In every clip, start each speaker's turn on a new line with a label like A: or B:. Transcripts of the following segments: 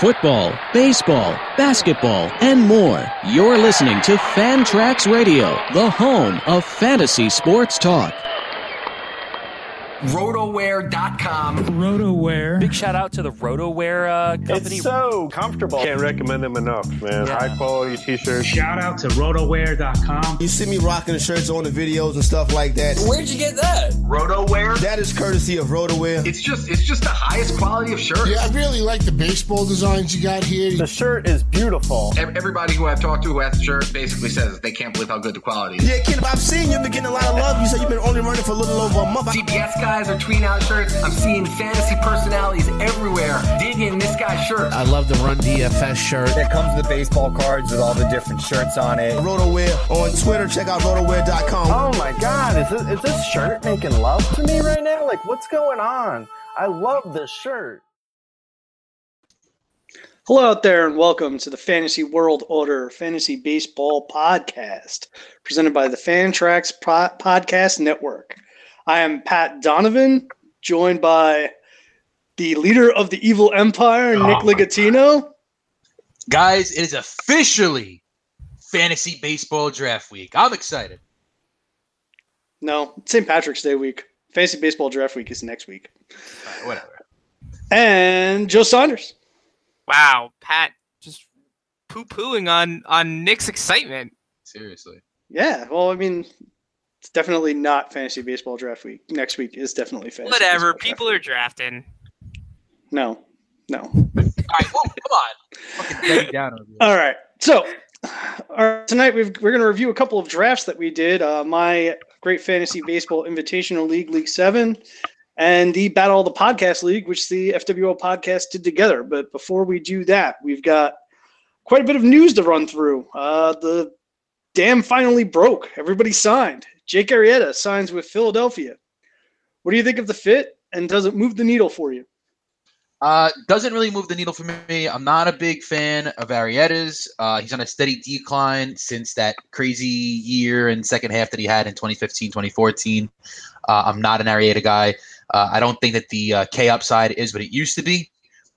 A: Football, baseball, basketball, and more. You're listening to Fantrax Radio, the home of fantasy sports talk.
B: Rotoware.com.
C: Rotoware.
D: Big shout out to the Rotoware uh, company.
E: It's so comfortable. Can't recommend them enough, man.
D: Yeah.
E: High quality t-shirts.
C: Shout out to Rotoware.com.
F: You see me rocking the shirts on the videos and stuff like that.
B: Where'd you get that? Rotoware.
F: That is courtesy of Rotoware.
B: It's just it's just the highest quality of shirt.
G: Yeah, I really like the baseball designs you got here.
E: The shirt is beautiful.
B: Everybody who I've talked to who has the shirt basically says they can't believe how good the quality is.
F: Yeah, kid, I've seen you've been getting a lot of love. You said you've been only running for a little over a month.
B: CBS guys are tweeting out shirts. I'm seeing fantasy personalities everywhere digging this guy's shirt.
H: I love the Run DFS shirt.
I: That comes with the baseball cards with all the different shirts on it.
F: Rotoware on Twitter. Check out rotoware.com.
E: Oh my god, is this, is this shirt making love to me right now? Like, what's going on? I love this shirt.
J: Hello out there, and welcome to the Fantasy World Order Fantasy Baseball Podcast, presented by the Fantrax po- Podcast Network. I am Pat Donovan, joined by the leader of the evil empire, oh Nick Ligatino.
K: Guys, it is officially fantasy baseball draft week. I'm excited.
J: No, St. Patrick's Day week. Fantasy Baseball Draft Week is next week.
K: All right, whatever.
J: And Joe Saunders.
L: Wow, Pat just poo pooing on on Nick's excitement.
K: Seriously.
J: Yeah, well, I mean, it's definitely not Fantasy Baseball Draft Week. Next week is definitely Fantasy
L: Whatever, people
J: Draft
L: are drafting.
J: No, no.
K: All right, well, come on. Down over.
J: All right. So all right, tonight we've, we're going to review a couple of drafts that we did. Uh, my Great Fantasy Baseball Invitational League, League Seven, and the Battle of the Podcast League, which the FWO podcast did together. But before we do that, we've got quite a bit of news to run through. Uh, the dam finally broke. Everybody signed. Jake Arrieta signs with Philadelphia. What do you think of the fit, and does it move the needle for you?
K: Uh, doesn't really move the needle for me. I'm not a big fan of Arrieta's. Uh, he's on a steady decline since that crazy year and second half that he had in 2015, 2014. Uh, I'm not an Arietta guy. Uh, I don't think that the uh, K upside is what it used to be.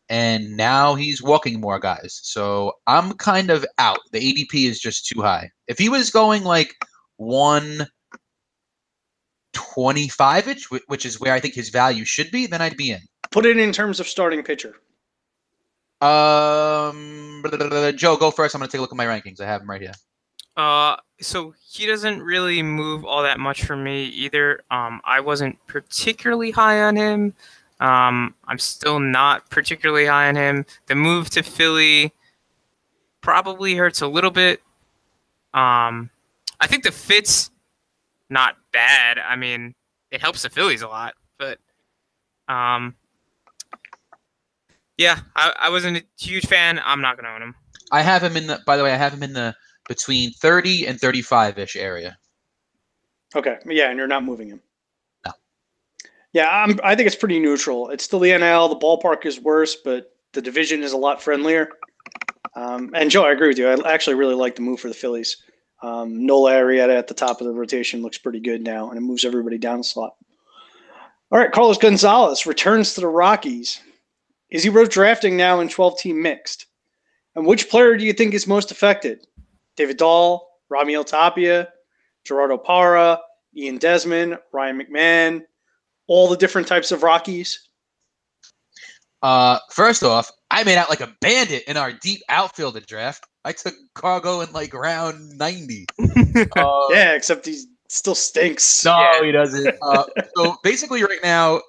K: And now he's walking more guys. So I'm kind of out. The ADP is just too high. If he was going like 125 ish, which is where I think his value should be, then I'd be in.
J: Put it in terms of starting pitcher.
K: Um, Joe, go first. I'm gonna take a look at my rankings. I have them right here.
L: Uh, so he doesn't really move all that much for me either. Um, I wasn't particularly high on him. Um, I'm still not particularly high on him. The move to Philly probably hurts a little bit. Um, I think the fit's not bad. I mean, it helps the Phillies a lot, but um, yeah, I, I wasn't a huge fan. I'm not gonna own him.
K: I have him in the. By the way, I have him in the between 30 and 35 ish area.
J: Okay, yeah, and you're not moving him.
K: No.
J: Yeah, I'm, I think it's pretty neutral. It's still the NL. The ballpark is worse, but the division is a lot friendlier. Um, and Joe, I agree with you. I actually really like the move for the Phillies. Um, Nola Arrieta at the top of the rotation looks pretty good now, and it moves everybody down a slot. All right, Carlos Gonzalez returns to the Rockies. Is he worth drafting now in 12 team mixed? And which player do you think is most affected? David Dahl, Raimel Tapia, Gerardo Parra, Ian Desmond, Ryan McMahon, all the different types of Rockies?
K: Uh, first off, I made out like a bandit in our deep outfielder draft. I took Cargo in like round 90.
J: uh, yeah, except he still stinks.
K: No,
J: yeah.
K: he doesn't. Uh, so basically, right now,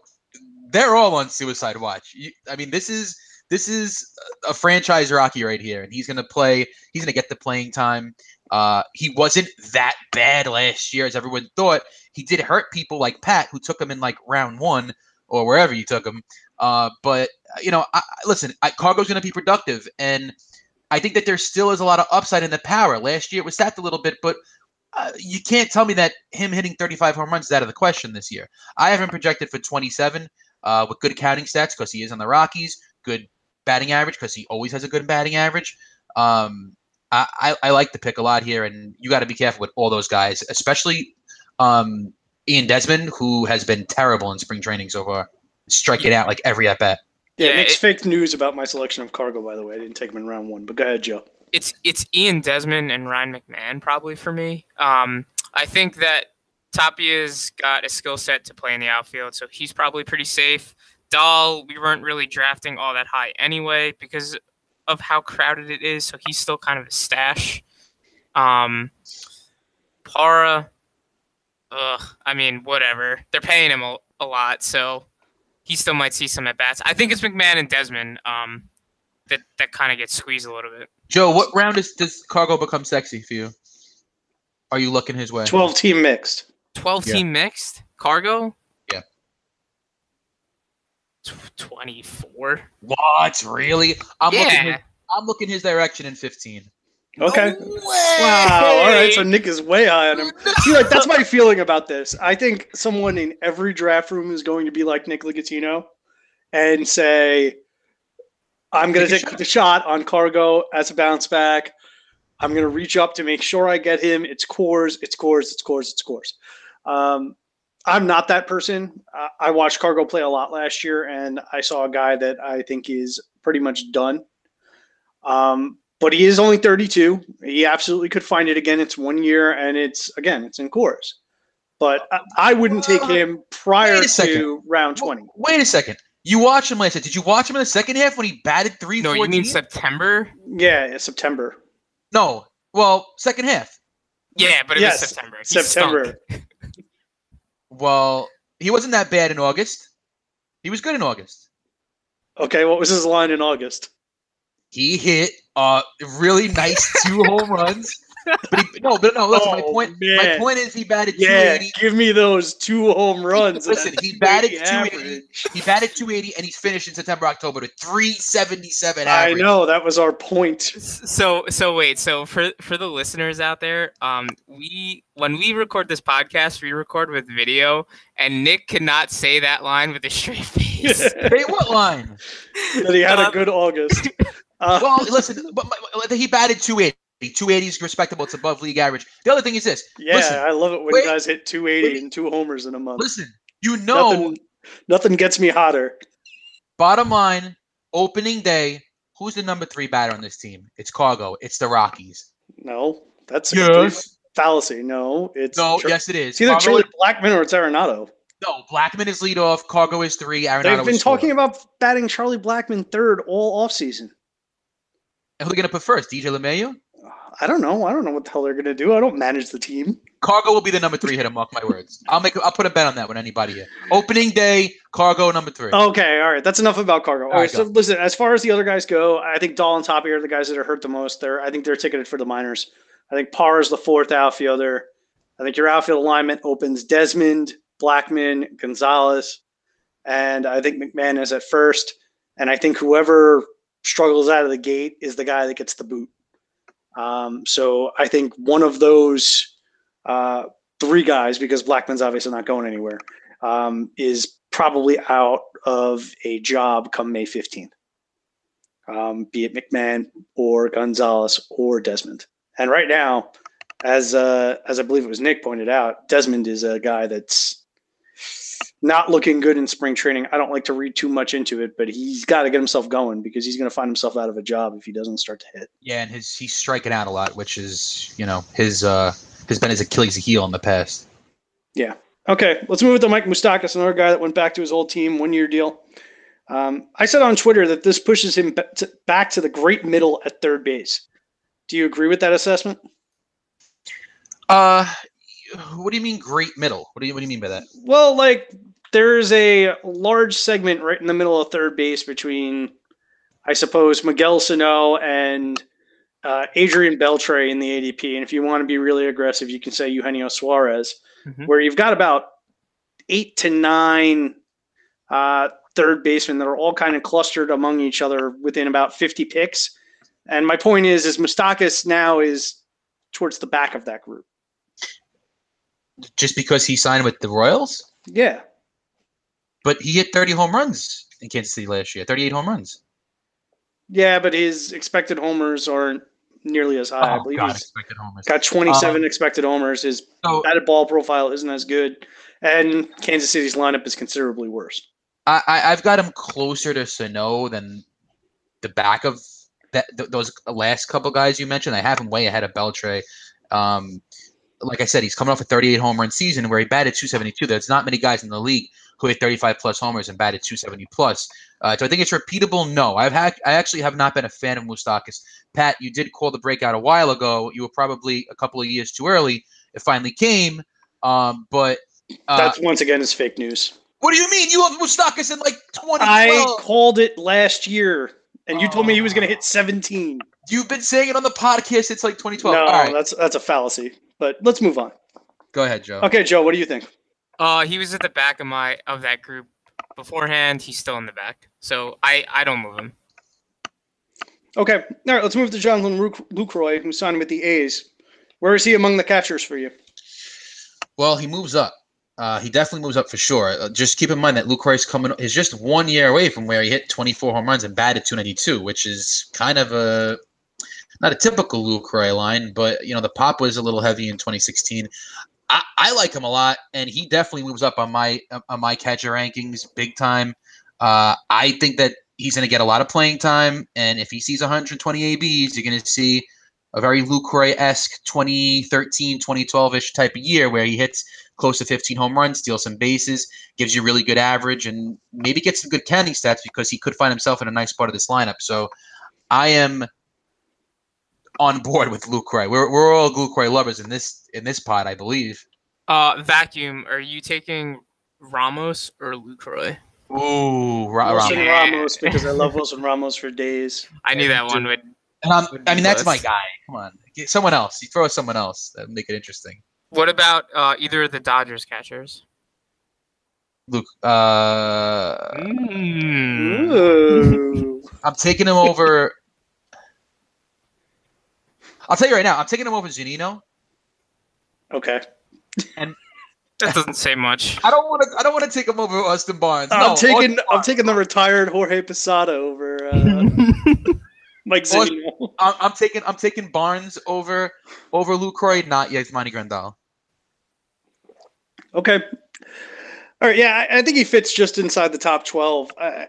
K: they're all on suicide watch. You, I mean, this is this is a franchise Rocky right here, and he's going to play. He's going to get the playing time. Uh, he wasn't that bad last year as everyone thought. He did hurt people like Pat, who took him in like round one, or wherever you took him. Uh, but you know, I, listen, I, Cargo's going to be productive, and I think that there still is a lot of upside in the power. Last year it was stacked a little bit, but uh, you can't tell me that him hitting 35 home runs is out of the question this year. I have him projected for 27 uh, with good counting stats because he is on the Rockies, good batting average because he always has a good batting average. Um, I, I, I, like the pick a lot here, and you got to be careful with all those guys, especially um, Ian Desmond, who has been terrible in spring training so far, striking out like every at bat.
J: Yeah, yeah fake news about my selection of Cargo, by the way. I didn't take him in round one, but go ahead, Joe.
L: It's it's Ian Desmond and Ryan McMahon probably for me. Um, I think that Tapia's got a skill set to play in the outfield, so he's probably pretty safe. Dahl, we weren't really drafting all that high anyway because of how crowded it is, so he's still kind of a stash. Um, Parra, ugh, I mean, whatever. They're paying him a, a lot, so he still might see some at bats. I think it's McMahon and Desmond um, that that kind of gets squeezed a little bit.
K: Joe, what round is, does Cargo become sexy for you? Are you looking his way?
J: Twelve team mixed.
L: Twelve yeah. team mixed. Cargo.
K: Yeah.
L: Twenty four.
K: What? Really? I'm yeah. looking. His, I'm looking his direction in fifteen.
J: Okay. No wow. All right. So Nick is way high on him. See, like that's my feeling about this. I think someone in every draft room is going to be like Nick Ligatino and say, "I'm going to take the shot on Cargo as a bounce back. I'm going to reach up to make sure I get him. It's Coors. It's Coors. It's Coors. It's Coors." Um, I'm not that person. Uh, I watched Cargo play a lot last year, and I saw a guy that I think is pretty much done. Um, but he is only 32. He absolutely could find it again. It's one year, and it's again, it's in Coors. But I, I wouldn't take him prior to round 20.
K: Wait a second. You watched him last year. Did you watch him in the second half when he batted three?
L: No, you mean September?
J: Yeah, September.
K: No, well, second half.
L: Yeah, but it yes, was September. He September.
K: well, he wasn't that bad in August. He was good in August.
J: Okay, what was his line in August?
K: He hit uh really nice two home runs. But he, no, but no. Listen, oh, my point. Man. My point is, he batted yeah, 280.
J: Give me those two home runs.
K: Listen, he batted 280. He batted 280, and he's finished in September, October to 377.
J: I know that was our point.
L: So, so wait. So for for the listeners out there, um, we when we record this podcast, we record with video, and Nick cannot say that line with a straight face.
K: hey, what line?
J: That he had um, a good August.
K: Uh, well, listen, but, but he batted 280. 280 is respectable. It's above league average. The other thing is this.
J: Yeah, listen, I love it when wait, guys hit 280 wait, and two homers in a month.
K: Listen, you know,
J: nothing, nothing gets me hotter.
K: Bottom line, opening day, who's the number three batter on this team? It's Cargo. It's the Rockies.
J: No, that's a yes. fallacy. No, it's
K: no. yes, it is.
J: It's either Cargo Charlie Blackmon or it's Arenado.
K: No, Blackmon is leadoff. Cargo is three. Arenado
J: They've been talking
K: four.
J: about batting Charlie Blackmon third all offseason.
K: And who are they going to put first? DJ LeMahieu?
J: I don't know. I don't know what the hell they're going to do. I don't manage the team.
K: Cargo will be the number three hitter. Mark my words. I'll make. I'll put a bet on that with anybody here. Opening day, Cargo number three.
J: Okay, all right. That's enough about Cargo. All, all right. So listen, as far as the other guys go, I think Dahl and Tapia are the guys that are hurt the most. They're. I think they're ticketed for the minors. I think Parr is the fourth outfielder. I think your outfield alignment opens Desmond, Blackmon, Gonzalez, and I think McMahon is at first. And I think whoever struggles out of the gate is the guy that gets the boot. Um, so I think one of those uh, three guys, because Blackmon's obviously not going anywhere, um, is probably out of a job come May 15th, um, be it McMahon or Gonzalez or Desmond. And right now, as uh, as I believe it was Nick pointed out, Desmond is a guy that's not looking good in spring training. I don't like to read too much into it, but he's got to get himself going because he's going to find himself out of a job if he doesn't start to hit.
K: Yeah, and his he's striking out a lot, which is you know his uh has been his Achilles heel in the past.
J: Yeah. Okay, let's move to Mike Moustakas, another guy that went back to his old team, one year deal. Um, I said on Twitter that this pushes him back to the great middle at third base. Do you agree with that assessment?
K: Uh, what do you mean great middle? What do you what do you mean by that?
J: Well, like there's a large segment right in the middle of third base between, I suppose, Miguel Sano and uh, Adrian Beltre in the ADP. And if you want to be really aggressive, you can say Eugenio Suarez, mm-hmm. where you've got about eight to nine uh, third basemen that are all kind of clustered among each other within about 50 picks. And my point is, is Moustakas now is towards the back of that group.
K: Just because he signed with the Royals?
J: Yeah.
K: But he hit 30 home runs in Kansas City last year, 38 home runs.
J: Yeah, but his expected homers aren't nearly as high.
K: Oh,
J: I believe
K: God,
J: he's
K: expected homers.
J: got 27
K: Um,
J: expected homers. His
K: so-
J: batted ball profile isn't as good, and Kansas City's lineup is considerably worse.
K: I, I I've got him closer to Sano than the back of that th- those last couple guys you mentioned. I have him way ahead of Beltre. Um, like I said, he's coming off a 38 home run season where he batted 272. There's not many guys in the league who hit 35 plus homers and batted 270 plus. Uh, do I think it's repeatable? No. I've had I actually have not been a fan of Moustakas. Pat, you did call the breakout a while ago. You were probably a couple of years too early. It finally came, um, but uh,
J: That's once again is fake news.
K: what do you mean? You have Moustakas in like 2012.
J: I called it last year, and you told me he was going to hit 17.
K: You've been saying it on the podcast. It's like 2012.
J: No,
K: All right,
J: that's that's a fallacy. But let's move on.
K: go ahead, Joe.
J: Okay, Joe, what do you think?
L: Uh, he was at the back of my of that group beforehand. He's still in the back, so I I don't move him.
J: Okay, all right, let's move to Jonathan Lucroy, who signed with the A's. Where is he among the catchers for you?
K: Well, he moves up. Uh, he definitely moves up for sure. Uh, just keep in mind that Lucroy's coming is just one year away from where he hit 24 home runs and batted 292, which is kind of a not a typical Lucroy line, but you know the pop was a little heavy in 2016. I, I like him a lot, and he definitely moves up on my on my catcher rankings big time. Uh, I think that he's going to get a lot of playing time, and if he sees 120 ABs, you're going to see a very Lucroy esque 2013, 2012 ish type of year where he hits close to 15 home runs, steals some bases, gives you really good average, and maybe gets some good counting stats because he could find himself in a nice part of this lineup. So I am on board with Lucroy. We're, we're all Lucroy lovers in this in this pod, I believe.
L: Uh, vacuum. Are you taking Ramos or Lucroy?
K: Ooh, Ra-
J: Wilson
K: Ramos.
J: Ramos, because I love Wilson Ramos for days.
L: I knew that one would.
K: And I'm,
L: would
K: I
L: be
K: mean, that's my guy. Come on, Get someone else. You throw someone else. That make it interesting.
L: What about uh, either of the Dodgers catchers?
K: Luke, uh,
L: Mm.
J: Ooh.
K: I'm taking him over. I'll tell you right now, I'm taking him over Zunino.
J: Okay.
L: And that doesn't say much.
K: I don't want to. I don't want to take him over Austin Barnes.
J: I'm
K: No,
J: taking
K: Austin
J: I'm taking the retired Jorge Posada over uh, Mike
K: Aust-
J: Zeno.
K: I'm, I'm taking. I'm taking Barnes over over Lucroy, not Yasmani Grandal.
J: Okay. All right. Yeah, I, I think he fits just inside the top 12. I,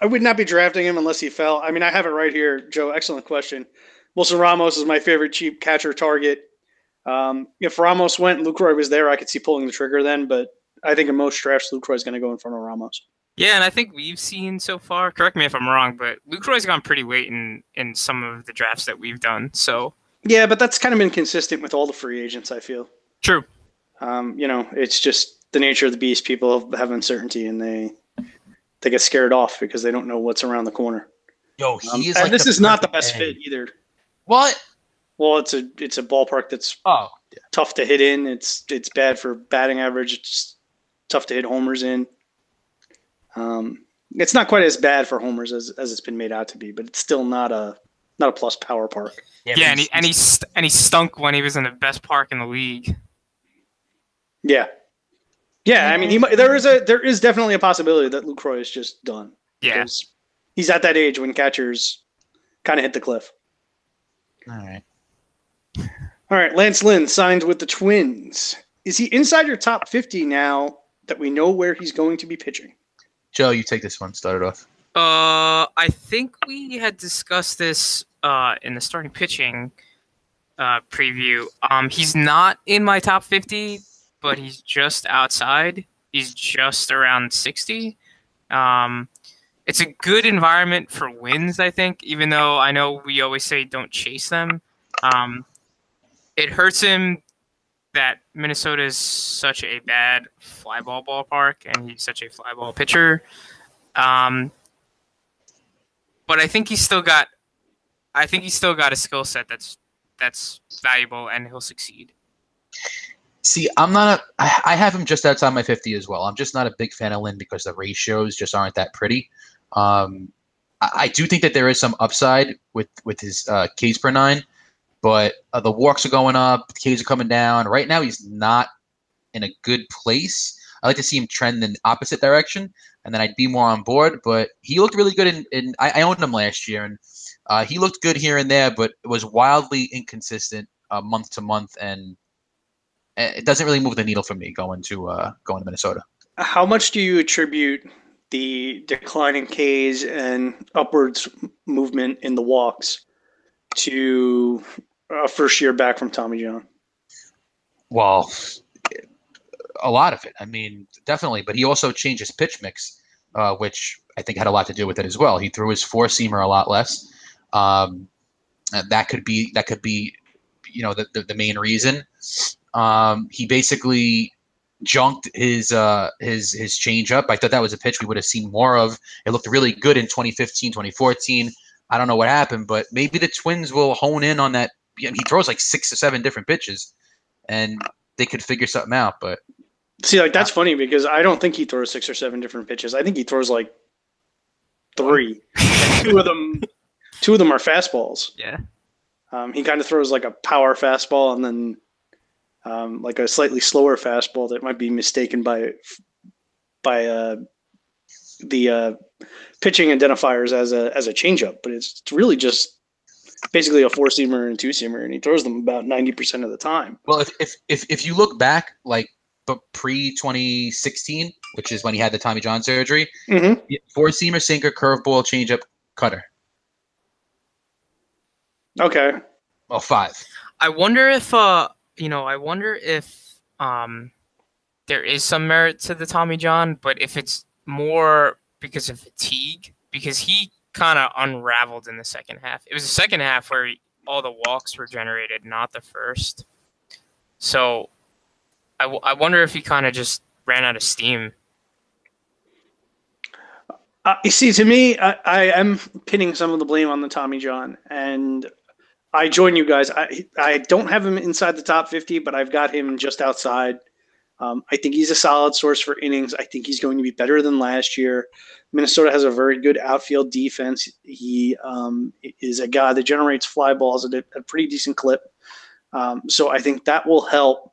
J: I would not be drafting him unless he fell. I mean, I have it right here, Joe. Excellent question. Wilson Ramos is my favorite cheap catcher target. Um, if Ramos went and Lucroy was there, I could see pulling the trigger then. But I think in most drafts, Lucroy is going to go in front of Ramos.
L: Yeah, and I think we've seen so far. Correct me if I'm wrong, but Lucroy's gone pretty late in in some of the drafts that we've done. So
J: Yeah, but that's kind of been consistent with all the free agents. I feel.
L: true.
J: Um, you know, it's just the nature of the beast. People have uncertainty and they they get scared off because they don't know what's around the corner.
K: Yo, he
J: Um,
K: is.
J: and
K: like
J: this is not the best
K: man.
J: fit either.
K: What?
J: Well, it's a it's a ballpark that's
K: Oh,
J: tough to hit in. It's it's bad for batting average. It's tough to hit homers in. Um, it's not quite as bad for homers as, as it's been made out to be, but it's still not a not a plus power park.
L: Yeah, and he and he st- and he stunk when he was in the best park in the league.
J: Yeah, yeah. I mean, he might, there is a there is definitely a possibility that Lucroy is just done.
L: Yeah.
J: he's at that age when catchers kind of hit the cliff.
K: All right.
J: All right, Lance Lynn signed with the Twins. Is he inside your top fifty now that we know where he's going to be pitching?
K: Joe, you take this one. Start it off.
L: Uh, I think we had discussed this uh, in the starting pitching uh, preview. Um, he's not in my top 50, but he's just outside. He's just around 60. Um, it's a good environment for wins, I think, even though I know we always say don't chase them. Um, it hurts him that Minnesota is such a bad fly ball ballpark and he's such a fly ball pitcher. Um, but I think he's still got I think he's still got a skill set that's that's valuable and he'll succeed.
K: See, I'm not. A, I, I have him just outside my 50 as well. I'm just not a big fan of Lynn because the ratios just aren't that pretty. Um, I, I do think that there is some upside with with his uh, Ks per nine, but uh, the walks are going up, the Ks are coming down. Right now, he's not in a good place. I like to see him trend in the opposite direction, and then I'd be more on board. But he looked really good in. in I, I owned him last year, and uh, he looked good here and there, but it was wildly inconsistent uh, month to month, and it doesn't really move the needle for me going to uh, going to Minnesota.
J: How much do you attribute the declining Ks and upwards movement in the walks to a first year back from Tommy John?
K: Well, a lot of it. I mean, definitely. But he also changed his pitch mix, uh, which I think had a lot to do with it as well. He threw his four seamer a lot less. Um, that could be that could be, you know, the, the, the main reason. Um, he basically junked his uh, his his changeup. I thought that was a pitch we would have seen more of. It looked really good in 2015, 2014. I don't know what happened, but maybe the Twins will hone in on that. He throws like six or seven different pitches, and they could figure something out. But
J: see, like that's funny because I don't think he throws six or seven different pitches. I think he throws like three. two of them, two of them are fastballs.
L: Yeah.
J: Um, he kind of throws like a power fastball and then um, like a slightly slower fastball that might be mistaken by by uh, the uh, pitching identifiers as a as a changeup, but it's, it's really just basically a four seamer and two seamer, and he throws them about ninety percent of the time.
K: Well, if if if, if you look back, like but pre 2016, which is when he had the Tommy John surgery,
J: mm-hmm.
K: four seamer, sinker, curveball, changeup, cutter.
J: Okay.
K: Well, five.
L: I wonder if uh you know, I wonder if um, there is some merit to the Tommy John, but if it's more because of fatigue, because he kind of unraveled in the second half. It was the second half where he, all the walks were generated, not the first. So I, w- I wonder if he kind of just ran out of steam.
J: Uh, you see, to me, I, I am pinning some of the blame on the Tommy John, and I join you guys. I I don't have him inside the top 50, but I've got him just outside. Um, I think he's a solid source for innings. I think he's going to be better than last year. Minnesota has a very good outfield defense. He um, is a guy that generates fly balls at a, a pretty decent clip. Um, so I think that will help.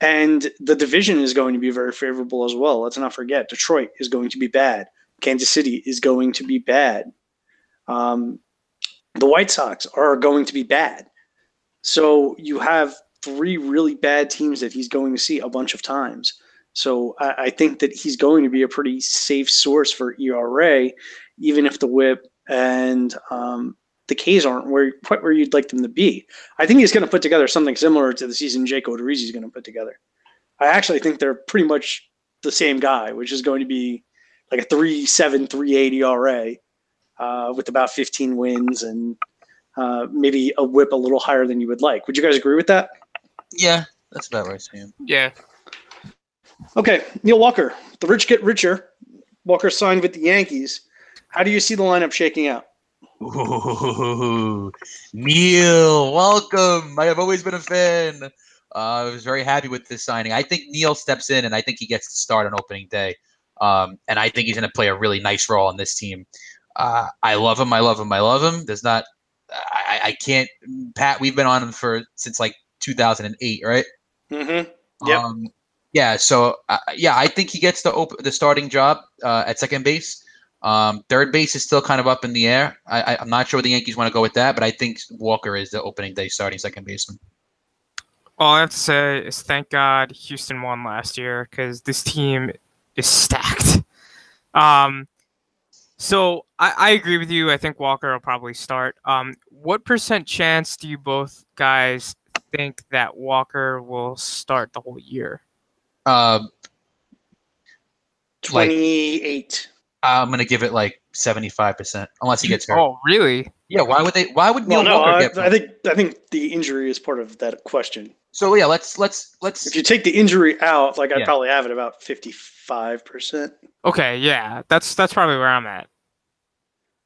J: And the division is going to be very favorable as well. Let's not forget Detroit is going to be bad. Kansas City is going to be bad. Um, the White Sox are going to be bad. So you have three really bad teams that he's going to see a bunch of times. So I, I, think that he's going to be a pretty safe source for ERA, even if the WHIP and um, the K's aren't where quite where you'd like them to be. I think he's going to put together something similar to the season Jake Odorizzi is going to put together. I actually think they're pretty much the same guy, which is going to be like a three seven three eight ERA uh, with about 15 wins and uh, maybe a whip a little higher than you would like. Would you guys agree with that?
K: Yeah, that's about right, Sam.
L: Yeah.
J: Okay, Neil Walker. The rich get richer. Walker signed with the Yankees. How do you see the lineup shaking out?
K: Ooh, Neil, welcome. I have always been a fan. Uh, I was very happy with this signing. I think Neil steps in, and I think he gets to start on opening day. Um, and I think he's going to play a really nice role on this team. Uh, I love him. I love him. I love him. There's not. I, I can't. Pat, we've been on him for since like 2008, right?
J: Mm-hmm. Yeah.
K: Um, yeah. So uh, yeah, I think he gets the op- the starting job uh, at second base. Um, third base is still kind of up in the air. I I, am not sure the Yankees want to go with that, but I think Walker is the opening day starting second baseman.
L: All I have to say is thank God Houston won last year because this team is stacked. Um, so I, I, agree with you. I think Walker will probably start. Um, what percent chance do you both guys think that Walker will start the whole year?
K: Uh,
J: Twenty-eight.
K: Like, I'm gonna give it like seventy-five percent, unless he gets hurt.
L: Oh, really?
K: Yeah. Why would they? Why would Neil
J: well,
K: no, Walker
J: I,
K: get?
J: I think I think the injury is part of that question.
K: So yeah, let's let's let's.
J: If you take the injury out, like I'd yeah. probably have it about fifty-five percent.
L: Okay, yeah, that's that's probably where I'm at.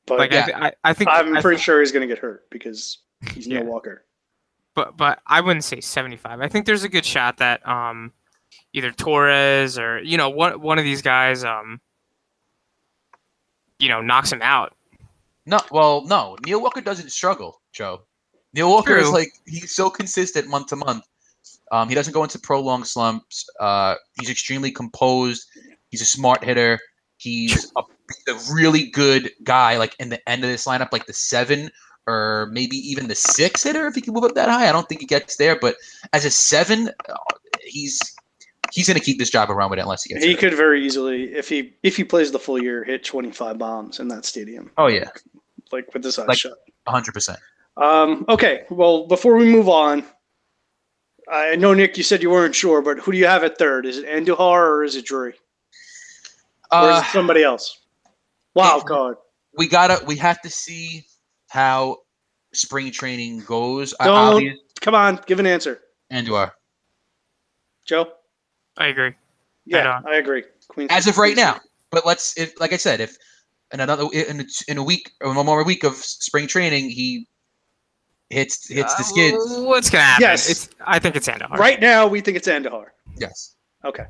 J: But
L: like
J: yeah,
L: I, I, I think
J: I'm
L: I
J: pretty
L: think,
J: sure he's going to get hurt because he's
L: yeah.
J: Neil Walker.
L: but but I wouldn't say 75. I think there's a good shot that um either Torres or you know one one of these guys um you know knocks him out.
K: No, well, no. Neil Walker doesn't struggle, Joe. Neil Walker is like he's so consistent month to month. Um, he doesn't go into prolonged slumps. Uh, he's extremely composed. He's a smart hitter. He's a, a really good guy. Like in the end of this lineup, like the seven or maybe even the six hitter, if he can move up that high. I don't think he gets there, but as a seven, uh, he's he's going to keep this job around with it unless he gets.
J: He
K: hurt.
J: could very easily, if he if he plays the full year, hit 25 bombs in that stadium,
K: Oh yeah,
J: like with his eyes
K: Like-
J: shut.
K: hundred percent.
J: Um, okay, well, before we move on, I know Nick, you said you weren't sure, but who do you have at third? Is it Andujar or is it Drury? Or is
K: Uh,
J: it somebody else? Wild card.
K: we gotta we have to see how spring training goes.
J: Don't
K: obvious-
J: come on, give an answer,
K: and you are
J: Joe.
L: I agree.
J: Yeah,
L: And, uh,
J: I agree. Queens
K: as of right now. But let's if like I said, if in another in a, in a week or one more week of spring training he hits hits the skids.
L: Uh, What's gonna happen?
J: Yes.
L: It's, I think it's Andujar.
J: Right now, we think it's Andujar.
K: Yes.
J: Okay.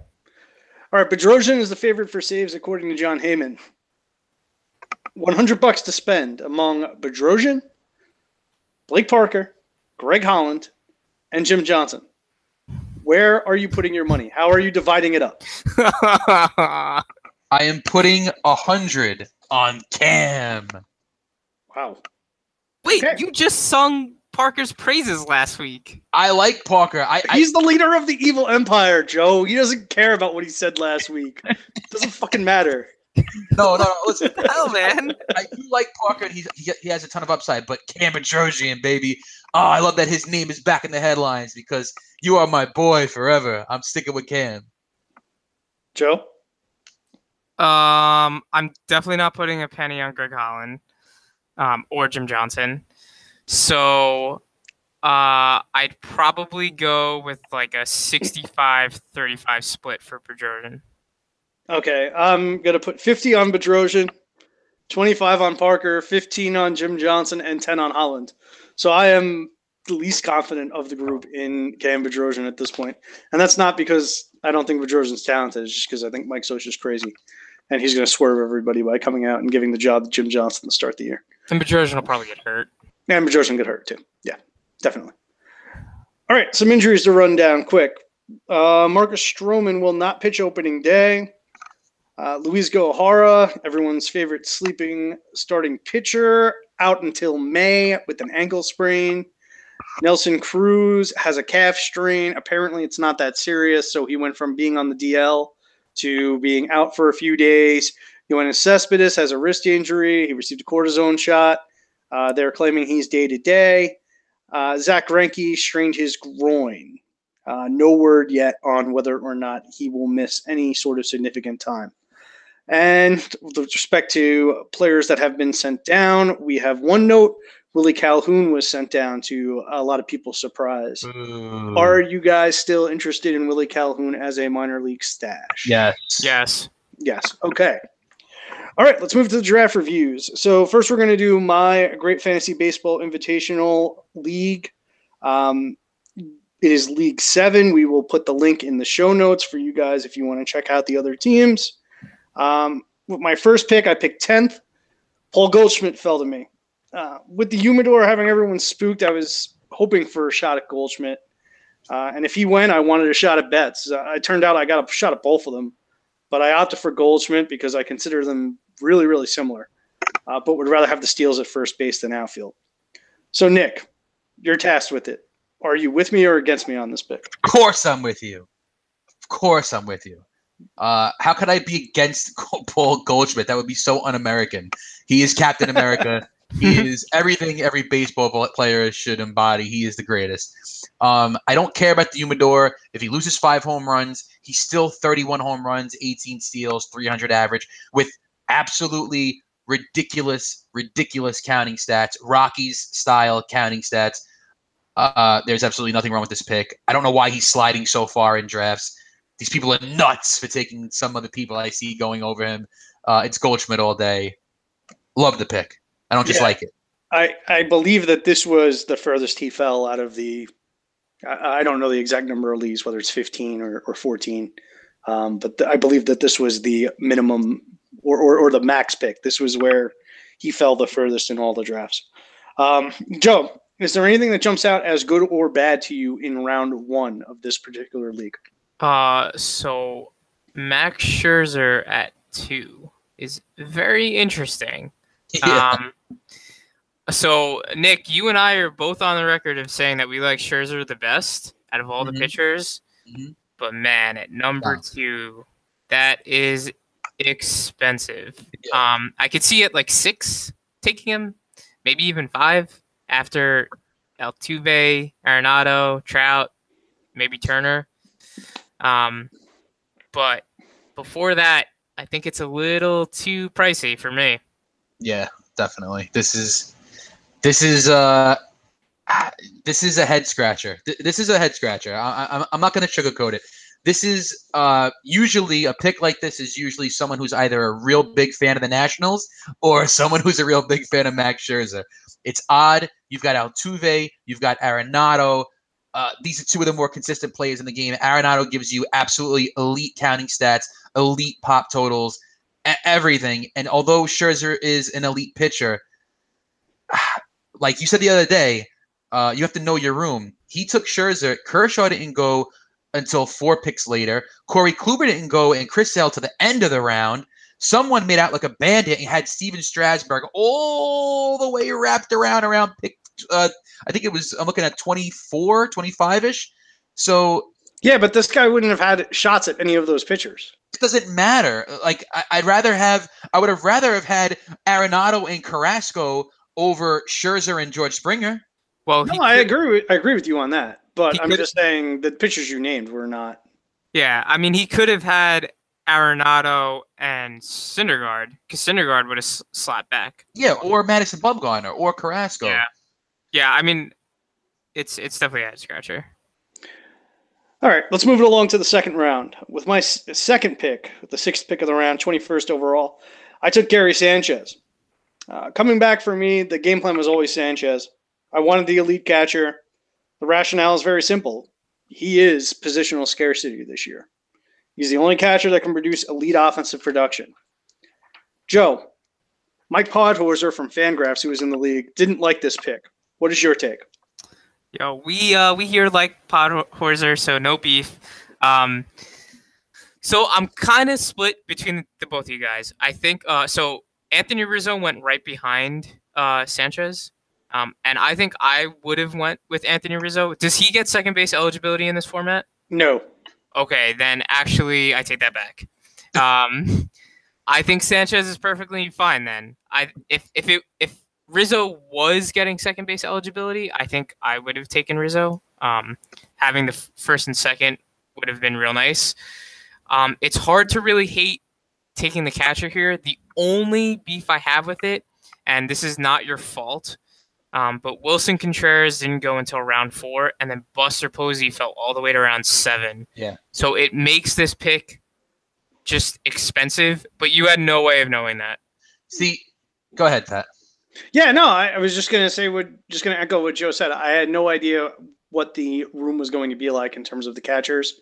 J: All right, Bedrosian is the favorite for saves according to Jon Heyman. 100 bucks to spend among Bedrosian, Blake Parker, Greg Holland, and Jim Johnson. Where are you putting your money? How are you dividing it up?
K: I am putting a hundred on Cam.
J: Wow.
L: Wait, you just sung Parker's praises last week.
K: I like Parker. I, I
J: He's the leader of the evil empire, Joe. He doesn't care about what he said last week. doesn't fucking matter.
K: no no no. Listen,
L: Hell, man.
K: I do like Parker. He, he he has a ton of upside, but Cam Bedrosian, baby. Oh, I love that his name is back in the headlines because you are my boy forever. I'm sticking with Cam.
J: Joe?
L: Um, I'm definitely not putting a penny on Greg Holland, um, or Jim Johnson. So, uh, I'd probably go with like a 65-35 split for Bedrosian.
J: Okay, I'm gonna put 50 on Bedrosian, 25 on Parker, 15 on Jim Johnson, and 10 on Holland. So I am the least confident of the group in Cam Bedrosian at this point, and that's not because I don't think Bedrosian's talented. It's just because I think Mike Scioscia's crazy, and he's gonna swerve everybody by coming out and giving the job to Jim Johnson to start the year.
L: And Bedrosian will probably get hurt.
J: And Bedrosian get hurt too. Yeah, definitely. All right, some injuries to run down quick. Uh, Marcus Stroman will not pitch opening day. Uh, Luiz Gohara, everyone's favorite sleeping starting pitcher, out until May with an ankle sprain. Nelson Cruz has a calf strain. Apparently, it's not that serious, so he went from being on the DL to being out for a few days. Yoenis Cespedes has a wrist injury. He received a cortisone shot. Uh, they're claiming he's day to day. Uh, Zack Greinke strained his groin. Uh, no word yet on whether or not he will miss any sort of significant time. And with respect to players that have been sent down, we have one note. Willie Calhoun was sent down to a lot of people's surprise. Are you guys still interested in Willie Calhoun as a minor league stash?
K: Yes.
L: Yes.
J: Yes. Okay. All right, let's move to the draft reviews. So first, we're going to do my Great Fantasy Baseball Invitational League. Um, it is League Seven. We will put the link in the show notes for you guys if you want to check out the other teams. Um, with my first pick, I picked tenth. Paul Goldschmidt fell to me. Uh, with the humidor having everyone spooked, I was hoping for a shot at Goldschmidt. Uh, and if he went, I wanted a shot at Betts. Uh, it turned out I got a shot at both of them but I opted for Goldschmidt because I consider them really, really similar. Uh, but would rather have the steals at first base than outfield. So, Nick, you're tasked with it. Are you with me or against me on this pick?
K: Of course, I'm with you. Of course, I'm with you. Uh, how could I be against Paul Goldschmidt? That would be so un-American. He is Captain America. he is everything every baseball player should embody. He is the greatest. Um, I don't care about the humidor. If he loses five home runs, he's still 31 home runs, 18 steals, 300 average with absolutely ridiculous, ridiculous counting stats, Rockies style counting stats. Uh, there's absolutely nothing wrong with this pick. I don't know why he's sliding so far in drafts. These people are nuts for taking some of the people I see going over him. Uh, it's Goldschmidt all day. Love the pick. I don't just
J: Yeah.
K: like it.
J: I I believe that this was the furthest he fell out of the. I, I don't know the exact number of leagues, whether it's 15 or, or 14, um, but th- I believe that this was the minimum or, or or the max pick. This was where he fell the furthest in all the drafts. Um, Joe, is there anything that jumps out as good or bad to you in round one of this particular league?
L: Uh, so Max Scherzer at two is very interesting.
K: Yeah.
L: Um, so Nick, you and I are both on the record of saying that we like Scherzer the best out of all
K: Mhm.
L: the pitchers.
K: Mhm.
L: But man, at number
K: Wow.
L: two, that is expensive. Um, I could see it like six taking him, maybe even five after Altuve, Arenado, Trout, maybe Turner. Um, but before that, I think it's a little too pricey for me.
K: Yeah, definitely. This is this is uh this is a head scratcher. Th- This is a head scratcher. I, I'm not going to sugarcoat it. This is uh, usually a pick like this is usually someone who's either a real big fan of the Nationals or someone who's a real big fan of Max Scherzer. It's odd. You've got Altuve, you've got Arenado. Uh, these are two of the more consistent players in the game. Arenado gives you absolutely elite counting stats, elite pop totals, everything. And although Scherzer is an elite pitcher, like you said the other day, uh, you have to know your room. He took Scherzer. Kershaw didn't go until four picks later. Corey Kluber didn't go, and Chris Sale to the end of the round. Someone made out like a bandit and had Stephen Strasburg all the way wrapped around around pick. Uh, I think it was. I'm looking at 24, 25 ish. So
J: Yeah, but this guy wouldn't have had shots at any of those pitchers.
K: it doesn't matter. Like I, I'd rather have. I would have rather have had Arenado and Carrasco over Scherzer and George Springer.
L: Well,
J: No, I agree. With, I agree with you on that. But I'm just saying the pitchers you named were not.
L: Yeah, I mean, he could have had Arenado and Syndergaard because Syndergaard would have slapped back.
K: Yeah, or Madison Bumgarner or Carrasco.
L: Yeah, yeah. I mean, it's it's definitely a head scratcher.
J: All right, let's move it along to the second round. With my second pick, the sixth pick of the round, 21st overall, I took Gary Sanchez. Uh, coming back for me, the game plan was always Sanchez. I wanted the elite catcher. The rationale is very simple. He is positional scarcity this year. He's the only catcher that can produce elite offensive production. Joe, Mike Podhorzer from Fangraphs, who was in the league, didn't like this pick. What is your take?
L: Yo, we uh we here like Podhorzer, so no beef. Um, so I'm kind of split between the both of you guys. I think uh so Anthony Rizzo went right behind uh Sanchez. Um, and I think I would have went with Anthony Rizzo. Does he get second base eligibility in this format?
J: No.
L: Okay, then actually I take that back. Um, I think Sanchez is perfectly fine. Then I if if it if Rizzo was getting second base eligibility, I think I would have taken Rizzo. Um, having the first and second would have been real nice. Um, it's hard to really hate taking the catcher here. The only beef I have with it, and this is not your fault, um, but Willson Contreras didn't go until round four, and then Buster Posey fell all the way to round seven.
K: Yeah.
L: So it makes this pick just expensive, but you had no way of knowing that.
K: See, go ahead, Pat.
J: Yeah, no, I, I was just gonna say what just gonna echo what Joe said. I had no idea what the room was going to be like in terms of the catchers.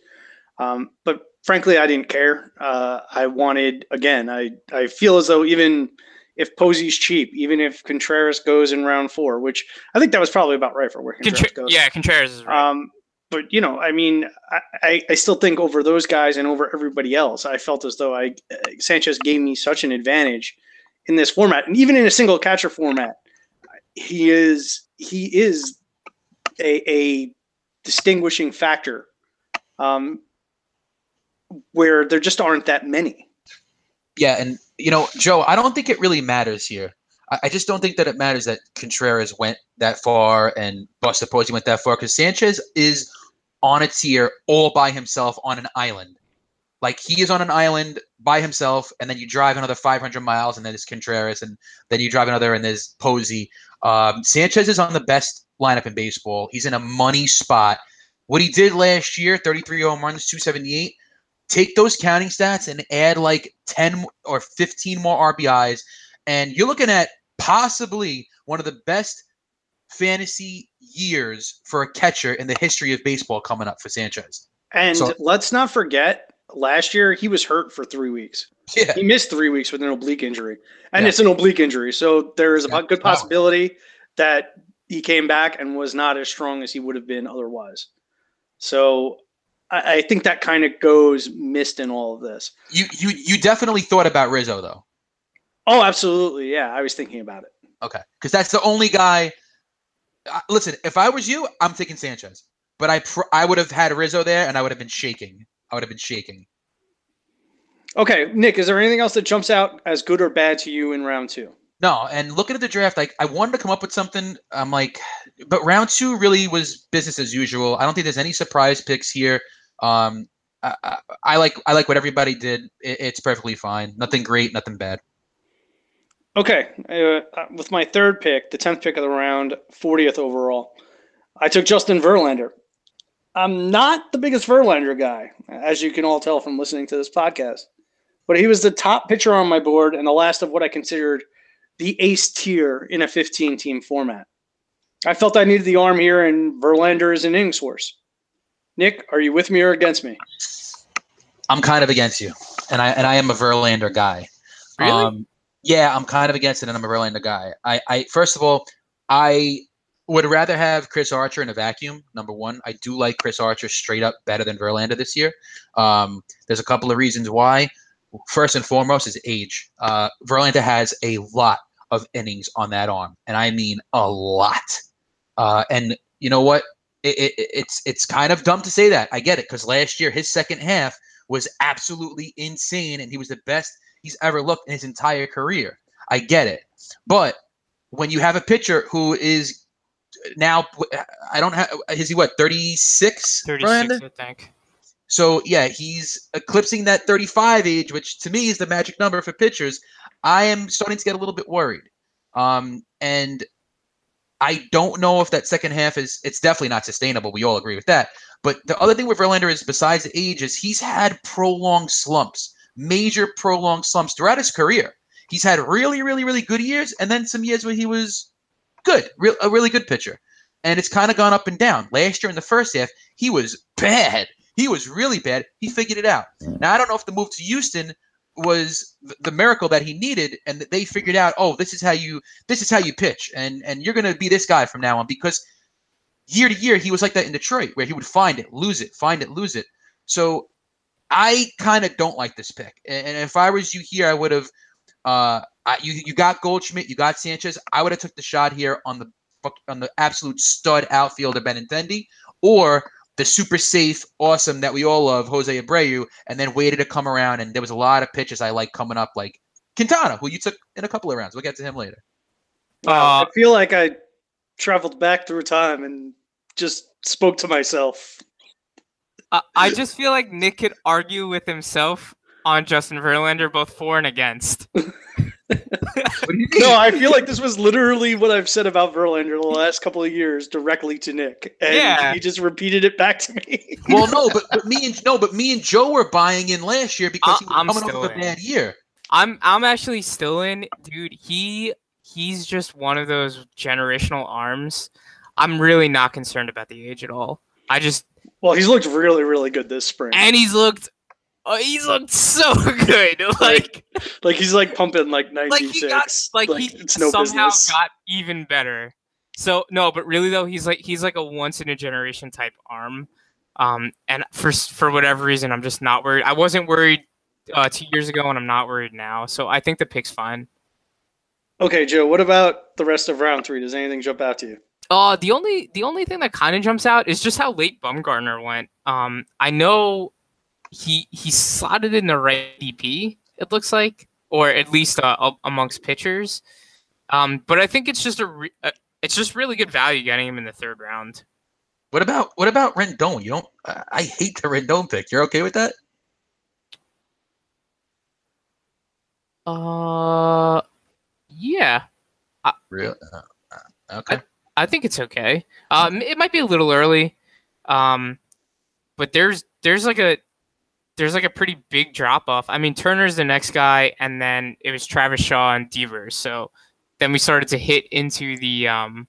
J: Um, but frankly, I didn't care. Uh, I wanted again. I I feel as though even if Posey's cheap, even if Contreras goes in round four, which I think that was probably about right for where Contreras
L: Contra-
J: goes.
L: yeah, Contreras is right.
J: Um, but you know, I mean, I, I, I still think over those guys and over everybody else, I felt as though I uh, Sanchez gave me such an advantage in this format, and even in a single catcher format, he is he is a, a distinguishing factor. Um, where there just aren't that many.
K: Yeah, and you know, Joe, I don't think it really matters here. I, I just don't think that it matters that Contreras went that far and Buster Posey went that far because Sanchez is on a tier all by himself on an island. Like he is on an island by himself, and then you drive another 500 miles, and then there's Contreras, and then you drive another, and there's Posey. Um, Sanchez is on the best lineup in baseball. He's in a money spot. What he did last year, 33 home runs, 278. Take those counting stats and add like 10 or 15 more RBIs, and you're looking at possibly one of the best fantasy years for a catcher in the history of baseball coming up for Sanchez.
J: And
K: So-
J: let's not forget, last year he was hurt for three weeks.
K: Yeah.
J: He missed three weeks with an oblique injury, and
K: Yeah.
J: it's an oblique injury. So there is a
K: Yeah.
J: good possibility that he came back and was not as strong as he would have been otherwise. So I, I think that kind of goes missed in all of this.
K: You you you definitely thought about Rizzo though.
J: Oh, absolutely. Yeah, I was thinking about it.
K: Okay, because that's the only guy. Uh, listen, if I was you, I'm taking Sanchez, but I pr- I would have had Rizzo there, and I would have been shaking. I would have been shaking.
J: Okay, Nick, is there anything else that jumps out as good or bad to you in round two?
K: No, and looking at the draft, like I wanted to come up with something. I'm like, but round two really was business as usual. I don't think there's any surprise picks here. Um, I, I, like I like what everybody did. It, it's perfectly fine. Nothing great, nothing bad.
J: Okay, uh, with my third pick, the tenth pick of the round, fortieth overall, I took Justin Verlander. I'm not the biggest Verlander guy, as you can all tell from listening to this podcast, but he was the top pitcher on my board and the last of what I considered the ace tier in a 15 team format. I felt I needed the arm here, and Verlander is an innings horse. Nick, are you with me or against me?
K: I'm kind of against you, and I and I am a Verlander guy.
L: Really?
K: Um, yeah, I'm kind of against it, and I'm a Verlander guy. I, I first of all, I would rather have Chris Archer in a vacuum. Number one, I do like Chris Archer straight up better than Verlander this year. Um, there's a couple of reasons why. First and foremost is age. Uh, Verlander has a lot of innings on that arm, and I mean a lot. Uh, and you know what? It, it, it's it's kind of dumb to say that. I get it because last year his second half was absolutely insane, and he was the best he's ever looked in his entire career. I get it, but when you have a pitcher who is now, I don't have is he what thirty six?
L: 36, I think.
K: So yeah, he's eclipsing that 35 age, which to me is the magic number for pitchers. I am starting to get a little bit worried, um, and I don't know if that second half is. It's definitely not sustainable. We all agree with that. But the other thing with Verlander is, besides the age, is he's had prolonged slumps, major prolonged slumps throughout his career. He's had really, really, really good years, and then some years where he was good, real, a really good pitcher, and it's kind of gone up and down. Last year in the first half, he was bad. He was really bad. He figured it out. Mm. Now I don't know if the move to Houston was the miracle that he needed, and that they figured out, oh, this is how you this is how you pitch, and and you're gonna be this guy from now on because year to year he was like that in Detroit, where he would find it, lose it, find it, lose it. So I kind of don't like this pick, and, and if I was you here, I would have. Uh, I, you you got Goldschmidt, you got Sanchez. I would have took the shot here on the on the absolute stud outfielder Benintendi, or the super safe, awesome that we all love, Jose Abreu, and then waited to come around. And there was a lot of pitches I like coming up, like Quintana, who you took in a couple of rounds. We'll get to him later.
J: Wow, I uh, feel like I traveled back through time and just spoke to myself.
L: I, I just feel like Nick could argue with himself on Justin Verlander, both for and against.
J: No, I feel like this was literally what I've said about Verlander the last couple of years directly to Nick, and
L: Yeah.
J: he just repeated it back to me.
K: Well, no, but, but me and no, but me and Joe were buying in last year because he was
L: I'm
K: coming off of a bad year.
L: I'm I'm actually still in, dude. He he's just one of those generational arms. I'm really not concerned about the age at all. I just
J: well, he's looked really, really good this spring.
L: and he's looked oh, he's looked so good. Like
J: like he's like pumping like ninety
L: like he got like, he
J: no
L: somehow
J: business.
L: got even better. So no, but really though, he's like he's like a once in a generation type arm. Um, and for for whatever reason, I'm just not worried. I wasn't worried uh, two years ago, and I'm not worried now. So I think the pick's fine.
J: Okay, Joe. What about the rest of round three? Does anything jump out to you?
L: Uh, the only the only thing that kind of jumps out is just how late Bumgarner went. Um, I know he he slotted in the right DP. It looks like, or at least uh, amongst pitchers. Um, but I think it's just a re- uh, it's just really good value getting him in the third round.
K: What about what about Rendon? You don't. I I hate the Rendon pick. You're okay with that?
L: Uh, yeah,
K: Real? Uh, uh, okay.
L: I think it's okay. Um, it might be a little early, um, but there's there's like a there's like a pretty big drop off. I mean, Turner's the next guy, and then it was Travis Shaw and Devers. So then we started to hit into the um,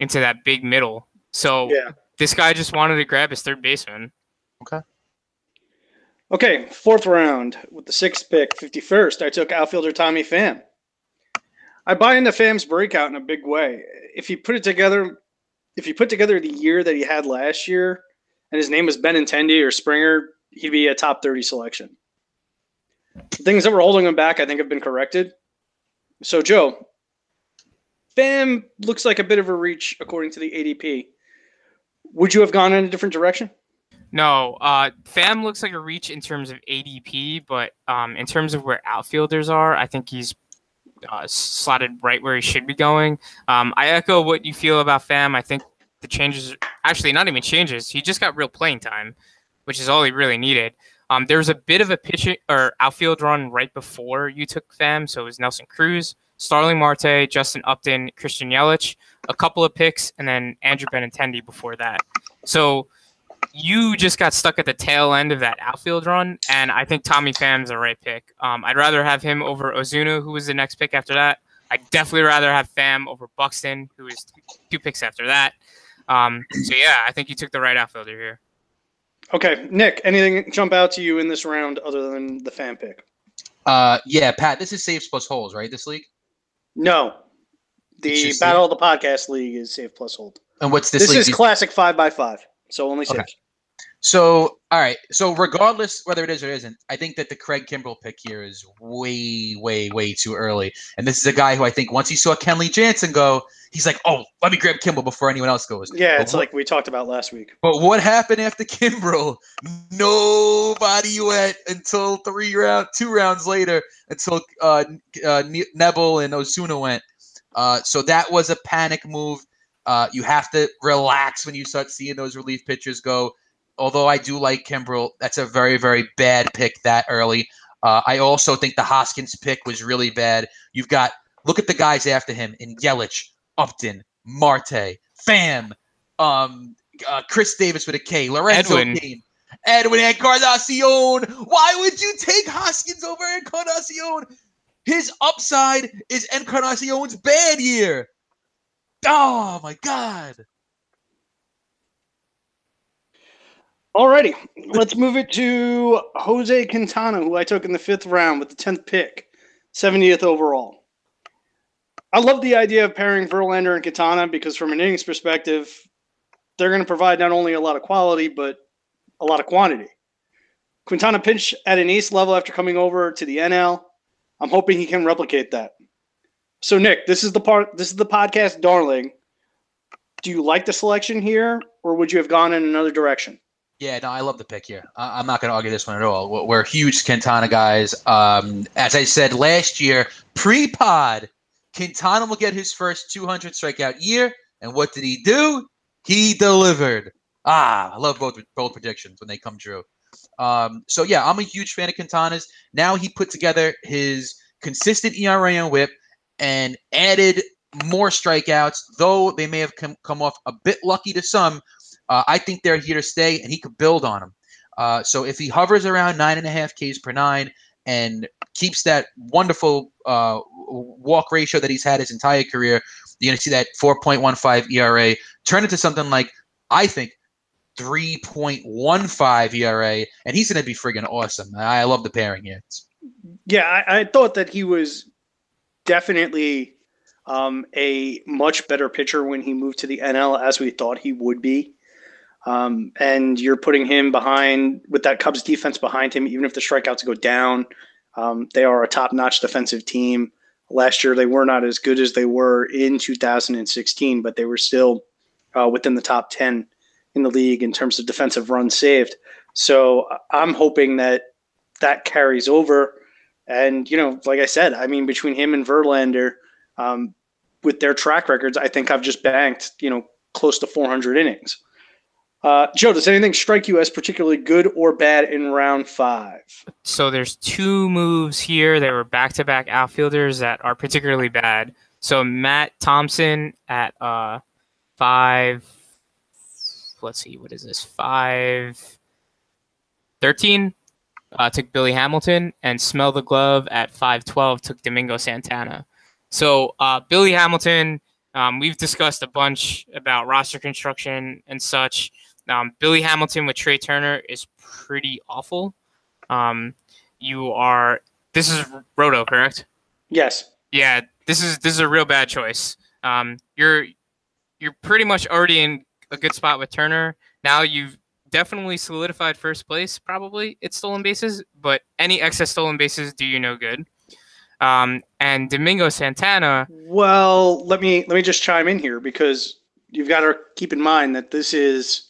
L: into that big middle. So
J: Yeah.
L: this guy just wanted to grab his third baseman.
K: Okay.
J: Okay, fourth round with the sixth pick, 51st, I took outfielder Tommy Pham. I buy into Pham's breakout in a big way. If you put it together, if you put together the year that he had last year, and his name was Benintendi or Springer, he'd be a top 30 selection. The things that were holding him back, I think, have been corrected. So, Joe, Pham looks like a bit of a reach according to the ADP. Would you have gone in a different direction?
L: No, uh, Pham looks like a reach in terms of ADP, but um, in terms of where outfielders are, I think he's uh, slotted right where he should be going. Um, I echo what you feel about Pham. I think the changes, actually, not even changes. He just got real playing time, which is all he really needed. Um, there was a bit of a pitch or outfield run right before you took Pham, so it was Nelson Cruz, Starling Marte, Justin Upton, Christian Yelich, a couple of picks, and then Andrew Benintendi before that. So you just got stuck at the tail end of that outfield run, and I think Tommy Pham's the right pick. Um, I'd rather have him over Ozuna, who was the next pick after that. I'd definitely rather have Pham over Buxton, who is two picks after that. Um, so yeah, I think you took the right outfielder here.
J: Okay, Nick, anything jump out to you in this round other than the fan pick?
K: Uh, yeah, Pat, this is saves plus holes, right? This league.
J: No. The Battle of the Podcast League is save plus hold.
K: And what's this
J: This,
K: league?
J: is classic five by five, so only
K: Okay. So, all right. So, regardless whether it is or isn't, I think that the Craig Kimbrel pick here is way, way, way too early. And this is a guy who I think once he saw Kenley Jansen go, he's like, "Oh, let me grab Kimbrel before anyone else goes."
J: Yeah,
K: But
J: it's
K: what-
J: like we talked about last week.
K: But what happened after Kimbrel? Nobody went until three round, two rounds later, until uh, uh, Ne- Knebel and Osuna went. Uh, so that was a panic move. Uh, you have to relax when you start seeing those relief pitchers go. Although I do like Kimbrel, that's a very, very bad pick that early. Uh, I also think the Hoskins pick was really bad. You've got look at the guys after him in Yelich, Upton, Marte, Pham, um, uh, Chris Davis with a K, Lorenzo
L: Edwin.
K: Cain, Edwin Encarnacion. Why would you take Hoskins over Encarnacion? His upside is Encarnacion's bad year. Oh my god.
J: Alrighty, let's move it to Jose Quintana, who I took in the fifth round with the tenth pick, 70th overall. I love the idea of pairing Verlander and Quintana because, from an innings perspective, they're going to provide not only a lot of quality but a lot of quantity. Quintana pinched at an ace level after coming over to the NL. I'm hoping he can replicate that. So, Nick, this is the part. This is the podcast, darling. Do you like the selection here, or would you have gone in another direction?
K: Yeah, no, I love the pick here. I- I'm not going to argue this one at all. We're- huge Quintana guys. Um, as I said last year, pre-pod, Quintana will get his first 200 strikeout year, and what did he do? He delivered. Ah, I love both both predictions when they come true. Um, so yeah, I'm a huge fan of Quintana's. Now he put together his consistent ERA and WHIP and added more strikeouts, though they may have come, come off a bit lucky to some. Uh, I think they're here to stay, and he could build on them. Uh, so if he hovers around nine and a half Ks per nine and keeps that wonderful uh, walk ratio that he's had his entire career, you're going to see that 4.15 ERA turn into something like, I think, 3.15 ERA, and he's going to be friggin' awesome. I love the pairing here.
J: Yeah, I, I thought that he was definitely um, a much better pitcher when he moved to the NL, as we thought he would be. Um, and you're putting him behind with that Cubs defense behind him, even if the strikeouts go down. Um, they are a top-notch defensive team. Last year, they were not as good as they were in 2016, but they were still uh, within the top 10 in the league in terms of defensive runs saved. So I'm hoping that that carries over. And, you know, like I said, I mean, between him and Verlander, um, with their track records, I think I've just banked, you know, close to 400 innings. Uh, Joe, does anything strike you as particularly good or bad in round five?
L: So there's two moves here that were back-to-back outfielders that are particularly bad. So Matt Thompson at uh five. Let's see, what is this? Five thirteen. Uh, took Billy Hamilton and Smell the Glove at five twelve. Took Domingo Santana. So uh, Billy Hamilton, um, we've discussed a bunch about roster construction and such. Um, Billy Hamilton with Trea Turner is pretty awful. Um, you are this is Roto, correct?
J: Yes.
L: Yeah, this is this is a real bad choice. Um, you're you're pretty much already in a good spot with Turner. Now you've definitely solidified first place. Probably it's stolen bases, but any excess stolen bases do you no good. Um, and Domingo Santana.
J: Well, let me let me just chime in here because you've got to keep in mind that this is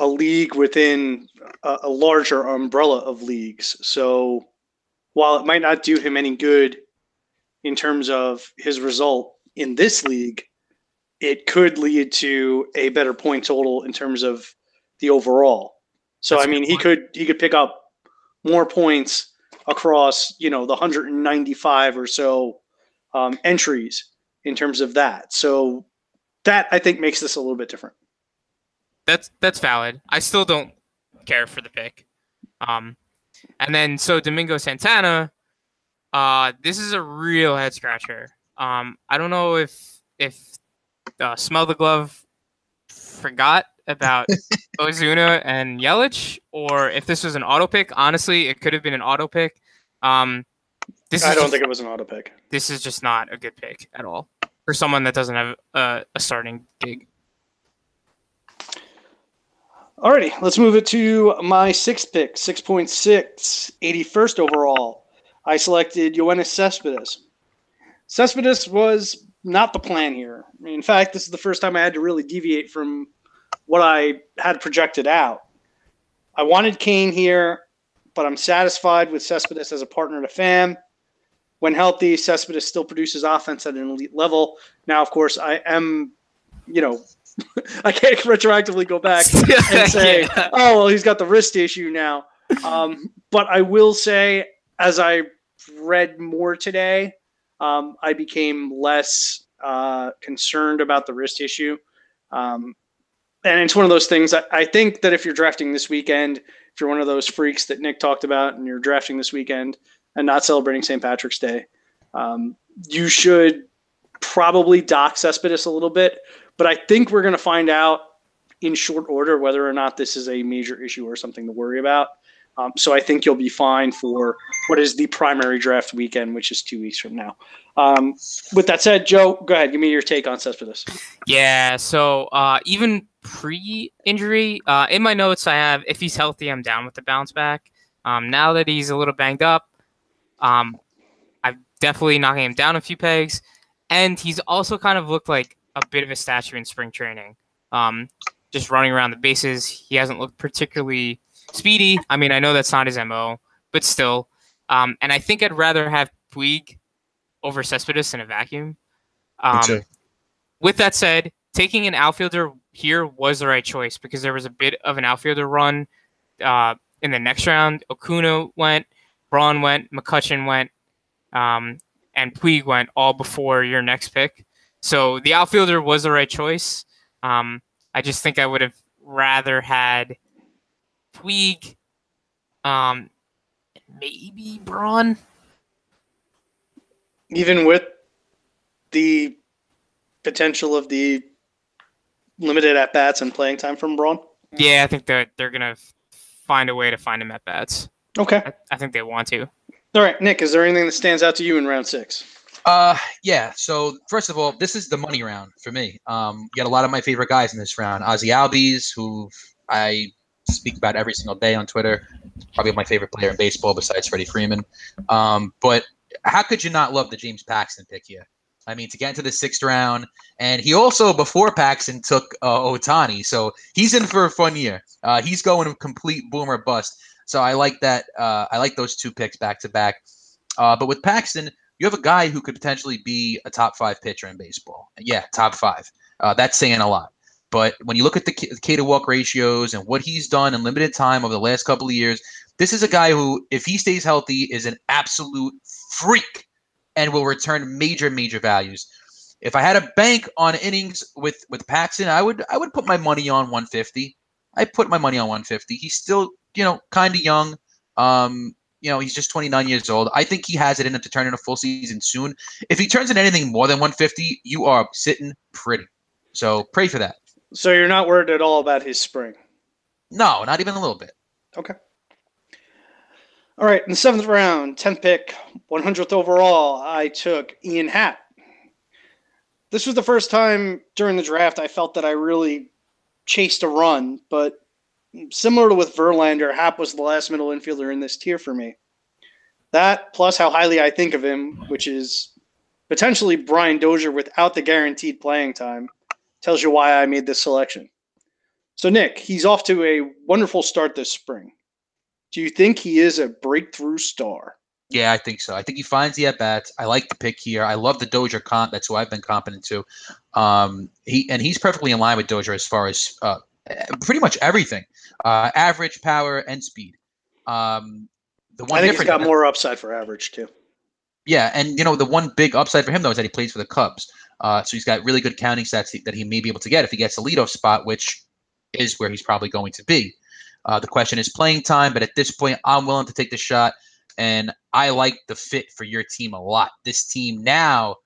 J: a league within a, a larger umbrella of leagues. So while it might not do him any good in terms of his result in this league, it could lead to a better point total in terms of the overall. So That's I mean, he could he could pick up more points across you know the 195 or so um, entries in terms of that. So that I think makes this a little bit different.
L: That's that's valid. I still don't care for the pick. Um, and then so Domingo Santana, uh, this is a real head scratcher. Um, I don't know if if uh, Smell the Glove forgot about Ozuna and Yelich, or if this was an auto pick. Honestly, it could have been an auto pick. Um,
J: this I don't just, think it was an auto pick.
L: This is just not a good pick at all for someone that doesn't have a, a starting gig.
J: Alrighty, let's move it to my sixth pick, 6.6, 81st overall. I selected Yoenis Cespedes. Cespedes was not the plan here. In fact, this is the first time I had to really deviate from what I had projected out. I wanted Cain here, but I'm satisfied with Cespedes as a partner to Pham. When healthy, Cespedes still produces offense at an elite level. Now, of course, I am, you know, I can't retroactively go back and say, yeah. oh, well, he's got the wrist issue now. Um, but I will say, as I read more today, um, I became less uh, concerned about the wrist issue. Um, and it's one of those things I, I think that if you're drafting this weekend, if you're one of those freaks that Nick talked about and you're drafting this weekend and not celebrating St. Patrick's Day, um, you should probably dock Cespedes a little bit. But I think we're going to find out in short order whether or not this is a major issue or something to worry about. Um, so I think you'll be fine for what is the primary draft weekend, which is two weeks from now. Um, with that said, Joe, go ahead. Give me your take on Cespedes.
L: Yeah. So uh, even pre-injury, uh, in my notes I have if he's healthy, I'm down with the bounce back. Um, now that he's a little banged up, um, I'm definitely knocking him down a few pegs, and he's also kind of looked like a bit of a statue in spring training. Um, just running around the bases, he hasn't looked particularly speedy. I mean, I know that's not his mo, but still. Um, and I think I'd rather have Puig over Cespedes in a vacuum. Um, with that said, taking an outfielder here was the right choice because there was a bit of an outfielder run uh, in the next round. Acuna went, Braun went, McCutchen went, um, and Puig went all before your next pick. So the outfielder was the right choice. Um, I just think I would have rather had Puig, um, maybe Braun.
J: Even with the potential of the limited at bats and playing time from Braun.
L: Yeah, I think that they're, they're gonna find a way to find him at bats.
J: Okay,
L: I, I think they want to.
J: All right, Nick, is there anything that stands out to you in round six?
K: Uh, yeah. So first of all, this is the money round for me. Um, you got a lot of my favorite guys in this round. Ozzie Albies, who I speak about every single day on Twitter. Probably my favorite player in baseball besides Freddie Freeman. Um, but how could you not love the James Paxton pick here? I mean, to get into the sixth round, and he also before Paxton took uh, Ohtani, so he's in for a fun year. Uh, he's going a complete boomer bust. So I like that. Uh, I like those two picks back to back. Uh, but with Paxton, you have a guy who could potentially be a top five pitcher in baseball. Yeah, top five. Uh, that's saying a lot. But when you look at the K to walk ratios and what he's done in limited time over the last couple of years, this is a guy who, if he stays healthy, is an absolute freak and will return major, major values. If I had a bank on innings with with Paxton, I would I would put my money on 150. I put my money on 150. He's still, you know, kind of young. Um, You know, he's just 29 years old. I think he has it in him to turn in a full season soon. If he turns in anything more than 150, you are sitting pretty. So pray for that.
J: So you're not worried at all about his spring?
K: No, not even a little bit.
J: Okay. All right, in the seventh round, 10th pick, 100th overall, I took Ian Happ. This was the first time during the draft I felt that I really chased a run, but similar to with Verlander, Happ was the last middle infielder in this tier for me. That plus how highly I think of him, which is potentially Brian Dozier without the guaranteed playing time, tells you why I made this selection. So, Nick, he's off to a wonderful start this spring. Do you think he is a breakthrough star?
K: Yeah, I think so. I think he finds the at bats. I like the pick here. I love the Dozier comp. That's who I've been competent to. Um, he and he's perfectly in line with Dozier as far as uh, pretty much everything, uh, average, power, and speed. Um,
J: the one I think he's got more upside for average too.
K: Yeah, and you know the one big upside for him though is that he plays for the Cubs, uh, so he's got really good counting stats that he may be able to get if he gets a leadoff spot, which is where he's probably going to be. Uh, the question is playing time, but at this point, I'm willing to take the shot, and I like the fit for your team a lot. This team now,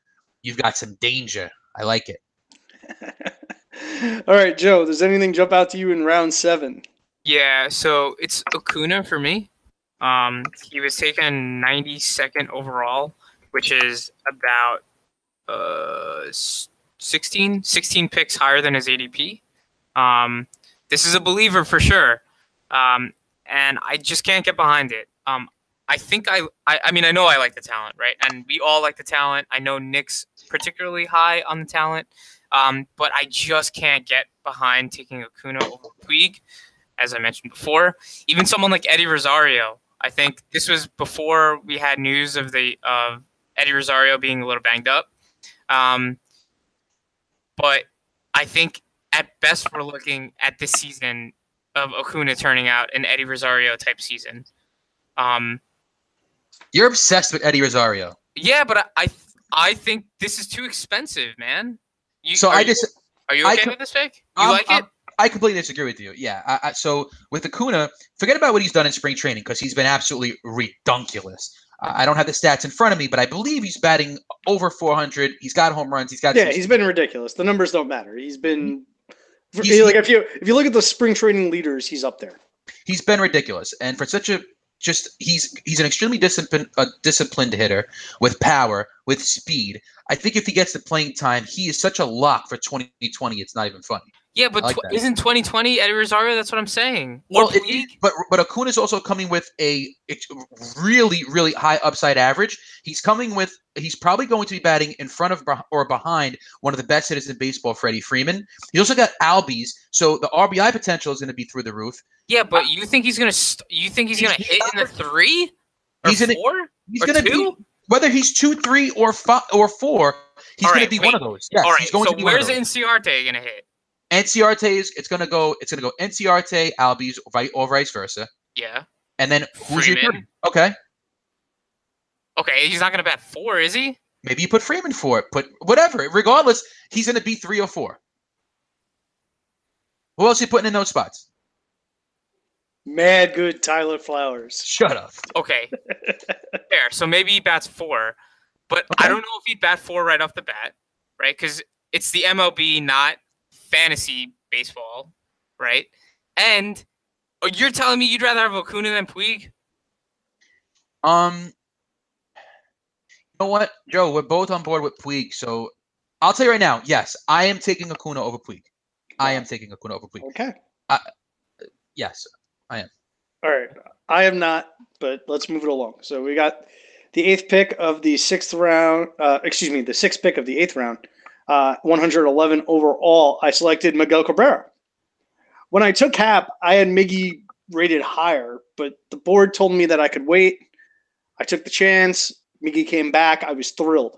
K: you've got some danger. I like it.
J: All right, Joe. Does anything jump out to you in round seven?
L: Yeah, so it's Acuna for me. Um, he was taken 92nd overall, which is about uh 16, 16 picks higher than his ADP. Um, this is a believer for sure, um, and I just can't get behind it. Um, I think I, I, I mean, I know I like the talent, right? And we all like the talent. I know Nick's particularly high on the talent, um, but I just can't get behind taking Acuna over Puig, as I mentioned before. Even someone like Eddie Rosario. I think this was before we had news of the of Eddie Rosario being a little banged up. Um, but I think at best we're looking at this season of Acuna turning out an Eddie Rosario type season. Um,
K: You're obsessed with Eddie Rosario.
L: Yeah, but I I, I think this is too expensive, man.
K: You, so I just
L: are you okay I, with this pick? You um, like it?
K: I completely disagree with you. Yeah. I, I, so with Acuna, forget about what he's done in spring training because he's been absolutely redunculous. I don't have the stats in front of me, but I believe he's batting over 400. He's got home runs. He's got
J: yeah. He's been ridiculous. The numbers don't matter. He's been he's, like if you if you look at the spring training leaders, he's up there.
K: He's been ridiculous, and for such a just he's he's an extremely disciplined a disciplined hitter with power with speed. I think if he gets the playing time, he is such a lock for 2020. It's not even funny.
L: Yeah, but like tw- isn't 2020 Eddie Rosario? That's what I'm saying.
K: Well, it, but but Acuna is also coming with a really really high upside average. He's coming with he's probably going to be batting in front of or behind one of the best hitters in baseball, Freddie Freeman. He also got Albies, so the RBI potential is going to be through the roof.
L: Yeah, but you think he's going to st- you think he's, he's going to hit in the three or he's gonna, four?
K: He's going to be whether he's two, three, or five or four. He's going to be wait. one of those. Yes,
L: All right.
K: He's going
L: so
K: to be
L: where's Inciarte going to hit?
K: Inciarte is it's gonna go it's gonna go Inciarte, Albies, right or vice versa.
L: Yeah.
K: And then who's Freeman. your third? Okay.
L: Okay, he's not gonna bat four, is he?
K: Maybe you put Freeman for it. Put whatever. Regardless, he's gonna be three or four. Who else are you putting in those spots?
J: Mad good Tyler Flowers.
K: Shut up.
L: Okay. Fair. So maybe he bats four, but okay. I don't know if he'd bat four right off the bat, right? Because it's the MLB, not fantasy baseball, right? And oh, you're telling me you'd rather have Acuna than Puig?
K: Um, you know what, Joe? We're both on board with Puig, so I'll tell you right now. Yes, I am taking Acuna over Puig. I am taking Acuna over Puig.
J: Okay.
K: Uh, yes, I am.
J: All right, I am not, but let's move it along. So we got the eighth pick of the sixth round. Uh, excuse me, the sixth pick of the eighth round uh, 111 overall, I selected Miguel Cabrera. When I took Happ, I had Miggy rated higher, but the board told me that I could wait. I took the chance. Miggy came back. I was thrilled.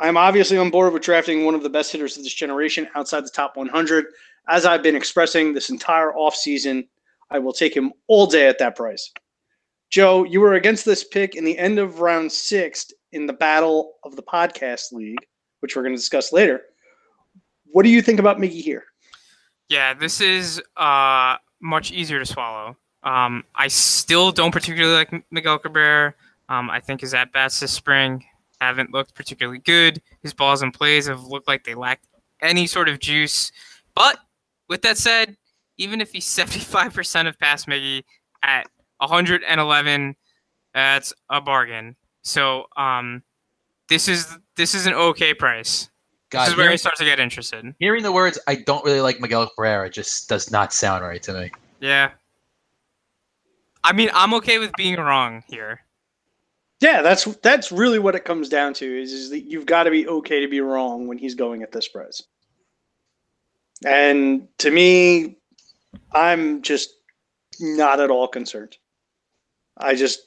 J: I'm obviously on board with drafting one of the best hitters of this generation outside the top 100. As I've been expressing this entire offseason, I will take him all day at that price. Joe, you were against this pick in the end of round six in the battle of the podcast league which we're going to discuss later. What do you think about Miggy here?
L: Yeah, this is uh, much easier to swallow. Um, I still don't particularly like Miguel Cabrera. Um, I think his at bats this spring haven't looked particularly good. His balls and plays have looked like they lack any sort of juice. But with that said, even if he's 75% of pass Miggy at 111, that's a bargain. So um, this is this is an okay price.
K: God,
L: this is where
K: hearing-
L: he starts to get interested.
K: Hearing the words, I don't really like Miguel Cabrera just does not sound right to me.
L: Yeah. I mean, I'm okay with being wrong here.
J: Yeah, that's that's really what it comes down to is, is that you've got to be okay to be wrong when he's going at this price. And to me, I'm just not at all concerned. I just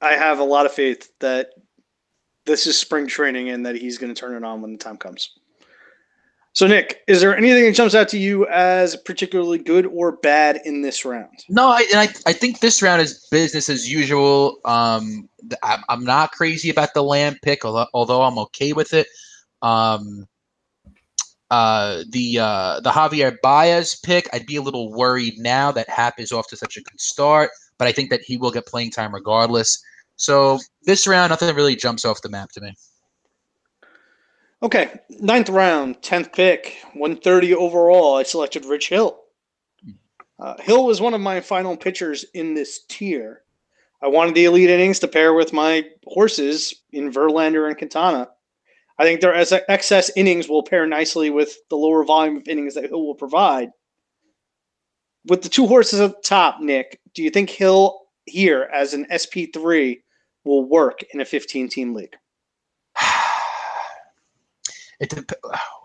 J: I have a lot of faith that this is spring training and that he's going to turn it on when the time comes. So Nick, is there anything that jumps out to you as particularly good or bad in this round?
K: No, I, and I, I think this round is business as usual. Um, I'm, not crazy about the Lamb pick, although, although I'm okay with it. Um, uh, the uh, the Javier Baez pick, I'd be a little worried now that Happ is off to such a good start, but I think that he will get playing time regardless. So this round, nothing really jumps off the map to me.
J: Okay, ninth round, tenth pick, one thirty overall. I selected Rich Hill. Uh, Hill was one of my final pitchers in this tier. I wanted the elite innings to pair with my horses in Verlander and Quintana. I think their ex- excess innings will pair nicely with the lower volume of innings that Hill will provide. With the two horses at the top, Nick, do you think Hill here as an SP3 will work in a 15 team league?
K: It dep-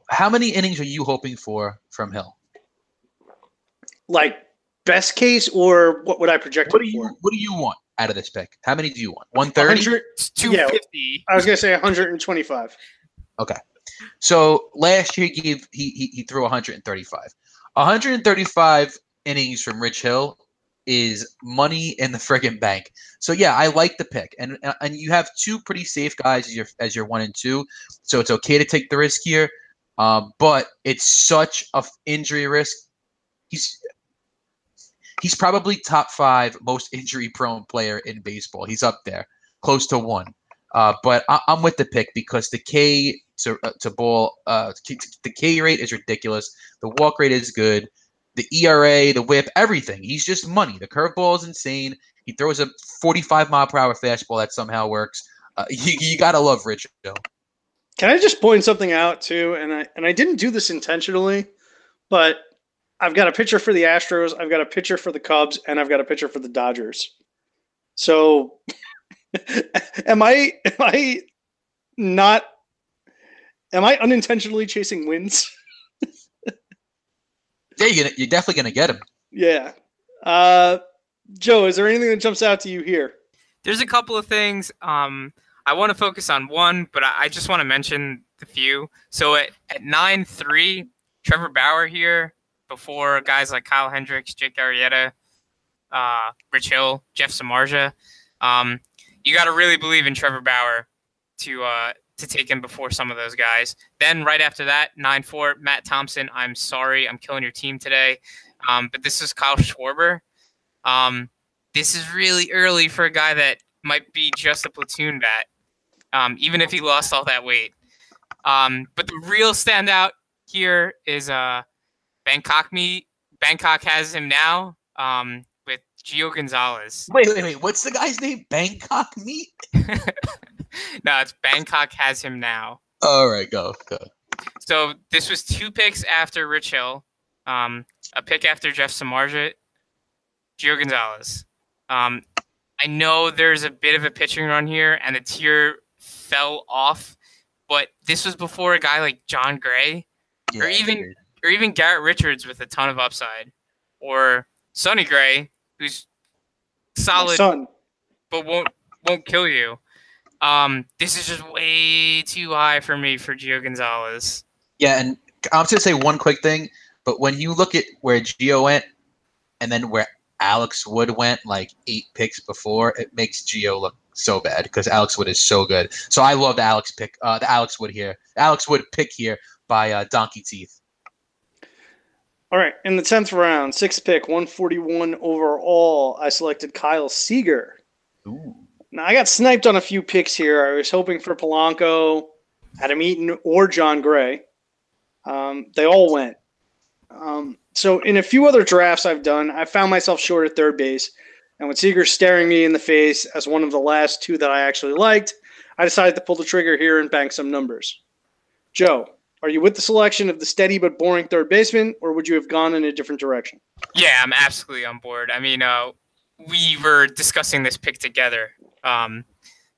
K: How many innings are you hoping for from Hill?
J: Like best case, or what would I project?
K: What do you
J: for?
K: What do you want out of this pick? How many do you want? One thirty.
J: 100 Yeah, I was gonna say 125.
K: Okay. So last year he gave he he, he threw 135. 135 innings from Rich Hill is money in the friggin' bank. So yeah, I like the pick, and and you have two pretty safe guys as your as your one and two, so it's okay to take the risk here. Um, but it's such a f- injury risk. He's he's probably top five most injury prone player in baseball. He's up there, close to one. Uh, but I, I'm with the pick because the K to uh, to ball uh, the K rate is ridiculous. The walk rate is good. The ERA, the WHIP, everything. He's just money. The curveball is insane. He throws a 45 mile per hour fastball that somehow works. Uh, you, you gotta love Rich.
J: Can I just point something out too? And I and I didn't do this intentionally, but I've got a pitcher for the Astros, I've got a pitcher for the Cubs, and I've got a pitcher for the Dodgers. So am I am I not am I unintentionally chasing wins?
K: Yeah, you're, gonna, you're definitely gonna get him.
J: yeah. Uh Joe, is there anything that jumps out to you here?
L: There's a couple of things. Um, I want to focus on one, but I, I just want to mention the few. So at, at 9 3, Trevor Bauer here, before guys like Kyle Hendricks, Jake Arrieta, uh, Rich Hill, Jeff Samardzija. Um, you got to really believe in Trevor Bauer to uh, to take him before some of those guys. Then right after that, 9 4, Matt Thompson. I'm sorry, I'm killing your team today. Um, but this is Kyle Schwarber. Um, this is really early for a guy that might be just a platoon bat, um, even if he lost all that weight. Um, but the real standout here is uh, Bangkok. Me, Bangkok has him now um, with Gio Gonzalez.
K: Wait, wait, wait. What's the guy's name? Bangkok Meat?
L: No, it's Bangkok has him now.
K: All right, go, go.
L: So this was two picks after Rich Hill, um, a pick after Jeff Samardzija, Gio Gonzalez. Um, I know there's a bit of a pitching run here, and the tier fell off, but this was before a guy like Jon Gray, or even or even Garrett Richards with a ton of upside, or Sonny Gray, who's solid
J: Son.
L: but won't won't kill you. Um, this is just way too high for me for Gio Gonzalez.
K: Yeah, and I'm just gonna say one quick thing, but when you look at where Gio went, and then where Alex Wood went, like eight picks before, it makes Gio look so bad because Alex Wood is so good. So I love the Alex pick, uh, the Alex Wood here, Alex Wood pick here by uh, Donkey Teeth.
J: All right, in the tenth round, sixth pick, one forty one overall, I selected Kyle Seager.
K: Ooh.
J: Now I got sniped on a few picks here. I was hoping for Polanco, Adam Eaton, or Jon Gray. Um, they all went. Um, so in a few other drafts I've done, I found myself short at third base, and with Seager staring me in the face as one of the last two that I actually liked, I decided to pull the trigger here and bank some numbers. Joe, are you with the selection of the steady but boring third baseman, or would you have gone in a different direction?
L: Yeah, I'm absolutely on board. I mean, uh, we were discussing this pick together, um,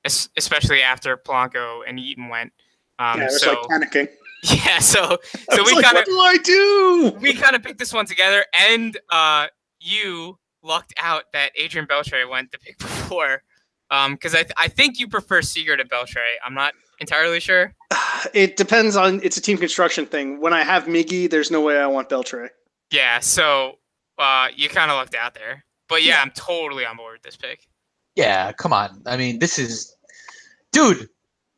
L: es- especially after Polanco and Eaton went. Um,
J: yeah, it was
L: so,
J: like panicking.
L: Yeah, so so we
J: like,
L: kind
J: what
L: of
J: do I do?
L: we kind of picked this one together, and uh, you lucked out that Adrian Beltre went the pick before, because I th- I think you prefer Seager to Beltre. I'm not entirely sure.
J: It depends on. It's a team construction thing. When I have Miggy, there's no way I want Beltre.
L: Yeah, so uh, you kind of lucked out there, but yeah, I'm totally on board with this pick.
K: Yeah, come on. I mean, this is, dude.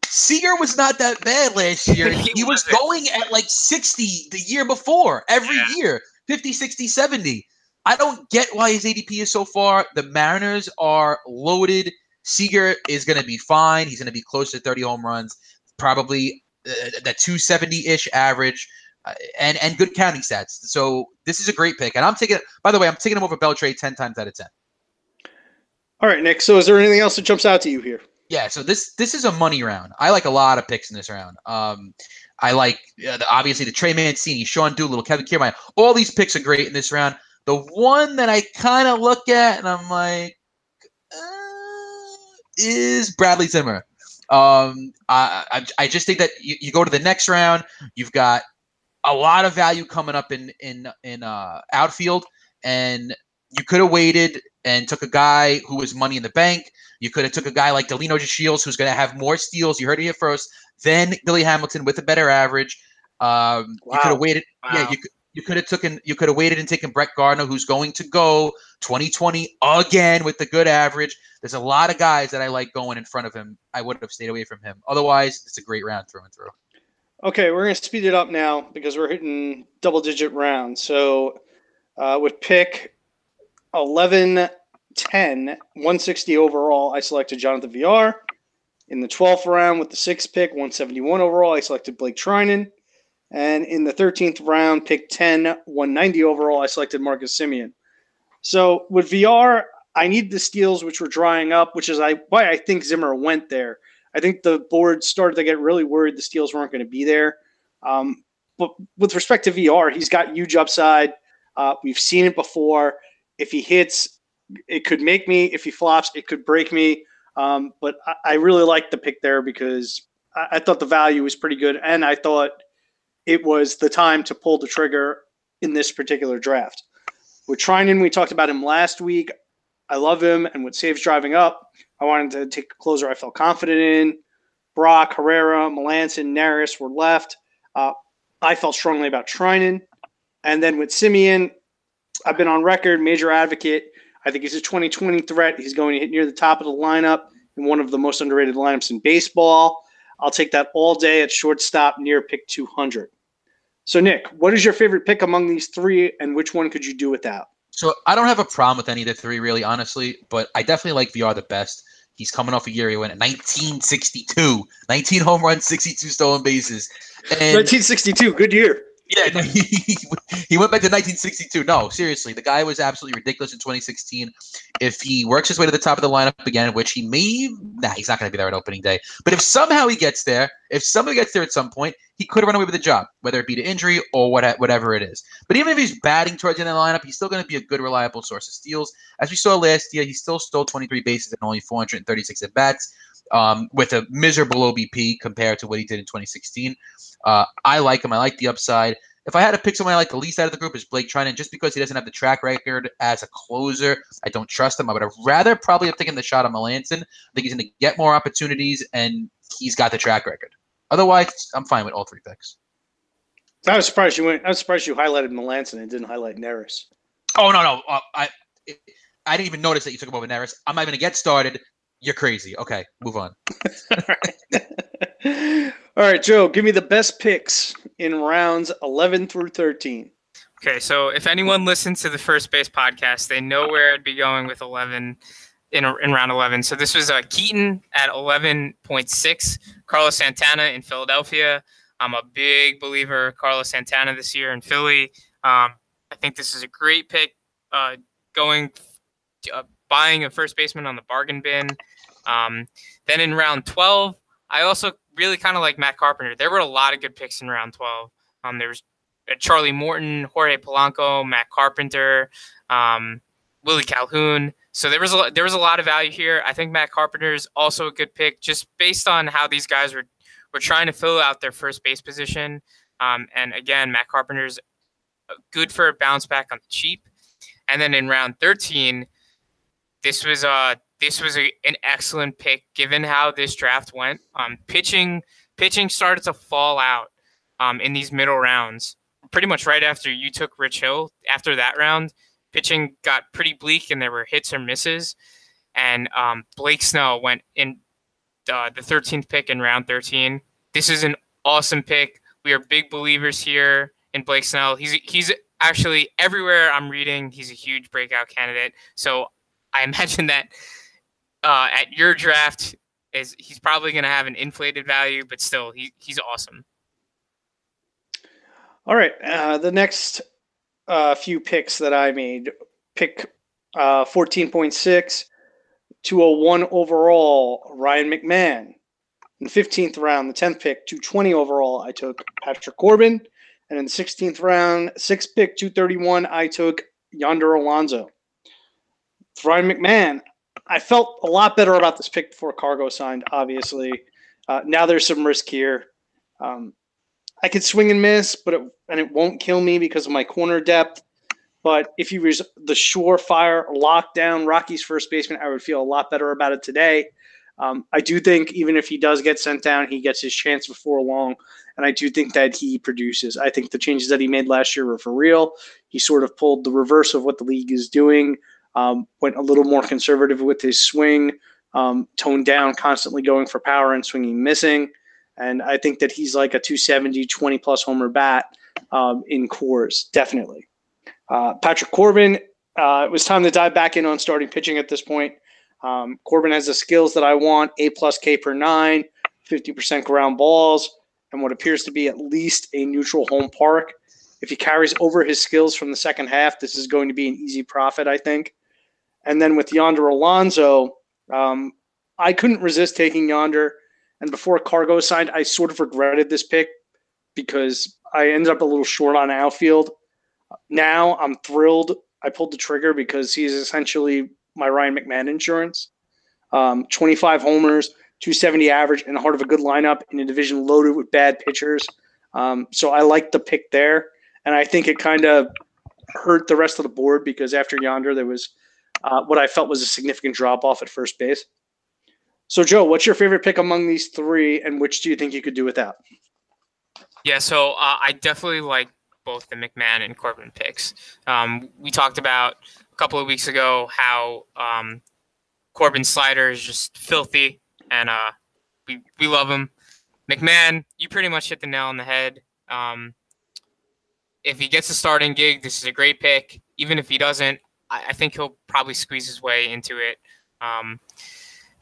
K: Seager was not that bad last year.
L: He
K: he was going at like 60 the year before, every
L: Yeah.
K: year 50, 60, 70. I don't get why his ADP is so far. The Mariners are loaded. Seager is going to be fine. He's going to be close to 30 home runs, probably uh, that 270 ish average. Uh, and and good counting stats. So this is a great pick, and I'm taking. By the way, I'm taking him over Beltre ten times out of ten.
J: All right, Nick. So is there anything else that jumps out to you here?
K: Yeah, so this this is a money round. I like a lot of picks in this round. Um, I like uh, the, obviously the Trey Mancini, Sean Doolittle, Kevin Kiermaier. All these picks are great in this round. The one that I kind of look at and I'm like, uh, is Bradley Zimmer. Um, I, I I just think that you, you go to the next round, you've got a lot of value coming up in in in uh, outfield, and you could have waited and took a guy who was money in the bank. You could have took a guy like Delino Shields, who's going to have more steals. You heard it here first. Then Billy Hamilton with a better average. Um, You could have
J: Wow.
K: waited. Yeah, you could. You could have taken. You could have waited and taken Brett Gardner, who's going to go 2020 again with the good average. There's a lot of guys that I like going in front of him. I would have stayed away from him. Otherwise, it's a great round through and through.
J: Okay, we're going to speed it up now because we're hitting double digit rounds. So uh, with pick 11, 10, 160 overall, I selected Jonathan Villar. In the 12th round with the sixth pick, 171 overall, I selected Blake Treinen. And in the 13th round, pick 10, 190 overall, I selected Marcus Semien. So with Villar, I need the steals which were drying up, which is why I think Zimmer went there. I think the board started to get really worried the steals weren't going to be there. Um, but with respect to Villar, he's got huge upside. Uh, we've seen it before. If he hits, it could make me. If he flops, it could break me. Um, but I, I really like the pick there because I, I thought the value was pretty good, and I thought it was the time to pull the trigger in this particular draft. With Treinen, we talked about him last week. I love him, and with saves driving up, I wanted to take a closer I felt confident in. Brock, Herrera, Melancon, Neris were left. Uh, I felt strongly about Treinen. And then with Semien, I've been on record, major advocate. I think he's a 2020 threat. He's going to hit near the top of the lineup in one of the most underrated lineups in baseball. I'll take that all day at shortstop near pick 200. So, Nick, what is your favorite pick among these three, and which one could you do without?
K: So I don't have a problem with any of the three, really, honestly. But I definitely like Villar the best. He's coming off a year he went at 1962, 19 home runs, 62 stolen bases, and
J: 1962, good year.
K: Yeah, no, he, he went back to 1962. No, seriously, the guy was absolutely ridiculous in 2016. If he works his way to the top of the lineup again, which he may, nah, he's not going to be there on opening day. But if somehow he gets there, if somebody gets there at some point, he could run away with the job, whether it be to injury or what, whatever it is. But even if he's batting towards the end of the lineup, he's still going to be a good, reliable source of steals. As we saw last year, he still stole 23 bases and only 436 at bats. Um, with a miserable OBP compared to what he did in 2016. Uh, I like him. I like the upside. If I had to pick someone I like the least out of the group is Blake Treinen, just because he doesn't have the track record as a closer. I don't trust him. I would have rather probably have taken the shot on Melancon. I think he's going to get more opportunities, and he's got the track record. Otherwise, I'm fine with all three picks.
J: I was surprised you went. I was surprised you highlighted Melancon and didn't highlight Neris.
K: Oh no, no, uh, I I didn't even notice that you took him over Neris. I'm not even going to get started. You're crazy. Okay, move on.
J: All right, Joe, give me the best picks in rounds 11 through 13.
L: Okay, so if anyone listens to the first base podcast, they know where I'd be going with 11 in, in round 11. So this was uh, Keaton at 11.6, Carlos Santana in Philadelphia. I'm a big believer Carlos Santana this year in Philly. Um, I think this is a great pick. Uh, going, uh, buying a first baseman on the bargain bin. Um, then in round 12, I also really kind of like Matt Carpenter. There were a lot of good picks in round 12. Um, there was uh, Charlie Morton, Jorge Polanco, Matt Carpenter, um, Willie Calhoun. So there was a there was a lot of value here. I think Matt Carpenter is also a good pick, just based on how these guys were were trying to fill out their first base position. Um, and again, Matt Carpenter's good for a bounce back on the cheap. And then in round 13, this was uh this was a, an excellent pick given how this draft went. Um, pitching pitching started to fall out um, in these middle rounds. Pretty much right after you took Rich Hill, after that round, pitching got pretty bleak and there were hits or misses. And um, Blake Snell went in uh, the 13th pick in round 13. This is an awesome pick. We are big believers here in Blake Snell. He's he's actually everywhere I'm reading. He's a huge breakout candidate. So I imagine that uh, at your draft is he's probably going to have an inflated value, but still he he's awesome.
J: All right, uh, the next uh, few picks that I made pick uh, 14.6, 201 overall, Ryan McMahon. In the 15th round, the 10th pick, 220 overall, I took Patrick Corbin. And in the 16th round, sixth pick, 231, I took Yonder Alonso. Ryan McMahon, I felt a lot better about this pick before Cargo signed, obviously. Uh, now there's some risk here. Um, I could swing and miss, but it, and it won't kill me because of my corner depth. But if he was the surefire lockdown Rockies first baseman, I would feel a lot better about it today. Um, I do think even if he does get sent down, he gets his chance before long. And I do think that he produces. I think the changes that he made last year were for real. He sort of pulled the reverse of what the league is doing, um, went a little more conservative with his swing, um, toned down, constantly going for power and swinging missing. And I think that he's like a 270, 20 plus homer bat um, in Coors, definitely. Uh, Patrick Corbin, uh, it was time to dive back in on starting pitching at this point. Um, Corbin has the skills that I want A plus K per nine, 50% ground balls, and what appears to be at least a neutral home park. If he carries over his skills from the second half, this is going to be an easy profit, I think. And then with Yonder Alonso, um, I couldn't resist taking Yonder. And before Cargo signed, I sort of regretted this pick because I ended up a little short on outfield. Now I'm thrilled I pulled the trigger because he's essentially my Ryan McMahon insurance. Um, 25 homers, 270 average, and the heart of a good lineup in a division loaded with bad pitchers. Um, so I like the pick there, and I think it kind of hurt the rest of the board because after Yonder there was uh, what I felt was a significant drop off at first base. So Joe, what's your favorite pick among these three, and which do you think you could do without?
L: Yeah, so uh, I definitely like both the McMahon and Corbin picks. Um, we talked about a couple of weeks ago how um, Corbin's slider is just filthy, and uh, we we love him. McMahon, you pretty much hit the nail on the head. Um, if he gets a starting gig, this is a great pick. Even if he doesn't, I, I think he'll probably squeeze his way into it. Um,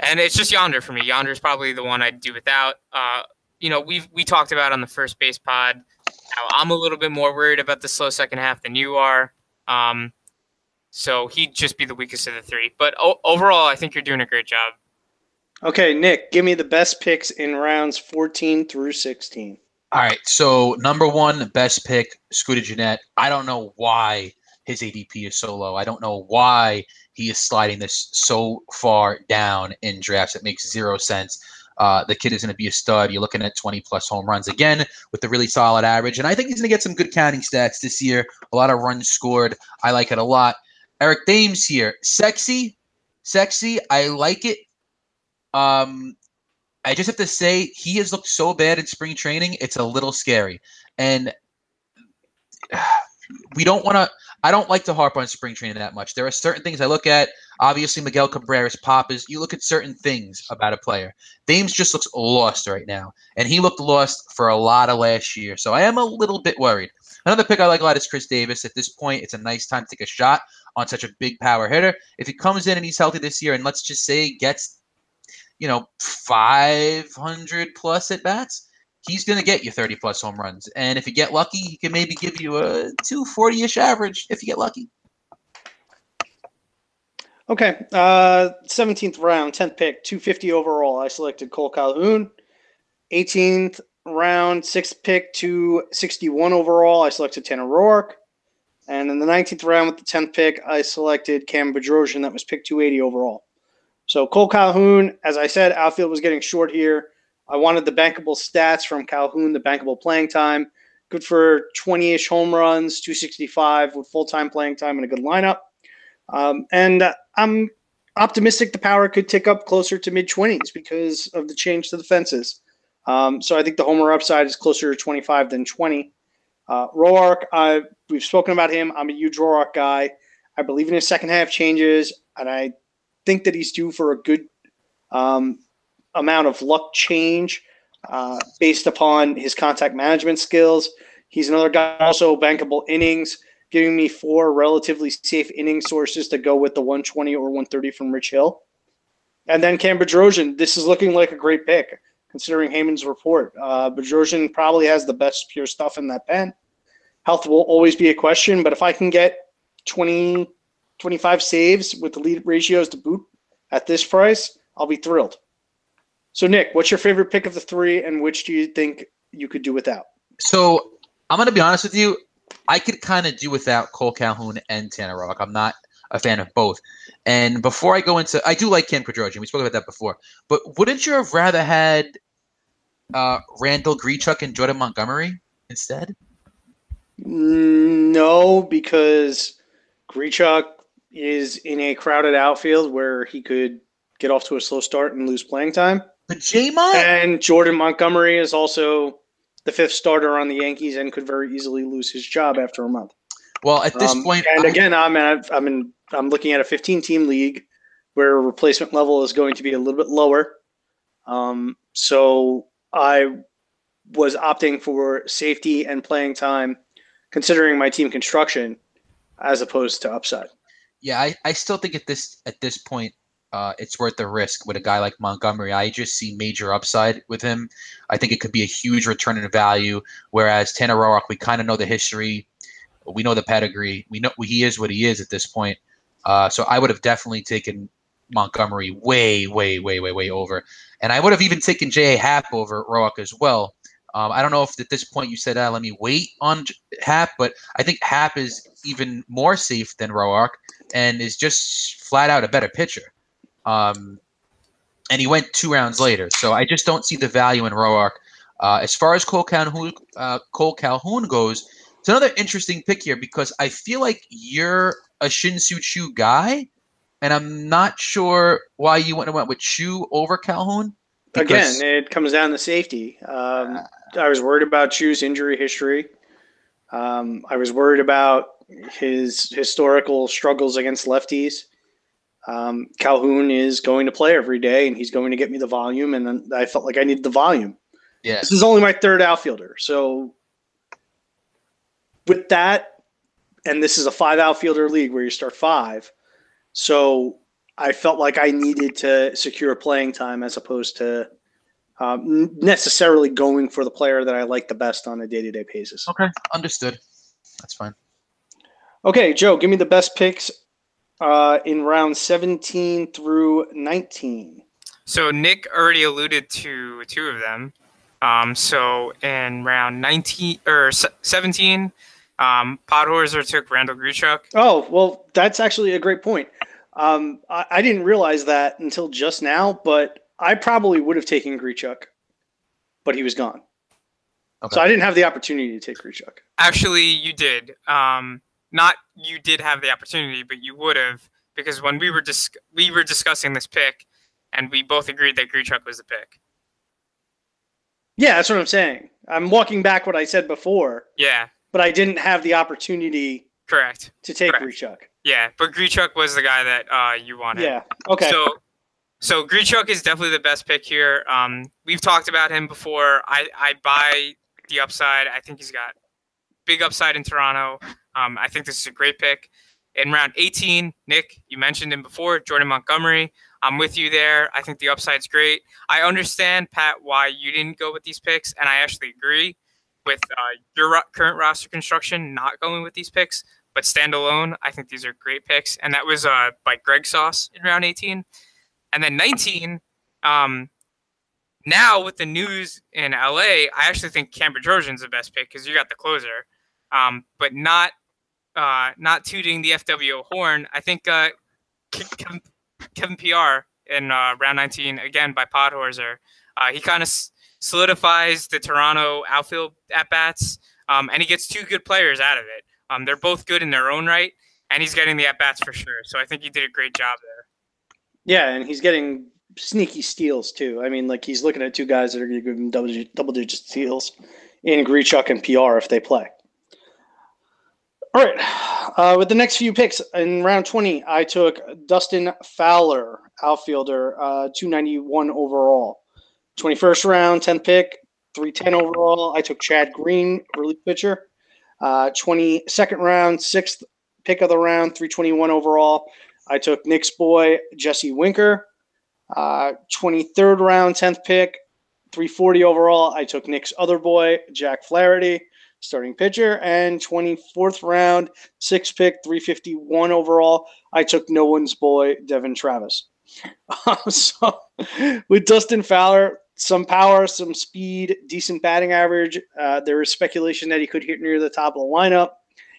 L: and it's just Yonder for me. Yonder is probably the one I'd do without. Uh, you know, we we talked about on the first base pod how I'm a little bit more worried about the slow second half than you are. Um, so he'd just be the weakest of the three. But o- overall, I think you're doing a great job.
J: Okay, Nick, give me the best picks in rounds 14 through 16.
K: All right. So number one, best pick, Scooter Gennett. I don't know why his ADP is so low. I don't know why he is sliding this so far down in drafts. It makes zero sense. Uh, the kid is going to be a stud. You're looking at 20 plus home runs again with a really solid average. And I think he's going to get some good counting stats this year. A lot of runs scored. I like it a lot. Eric Thames here. Sexy. Sexy. I like it. Um, I just have to say, he has looked so bad in spring training. It's a little scary. And we don't want to. I don't like to harp on spring training that much. There are certain things I look at. Obviously, Miguel Cabrera's pop is you look at certain things about a player. Thames just looks lost right now, and he looked lost for a lot of last year. So I am a little bit worried. Another pick I like a lot is Chris Davis. At this point, it's a nice time to take a shot on such a big power hitter. If he comes in and he's healthy this year, and let's just say gets, you know, 500 plus at bats, he's going to get you 30 plus home runs. And if you get lucky, he can maybe give you a 240 ish average if you get lucky.
J: Okay. Uh, 17th round, 10th pick, 250 overall. I selected Cole Calhoun. 18th round, 6th pick, 261 overall. I selected Tanner Roark. And in the 19th round with the 10th pick, I selected Cam Bedrosian. That was pick 280 overall. So Cole Calhoun, as I said, outfield was getting short here. I wanted the bankable stats from Calhoun, the bankable playing time. Good for 20 ish home runs, 265 with full time playing time and a good lineup. Um, and uh, I'm optimistic the power could tick up closer to mid 20s because of the change to the fences. Um, so I think the homer upside is closer to 25 than 20. Uh, Roark, uh, we've spoken about him. I'm a huge Roark guy. I believe in his second half changes, and I think that he's due for a good um, amount of luck change uh, based upon his contact management skills. He's another guy also bankable innings, giving me four relatively safe inning sources to go with the 120 or 130 from Rich Hill. And then Cam Bedrosian, this is looking like a great pick considering Heyman's report. Uh, Bedrosian probably has the best pure stuff in that pen. Health will always be a question, but if I can get 20, 25 saves with the lead ratios to boot at this price, I'll be thrilled. So, Nick, what's your favorite pick of the three, and which do you think you could do without?
K: So, I'm going to be honest with you. I could kind of do without Cole Calhoun and Tanner Roark. I'm not a fan of both. And before I go into, I do like Cam Bedrosian. We spoke about that before. But wouldn't you have rather had uh, Randall Grichuk and Jordan Montgomery instead?
J: No, because Grichuk is in a crowded outfield where he could get off to a slow start and lose playing time.
K: But J-Mont?
J: And Jordan Montgomery is also the fifth starter on the Yankees and could very easily lose his job after a month.
K: Well, at this
J: um,
K: point,
J: and again, I'm at, I'm in I'm looking at a 15 team league where replacement level is going to be a little bit lower. Um, so I was opting for safety and playing time, considering my team construction, as opposed to upside.
K: Yeah, I, I still think at this at this point, uh, it's worth the risk with a guy like Montgomery. I just see major upside with him. I think it could be a huge return in value. Whereas Tanner Roark, we kind of know the history, we know the pedigree, we know he is what he is at this point. Uh, so I would have definitely taken Montgomery way, way, way, way, way over. And I would have even taken J.A. Happ over Roark as well. Um, I don't know if at this point you said, ah, let me wait on Happ, but I think Happ is even more safe than Roark and is just flat out a better pitcher. Um, and he went two rounds later. So I just don't see the value in Roark. Uh, as far as Cole Calhoun, uh, Cole Calhoun goes, it's another interesting pick here because I feel like you're a Shin-Soo Choo guy, and I'm not sure why you went and went with Choo over Calhoun.
J: Again, it comes down to safety. Um, I was worried about Choo's injury history. Um, I was worried about his historical struggles against lefties. Um, Calhoun is going to play every day, and he's going to get me the volume, and then I felt like I needed the volume.
K: Yeah.
J: This is only my third outfielder, so with that, and this is a five outfielder league where you start five. So I felt like I needed to secure playing time as opposed to um, necessarily going for the player that I like the best on a day to day basis.
K: Okay, understood. That's fine.
J: Okay, Joe, give me the best picks uh, in round 17 through 19.
L: So Nick already alluded to two of them. Um, so in round 19 or 17, um, Podhorzer took Randall Grichuk.
J: Oh, well, that's actually a great point. Um, I, I, didn't realize that until just now, but I probably would have taken Grichuk, but he was gone. Okay. So I didn't have the opportunity to take Grichuk.
L: Actually, you did. Um, not you did have the opportunity, but you would have because when we were dis- we were discussing this pick, and we both agreed that Grichuk was the pick.
J: Yeah, that's what I'm saying. I'm walking back what I said before.
L: Yeah
J: but I didn't have the opportunity.
L: Correct.
J: To take
L: Correct.
J: Grichuk.
L: Yeah, but Grichuk was the guy that uh, you wanted.
J: Yeah. Okay.
L: So, so Grichuk is definitely the best pick here. Um, we've talked about him before. I I buy the upside. I think he's got big upside in Toronto. Um, I think this is a great pick. In round 18, Nick, you mentioned him before, Jordan Montgomery. I'm with you there. I think the upside's great. I understand, Pat, why you didn't go with these picks, and I actually agree with uh, your ro- current roster construction not going with these picks. But standalone, I think these are great picks, and that was uh, by Greg Sauce in round 18, and then 19. Um, now with the news in LA, I actually think Cam Bedrosian's the best pick because you got the closer, um, but not uh, not tooting the FWO horn. I think uh, Kevin, Kevin Pillar in uh, round 19 again by Podhorzer. Uh, he kind of s- solidifies the Toronto outfield at bats, um, and he gets two good players out of it. Um, they're both good in their own right, and he's getting the at bats for sure. So I think he did a great job there.
J: Yeah, and he's getting sneaky steals too. I mean, like he's looking at two guys that are going to give him double digit, double digit steals in Grichuk and Pillar if they play. All right, uh, with the next few picks in round twenty, I took Dustin Fowler, outfielder, uh, two ninety one overall. Twenty first round, tenth pick, three ten overall. I took Chad Green, relief pitcher. Uh, twenty second round, sixth pick of the round, three twenty one overall. I took Nick's boy Jesse Winker. Uh, 23rd round, 10th pick, 340 overall. I took Nick's other boy, Jack Flaherty, starting pitcher. And 24th round, six pick, 351 overall. I took no one's boy, Devon Travis. so with Dustin Fowler, some power, some speed, decent batting average. Uh, there is speculation that he could hit near the top of the lineup.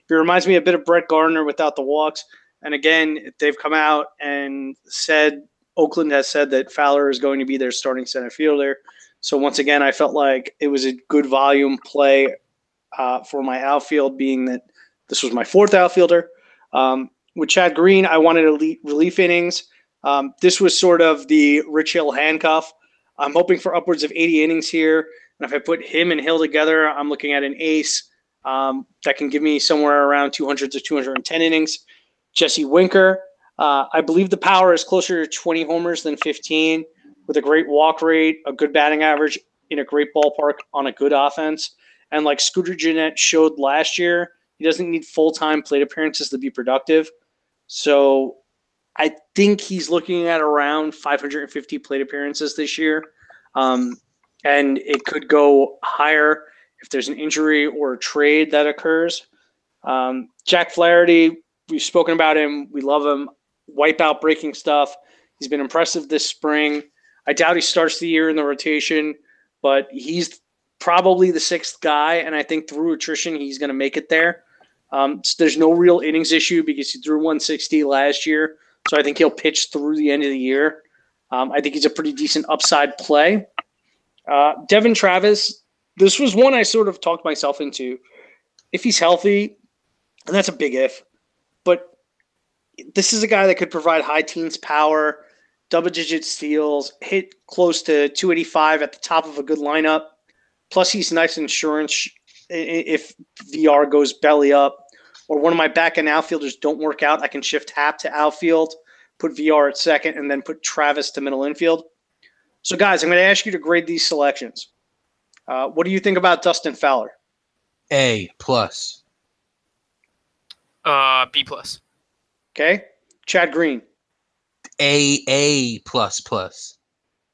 J: He reminds me a bit of Brett Gardner without the walks. And again, they've come out and said Oakland has said that Fowler is going to be their starting center fielder. So once again, I felt like it was a good volume play uh, for my outfield, being that this was my fourth outfielder. Um, with Chad Green, I wanted elite relief innings. Um, this was sort of the Rich Hill handcuff. I'm hoping for upwards of 80 innings here. And if I put him and Hill together, I'm looking at an ace um, that can give me somewhere around 200 to 210 innings. Jesse Winker, uh, I believe the power is closer to 20 homers than 15, with a great walk rate, a good batting average in a great ballpark on a good offense. And like Scooter Gennett showed last year, he doesn't need full time plate appearances to be productive. So I think he's looking at around 550 plate appearances this year. Um, and it could go higher if there's an injury or a trade that occurs. Um, Jack Flaherty, we've spoken about him. We love him wipeout breaking stuff. He's been impressive this spring. I doubt he starts the year in the rotation, but he's probably the sixth guy, and I think through attrition he's going to make it there. Um, so there's no real innings issue because he threw 160 last year, so I think he'll pitch through the end of the year. Um, I think he's a pretty decent upside play. Uh, Devon Travis, this was one I sort of talked myself into. If he's healthy, and that's a big if, but this is a guy that could provide high teens power, double digit steals, hit close to 285 at the top of a good lineup. Plus, he's nice insurance if Villar goes belly up or one of my back end outfielders don't work out. I can shift Happ to outfield, put Villar at second, and then put Travis to middle infield. So, guys, I'm going to ask you to grade these selections. Uh, what do you think about Dustin Fowler?
K: A plus.
L: Uh, B plus.
J: Okay. Chad Green.
K: A A plus plus.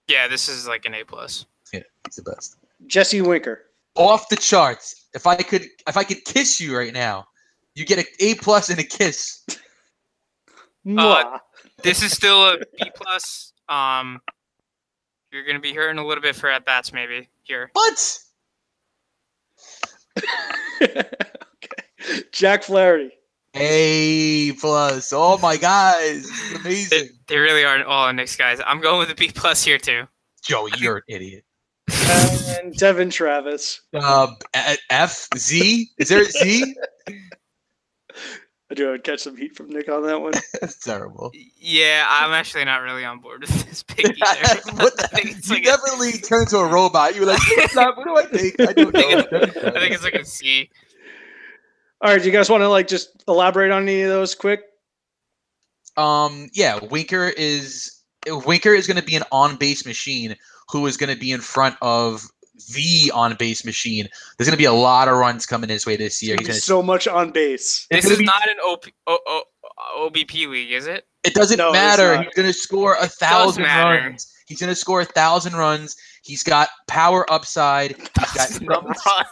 L: Yeah, this is like an A plus.
K: Yeah, he's the best.
J: Jesse Winker.
K: Off the charts. If I could if I could kiss you right now, you get an A plus and a kiss.
L: Uh, this is still a B plus. Um, you're gonna be hurting a little bit for at bats, maybe here.
K: What?
J: okay. Jack Flaherty.
K: A plus. Oh my guys, amazing.
L: They, they really are all Nick's guys. I'm going with a B plus here too.
K: Joey, you're an idiot.
J: And Devon Travis.
K: Uh, F Z. Is there a Z?
J: I do I catch some heat from Nick on that one.
K: That's terrible.
L: Yeah, I'm actually not really on board with this pick either.
K: what the, I think you like definitely a, turn into a robot. You're like, what do I think? I don't know.
L: I think it's like a C.
J: All right, do you guys want to like just elaborate on any of those quick?
K: Um, yeah, Winker is Winker is going to be an on-base machine who is going to be in front of the on base machine. There's going to be a lot of runs coming his way this year. He's gonna,
J: so much on base.
L: This is not an OP, o, o, OBP league, is it?
K: it doesn't
J: No,
K: matter. He's going to score a thousand runs. He's going to score a thousand runs. He's got power upside. He's got some-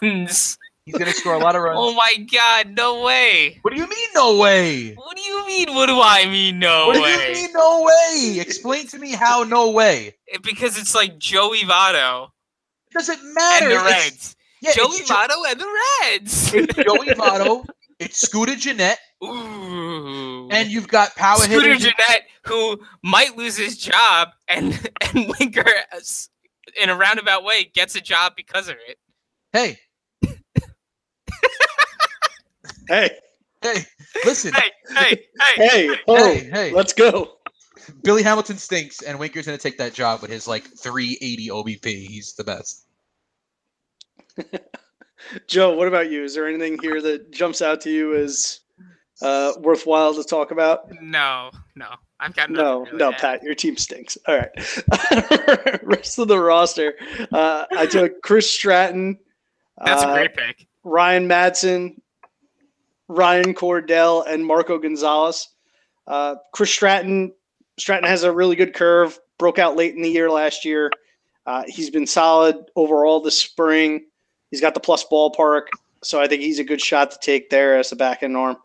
L: runs.
K: He's going to score a lot of runs.
L: Oh my god, no way.
K: What do you mean, no way?
L: What do you mean? What do I mean? No
K: What do
L: way.
K: you mean, no way? Explain to me how no way.
L: It- Because it's like Joey Votto
K: It doesn't matter.
L: and the
K: It's-
L: Reds.
K: yeah,
L: Joey
K: it's Jo-
L: Votto and the Reds.
K: It's Joey Votto. It's Scooter Gennett.
L: Ooh.
K: And you've got power
L: Scooter
K: hitters.
L: Gennett, who might lose his job, and and Winker, uh, in a roundabout way, gets a job because of it.
K: Hey,
J: Hey,
K: hey, listen.
L: Hey, hey, hey!
J: hey, oh,
K: Hey, hey.
J: let's go.
K: Billy Hamilton stinks, and Winker's going to take that job with his like 380 OBP. He's the best.
J: Joe, what about you? Is there anything here that jumps out to you as uh, worthwhile to talk about?
L: No, no, I've got nothing
J: No,
L: really
J: no,
L: to.
J: Pat, your team stinks. All right. Rest of the roster. Uh, I took Chris Stratton,
L: That's
J: uh,
L: a great pick.
J: Ryan Madson, Ryan Cordell, and Marco Gonzalez. Uh, Chris Stratton, Stratton has a really good curve. Broke out late in the year last year. Uh, he's been solid overall this spring. He's got the plus ballpark, so I think he's a good shot to take there as a back end arm.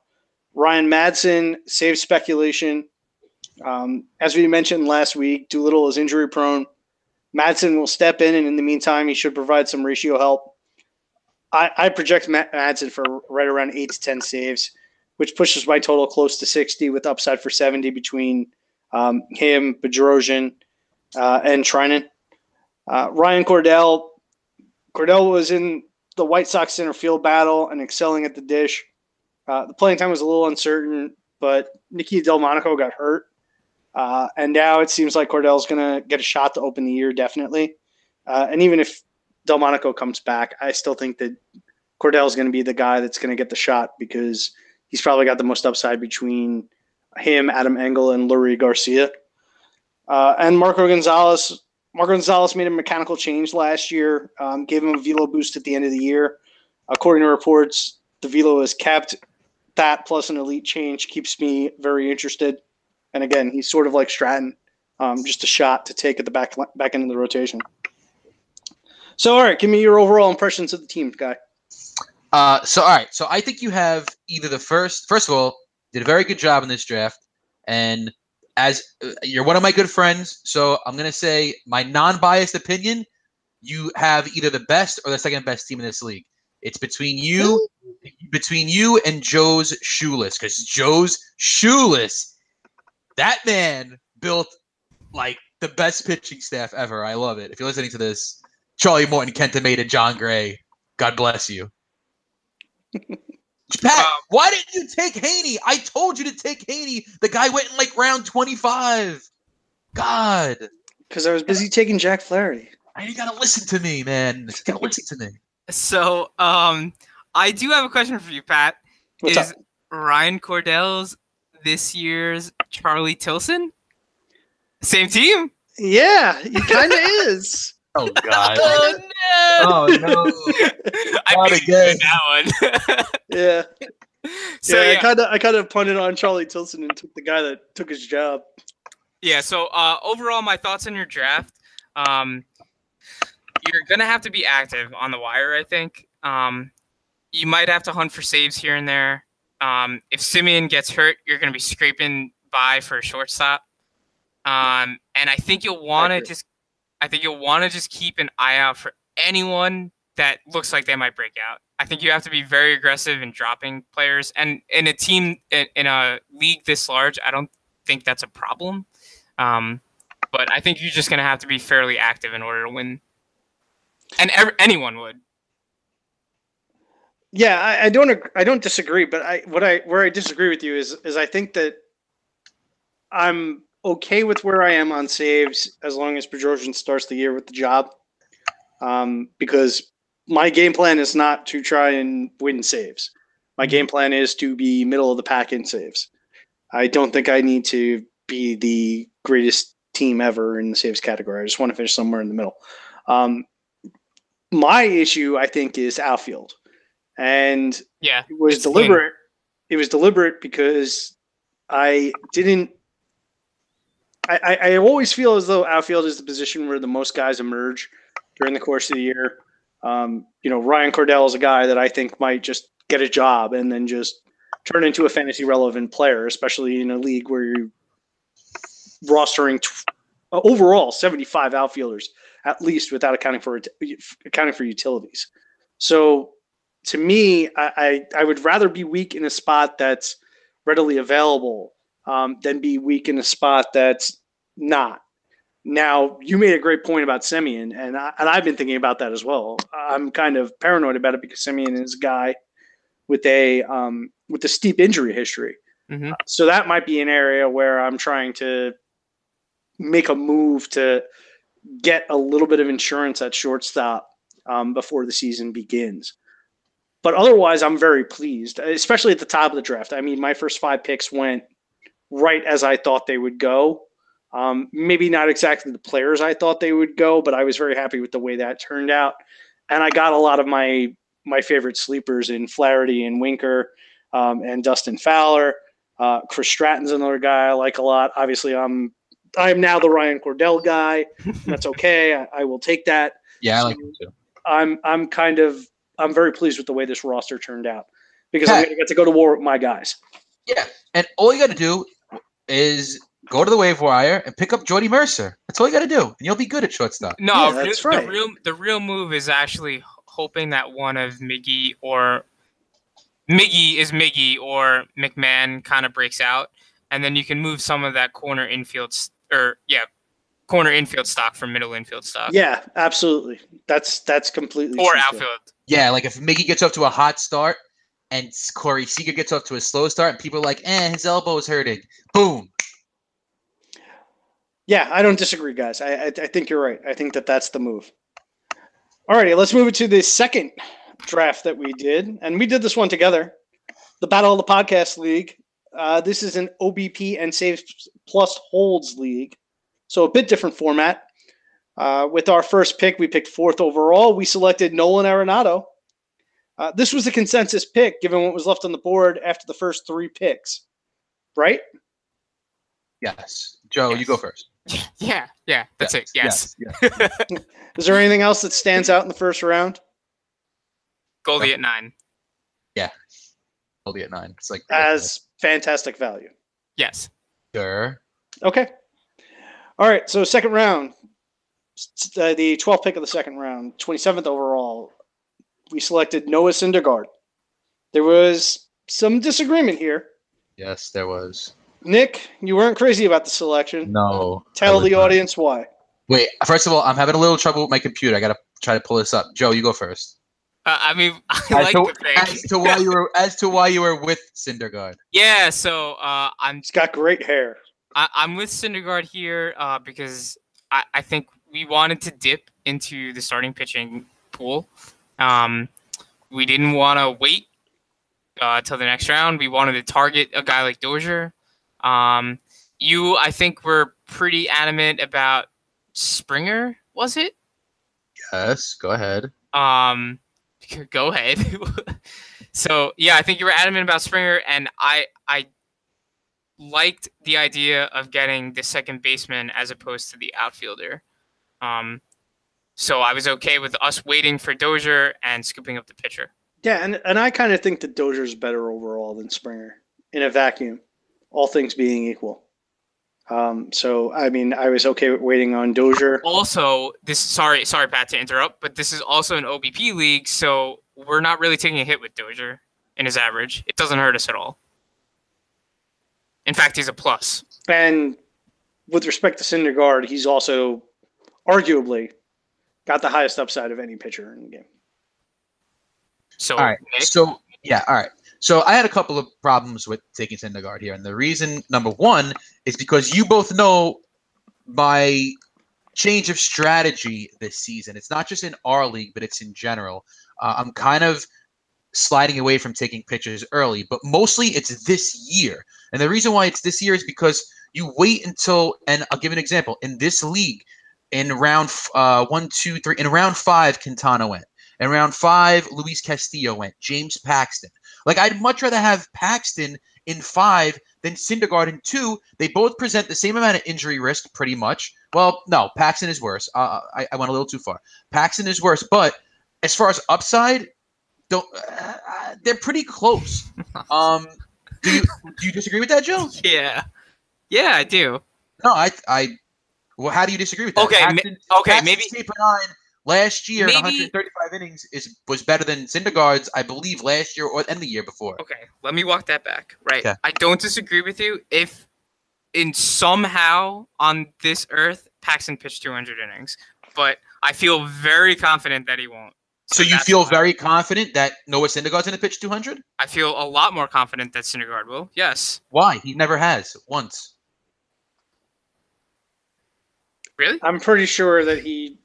J: Ryan Madson saves speculation. Um, as we mentioned last week, Doolittle is injury prone. Madson will step in, and in the meantime, he should provide some ratio help. I, I project Madson for right around eight to ten saves, which pushes my total close to sixty, with upside for seventy between um, him, Bedrosian, uh, and Treinen. Uh, Ryan Cordell. Cordell was in the White Sox center field battle and excelling at the dish. Uh, the playing time was a little uncertain, but Nicky Delmonico got hurt. Uh, and now it seems like Cordell's going to get a shot to open the year, definitely. Uh, and even if Delmonico comes back, I still think that Cordell's going to be the guy that's going to get the shot because he's probably got the most upside between him, Adam Engel, and Leury Garcia. Uh, and Marco Gonzalez. Marco Gonzalez made a mechanical change last year, um, gave him a velo boost at the end of the year. According to reports, the velo is kept. That plus an elite change keeps me very interested. And again, he's sort of like Stratton, um, just a shot to take at the back back end of the rotation. So, all right, give me your overall impressions of the team, guy.
K: Uh, so all right, so I think you have either the first. First of all, did a very good job in this draft, and as uh, you're one of my good friends, so I'm gonna say my non-biased opinion. You have either the best or the second best team in this league. It's between you, between you and Joe's shoeless, because Joe's shoeless. That man built like the best pitching staff ever. I love it. If you're listening to this, Charlie Morton, Kenta Maeda, Jon Gray, God bless you. Pat, why didn't you take Heaney? I told you to take Heaney. The guy went in like round 25. God.
J: Because I was busy taking Jack Flaherty.
K: I you gotta listen to me, man. You gotta listen to me.
L: So, um, I do have a question for you, Pat.
J: What's
L: is Ryan Cordell's this year's Charlie Tilson? Same team?
J: Yeah, he kind of is.
K: Oh God.
L: Oh no!
K: Oh no.
L: I
K: Not
L: beat
K: again.
L: you with that one.
J: Yeah.
L: so
J: yeah, I kind of I kind of punted on Charlie Tilson and took the guy that took his job.
L: yeah. So uh, overall, my thoughts on your draft. Um, you're gonna have to be active on the wire. I think. Um, you might have to hunt for saves here and there. Um, if Semien gets hurt, you're gonna be scraping by for a shortstop. Um, and I think you'll want to just. I think you'll want to just keep an eye out for anyone that looks like they might break out. I think you have to be very aggressive in dropping players, and in a team in, in a league this large, I don't think that's a problem. Um, but I think you're just going to have to be fairly active in order to win, and ev- anyone would.
J: Yeah, I, I don't I don't disagree, but I what I where I disagree with you is is I think that I'm okay with where I am on saves as long as Bedrosian starts the year with the job, um, because my game plan is not to try and win saves. My game plan is to be middle of the pack in saves. I don't think I need to be the greatest team ever in the saves category. I just want to finish somewhere in the middle. Um, my issue, I think, is outfield, and
L: yeah,
J: it was deliberate. It was deliberate because I didn't. I, I, always feel as though outfield is the position where the most guys emerge during the course of the year. Um, you know, Ryan Cordell is a guy that I think might just get a job and then just turn into a fantasy relevant player, especially in a league where you're rostering t- overall 75 outfielders at least without accounting for accounting for utilities. So to me, I, I, I would rather be weak in a spot that's readily available um, than be weak in a spot that's not. Now, you made a great point about Semien, and I, and I've been thinking about that as well. I'm kind of paranoid about it because Semien is a guy with a um, with a steep injury history.
L: Mm-hmm.
J: Uh, so that might be an area where I'm trying to make a move to get a little bit of insurance at shortstop um, before the season begins. But otherwise, I'm very pleased, especially at the top of the draft. I mean, my first five picks went right as I thought they would go. Um, maybe not exactly the players I thought they would go, but I was very happy with the way that turned out. And I got a lot of my my favorite sleepers in Flaherty and Winker um, and Dustin Fowler. Uh, Chris Stratton's another guy I like a lot. Obviously, I'm I'm now the Ryan Cordell guy. That's okay. I, I will take that.
K: Yeah, I like too.
J: I'm I'm kind of I'm very pleased with the way this roster turned out because I'm going to get to go to war with my guys.
K: Yeah, and all you got to do is go to the waiver wire and pick up Jordy Mercer. That's all you got to do, and you'll be good at shortstop.
L: No,
J: Yeah, that's
L: the,
J: right.
L: the real the real move is actually hoping that one of Miggy or Miggy is Miggy or McMahon kind of breaks out, and then you can move some of that corner infield s- or yeah, corner infield stock from middle infield stock.
J: Yeah, absolutely. That's that's completely
L: or
J: true, too.
L: outfield.
K: Yeah, like if Miggy gets up to a hot start and Corey Seager gets off to a slow start, and people are like, "Eh, his elbow is hurting." Boom.
J: Yeah, I don't disagree, guys. I, I I think you're right. I think that that's the move. All righty, let's move it to the second draft that we did, and we did this one together. The Battle of the Podcast League. Uh, this is an OBP and Saves Plus Holds league, so a bit different format. Uh, with our first pick, we picked fourth overall. We selected Nolan Arenado. Uh, this was a consensus pick, given what was left on the board after the first three picks, right?
K: Yes, Joe, you go first.
L: Yeah, yeah, that's it. Yes.
K: yes.
J: Is there anything else that stands out in the first round?
L: Goldie at nine.
K: Yeah, Goldie at nine. It's like
J: As fantastic value.
L: Yes.
K: sure.
J: Okay. All right. So second round, uh, the 12th pick of the second round, 27th overall, we selected Noah Syndergaard. There was some disagreement here.
K: Yes, there was.
J: Nick, you weren't crazy about the selection.
K: No.
J: Tell the
K: not.
J: audience why.
K: Wait, first of all, I'm having a little trouble with my computer. I gotta try to pull this up. Joe, you go first.
L: Uh, I mean, I
K: As,
L: like
K: to,
L: the pick.
K: as to why you were as to why you were with Syndergaard.
L: Yeah, so uh, I'm
J: He's got great hair.
L: I, I'm with Syndergaard here uh, because I, I think we wanted to dip into the starting pitching pool. Um, we didn't want to wait uh, till the next round. We wanted to target a guy like Dozier. Um, you, I think, were pretty adamant about Springer. Was it?
K: Yes, go ahead.
L: Um, go ahead. so yeah, I think you were adamant about Springer, and I I liked the idea of getting the second baseman as opposed to the outfielder. Um, so I was okay with us waiting for Dozier and scooping up the pitcher.
J: Yeah, and, and I kind of think that Dozier's better overall than Springer in a vacuum, all things being equal. Um, so I mean, I was okay with waiting on Dozier.
L: Also, this sorry sorry Pat to interrupt, but this is also an OBP league, so we're not really taking a hit with Dozier in his average. It doesn't hurt us at all. In fact, he's a plus.
J: And with respect to Syndergaard, he's also arguably got the highest upside of any pitcher in the game.
L: So,
K: All right.
L: Nick?
K: So yeah, all right. So I had a couple of problems with taking Syndergaard here, and the reason number one is because you both know my change of strategy this season. It's not just in our league, but it's in general. Uh, I'm kind of sliding away from taking pitchers early, but mostly it's this year. And the reason why it's this year is because you wait until, and I'll give an example. In this league, in round uh, one, two, three. In round five, Quintana went. In round five, Luis Castillo went. James Paxton. Like I'd much rather have Paxton in five than Syndergaard in two. They both present the same amount of injury risk, pretty much. Well, no, Paxton is worse. Uh, I, I went a little too far. Paxton is worse, but as far as upside, don't uh, they're pretty close. Um, do you do you disagree with that, Joe?
L: Yeah. Yeah, I do.
K: No, I I. Well, how do you disagree with that?
L: Okay, ma-
K: Paxton,
L: okay,
K: Paxton's
L: maybe-
K: last year,
L: Maybe-
K: 135 innings, is was better than Syndergaard's, I believe, last year or and the year before.
L: Okay, let me walk that back. Right.
K: Okay.
L: I don't disagree with you. If in somehow on this earth Paxton pitched 200 innings, but I feel very confident that he won't.
K: So you
L: that's
K: feel very confident that Noah Syndergaard's going to pitch 200?
L: I feel a lot more confident that Syndergaard will. Yes.
K: Why? He never has once.
L: Really?
J: I'm pretty sure that he.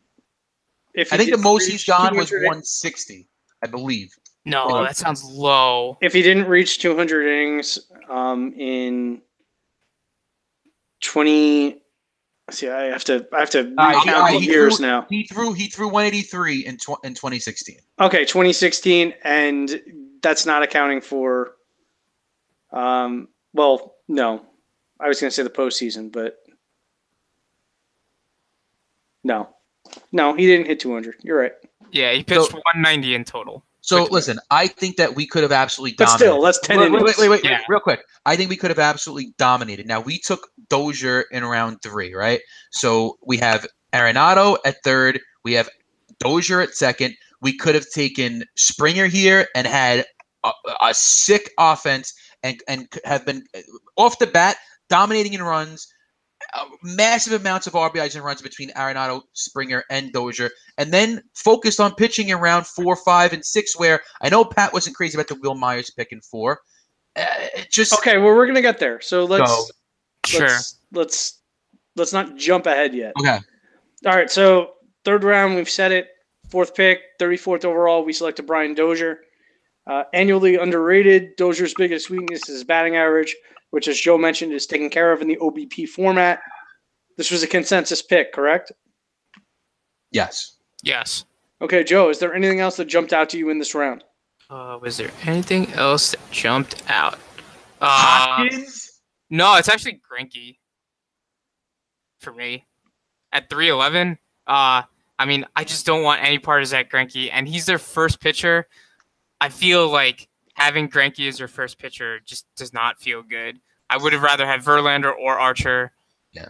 J: If
K: I think the most
J: reach
K: he's gone was 160, I believe.
L: No,
K: Oh.
L: that sounds low.
J: If he didn't reach 200 innings um, in 20, see, I have to, I have to
K: All right,
J: recount
K: all right,
J: the
K: he
J: years
K: threw,
J: now.
K: He threw he threw 183 in tw- in 2016.
J: Okay, 2016, and that's not accounting for. Um, well, no, I was going to say the postseason, but no, no, he didn't hit 200. You're right.
L: Yeah, he pitched 190 in total.
K: So listen, I think that we could have absolutely
J: But
K: dominated.
J: still, that's 10
K: wait, wait,
J: innings.
K: wait, wait, wait,
L: Yeah.
K: real quick. I think we could have absolutely dominated. Now we took Dozier in round three, right? So we have Arenado at third. We have Dozier at second. We could have taken Springer here and had a, a sick offense and and have been off the bat dominating in runs. Uh, massive amounts of RBIs and runs between Arenado, Springer, and Dozier, and then focused on pitching in round four, five, and six. Where I know Pat wasn't crazy about the Wil Myers pick in four. Uh, just
J: Okay, well, we're gonna get there. So let's
K: Go.
L: Sure.
J: let's let's let's not jump ahead yet.
K: okay.
J: All right, so third round, we've said it. Fourth pick, 34th overall, we selected Brian Dozier. Uh, annually underrated. Dozier's biggest weakness is his batting average, which, as Joe mentioned, is taken care of in the OBP format. This was a consensus pick, correct?
K: Yes.
L: Yes.
J: Okay, Joe, is there anything else that jumped out to you in this round?
L: Uh, was there anything else that jumped out? Uh,
K: Hoskins.
L: no, it's actually Greinke for me at 311. Uh, I mean, I just don't want any part of Zack Greinke, and he's their first pitcher. I feel like having Greinke as your first pitcher just does not feel good. I would have rather had Verlander or Archer.
K: Yeah.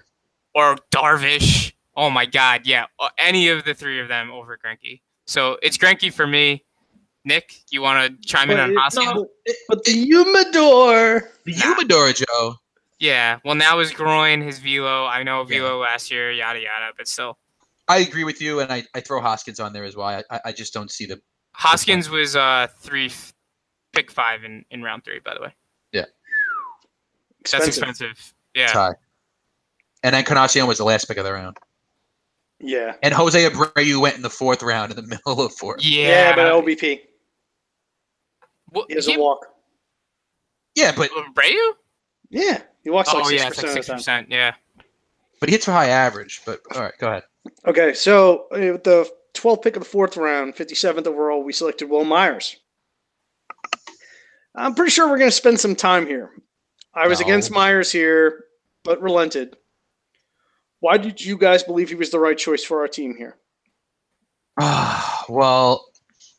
L: Or Darvish. Oh my God, yeah, uh, any of the three of them over Greinke. So it's Greinke for me. Nick, you want to chime in on Hoskins?
J: but the humidor.
K: The humidor, Joe.
L: Yeah, well, now his groin, his velo. I know velo last year, yada yada, but still,
K: I agree with you, and I, I throw Hoskins on there as well. I, I- I just don't see the
L: Hoskins was uh three, pick five in in round three. By the way,
K: yeah
L: that's expensive. Yeah,
K: tie. And then Encarnacion was the last pick of the round.
J: Yeah.
K: And Jose Abreu went in the fourth round in the middle of four.
L: yeah, yeah
J: but OBP.
L: Well,
J: He has
L: he-
J: a walk.
K: Yeah, but
L: Abreu.
J: Yeah, he walks like
L: Oh
J: six
L: yeah, it's like
J: percent
L: six
J: of the time.
L: percent. Yeah.
K: but he hits for high average. But all right, go ahead.
J: Okay, so uh, the 12th pick of the fourth round, 57th overall, we selected Wil Myers. I'm pretty sure we're going to spend some time here. I was
K: No.
J: against Myers here, but relented. Why did you guys believe he was the right choice for our team here?
K: Ah, well,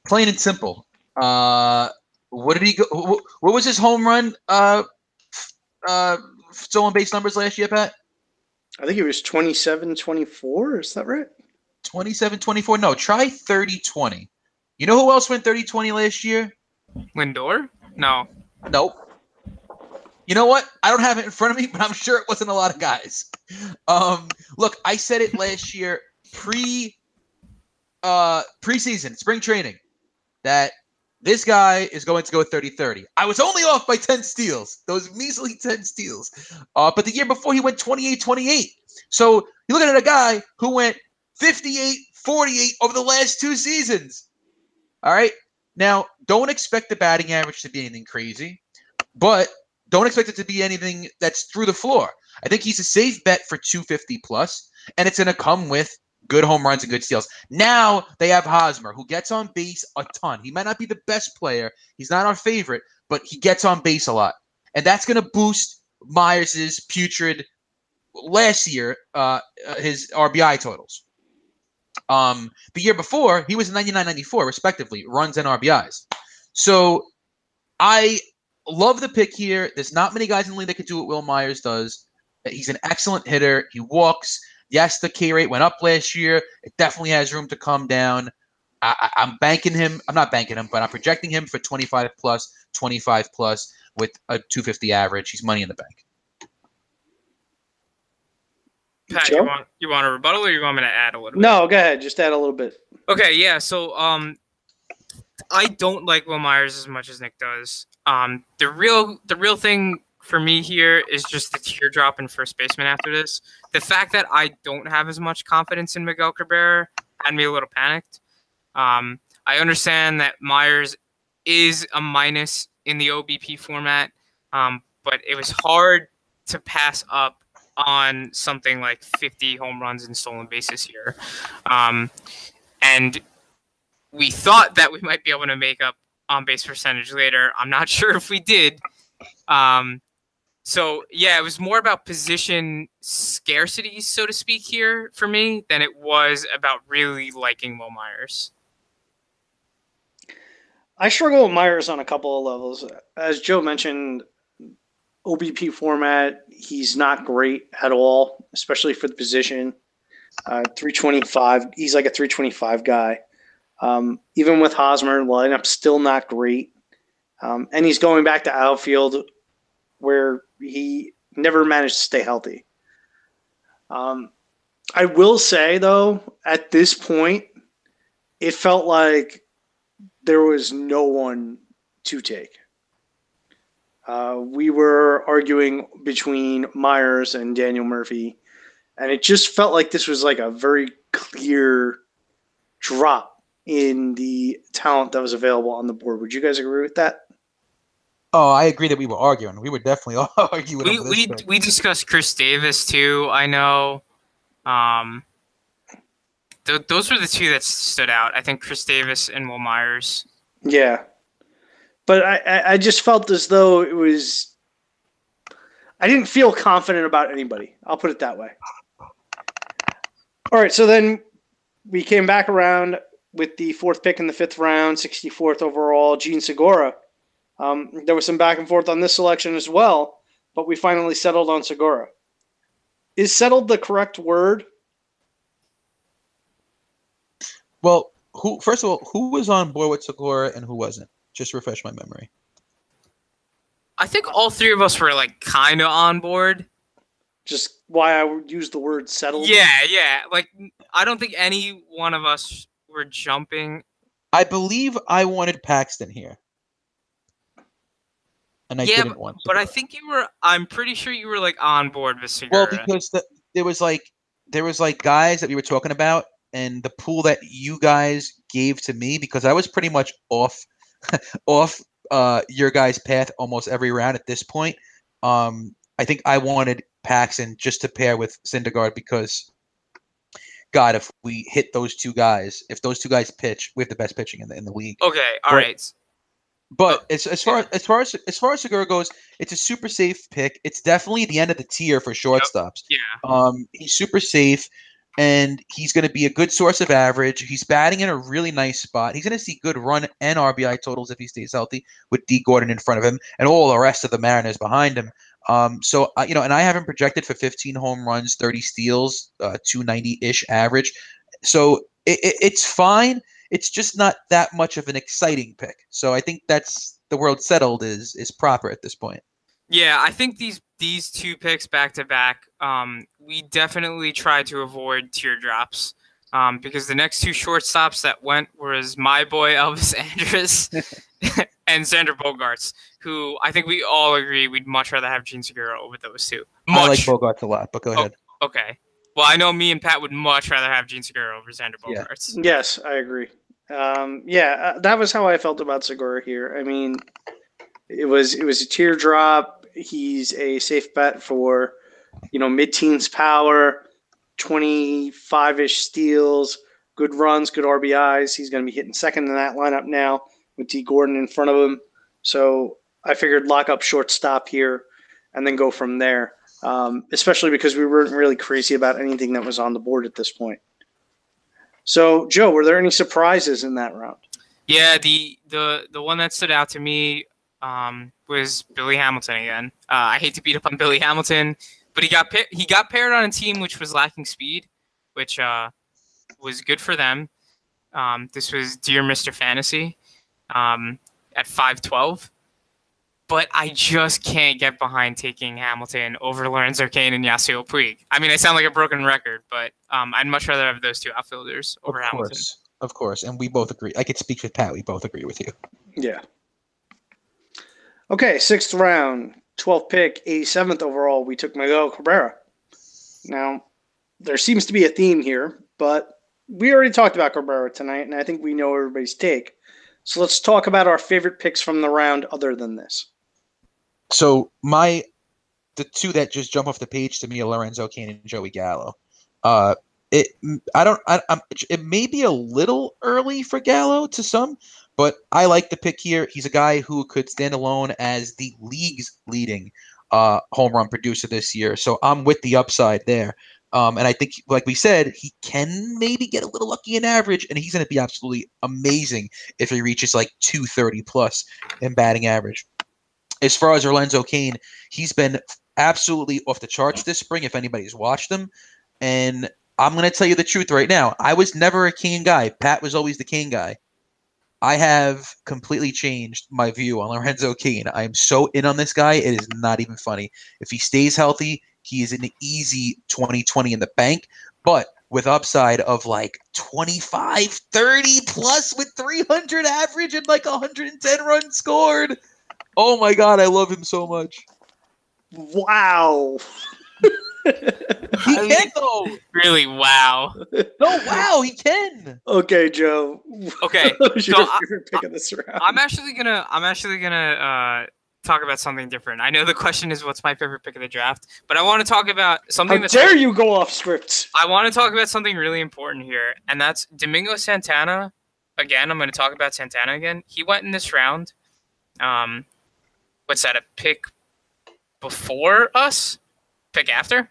K: plain and simple. Uh, what did he go? wh- What was his home run? Uh, uh, stolen base numbers last year, Pat.
J: I think it was 27 24. Is that right?
K: 27 24. No, try 30 20. You know who else went 30 20 last year?
L: Lindor? No.
K: Nope. You know what? I don't have it in front of me, but I'm sure it wasn't a lot of guys. Um, look, I said it last year pre uh preseason, spring training, that this guy is going to go 30-30. I was only off by 10 steals, those measly 10 steals. Uh, but the year before he went 28-28. So you're looking at a guy who went 58-48 over the last two seasons. All right. Now, don't expect the batting average to be anything crazy, but don't expect it to be anything that's through the floor. I think he's a safe bet for 250 plus, and it's going to come with good home runs and good steals. Now they have Hosmer, who gets on base a ton. He might not be the best player. He's not our favorite, but he gets on base a lot, and that's going to boost Myers's putrid last year uh, his RBI totals. Um, the year before, he was 99 94, respectively, runs and RBIs. So I love the pick here. There's not many guys in the league that could do what Wil Myers does. He's an excellent hitter. He walks. Yes, the K rate went up last year. It definitely has room to come down. I, am banking him. I'm not banking him, but I'm projecting him for 25 plus, 25 plus with a 250 average. He's money in the bank.
L: Pat, you want you want a rebuttal or you want me to add a little? bit?
J: No, go ahead. Just add a little bit.
L: Okay, yeah. So um, I don't like Wil Myers as much as Nick does. Um, the real the real thing for me here is just the tier drop in first baseman after this. The fact that I don't have as much confidence in Miguel Cabrera had me a little panicked. Um, I understand that Myers is a minus in the OBP format, um, but it was hard to pass up on something like 50 home runs and stolen bases here. Um, and we thought that we might be able to make up on base percentage later. I'm not sure if we did. Um, so yeah, it was more about position scarcity, so to speak, here for me than it was about really liking Wil Myers.
J: I struggle with Myers on a couple of levels. As Joe mentioned, OBP format, he's not great at all, especially for the position. Uh, 325, he's like a 325 guy. Um, even with Hosmer, lineup still not great. Um, and he's going back to outfield where he never managed to stay healthy. Um, I will say, though, at this point, it felt like there was no one to take. Uh, we were arguing between Myers and Daniel Murphy, and it just felt like this was like a very clear drop in the talent that was available on the board. Would you guys agree with that?
K: Oh, I agree that we were arguing. We were definitely arguing.
L: We we, we discussed Chris Davis too. I know. Um, th- those were the two that stood out. I think Chris Davis and Wil Myers.
J: Yeah, but I, I just felt as though it was. I didn't feel confident about anybody. I'll put it that way. All right, so then we came back around with the fourth pick in the fifth round, 64th overall, Jean Segura. Um, there was some back and forth on this selection as well, but we finally settled on Segura. Is settled the correct word?
K: Well, who first of all, who was on board with Segura and who wasn't? Just refresh my memory.
L: I think all three of us were like kind of on board.
J: Just why I would use the word settled.
L: Yeah, yeah. Like I don't think any one of us were jumping.
K: I believe I wanted Paxton here. And I
L: yeah,
K: didn't
L: but,
K: want.
L: But I think you were. I'm pretty sure you were like on board with Segura.
K: Well, because the, there was like there was like guys that we were talking about, and the pool that you guys gave to me because I was pretty much off off uh, your guys' path almost every round at this point. Um, I think I wanted Paxton just to pair with Syndergaard because, God, if we hit those two guys, if those two guys pitch, we have the best pitching in the in the league.
L: Okay, all
K: but,
L: right.
K: But as, as far as far as as far as Segura goes, it's a super safe pick. It's definitely the end of the tier for shortstops.
L: Yep. Yeah.
K: Um, he's super safe and he's going to be a good source of average. He's batting in a really nice spot. He's going to see good run and RBI totals if he stays healthy with Dee Gordon in front of him and all the rest of the Mariners behind him. Um, so uh, you know, and I haven't projected for 15 home runs, 30 steals, uh, 290 ish average. So it, it, it's fine. It's just not that much of an exciting pick. So I think that's the world settled is is proper at this point.
L: Yeah, I think these these two picks back to back, um, we definitely tried to avoid tier drops um, because the next two shortstops that went was my boy Elvis Andrus and Xander Bogaerts, who I think we all agree we'd much rather have Jean Segura over those two. Much.
K: I like Bogaerts a lot, but go ahead.
L: Oh, okay. Well, I know me and Pat would much rather have Jean Segura over Xander Bogaerts.
J: Yeah. Yes, I agree. Um, yeah, uh, that was how I felt about Segura here. I mean, it was it was a tier drop he's a safe bet for, you know, mid-teens power, 25 ish steals, good runs, good RBIs. He's going to be hitting second in that lineup now with Dee Gordon in front of him. So I figured lock up shortstop here and then go from there, um, especially because we weren't really crazy about anything that was on the board at this point. So, Joe, were there any surprises in that round?
L: Yeah, the the the one that stood out to me um, was Billy Hamilton again. Uh, I hate to beat up on Billy Hamilton, but he got pa- he got paired on a team which was lacking speed, which uh, was good for them. Um, this was Dear Mr. Fantasy um, at five twelve, but I just can't get behind taking Hamilton over Lorenzo Cain and Yasiel Puig. I mean, I sound like a broken record, but um, I'd much rather have those two outfielders over
K: of
L: Hamilton.
K: course, of course, and we both agree. I could speak with Pat. We both agree with you.
J: Yeah. Okay, sixth round, 12th pick, 87th overall. We took Miguel Cabrera. Now, there seems to be a theme here, but we already talked about Cabrera tonight, and I think we know everybody's take. So let's talk about our favorite picks from the round other than this.
K: So my the two that just jump off the page to me are Lorenzo Cain and Joey Gallo. Uh, it I don't I, I'm, it may be a little early for Gallo to some, but I like the pick here. He's a guy who could stand alone as the league's leading uh, home run producer this year. So I'm with the upside there. Um, and I think, like we said, he can maybe get a little lucky in average, and he's going to be absolutely amazing if he reaches like 230 plus in batting average. As far as Lorenzo Cain, he's been absolutely off the charts this spring, if anybody's watched him. And I'm going to tell you the truth right now. I was never a Cain guy. Pat was always the Cain guy. I have completely changed my view on Lorenzo Cain. I am so in on this guy. It is not even funny. If he stays healthy, he is an easy 2020 in the bank, but with upside of like 25, 30 plus with 300 average and like 110 runs scored. Oh my god, I love him so much.
J: Wow.
K: he can though.
L: Really, wow.
K: No, wow, he can.
J: Okay, Joe.
L: Okay,
J: What was
L: so I-
J: favorite pick of this round?
L: I'm actually gonna I'm actually gonna uh, talk about something different. I know the question is what's my favorite pick of the draft, but I want to talk about something
J: How
L: that's
J: dare you go off script?
L: I want to talk about something really important here, and that's Domingo Santana. Again, I'm going to talk about Santana again. He went in this round. Um, what's that? A pick before us? Pick after?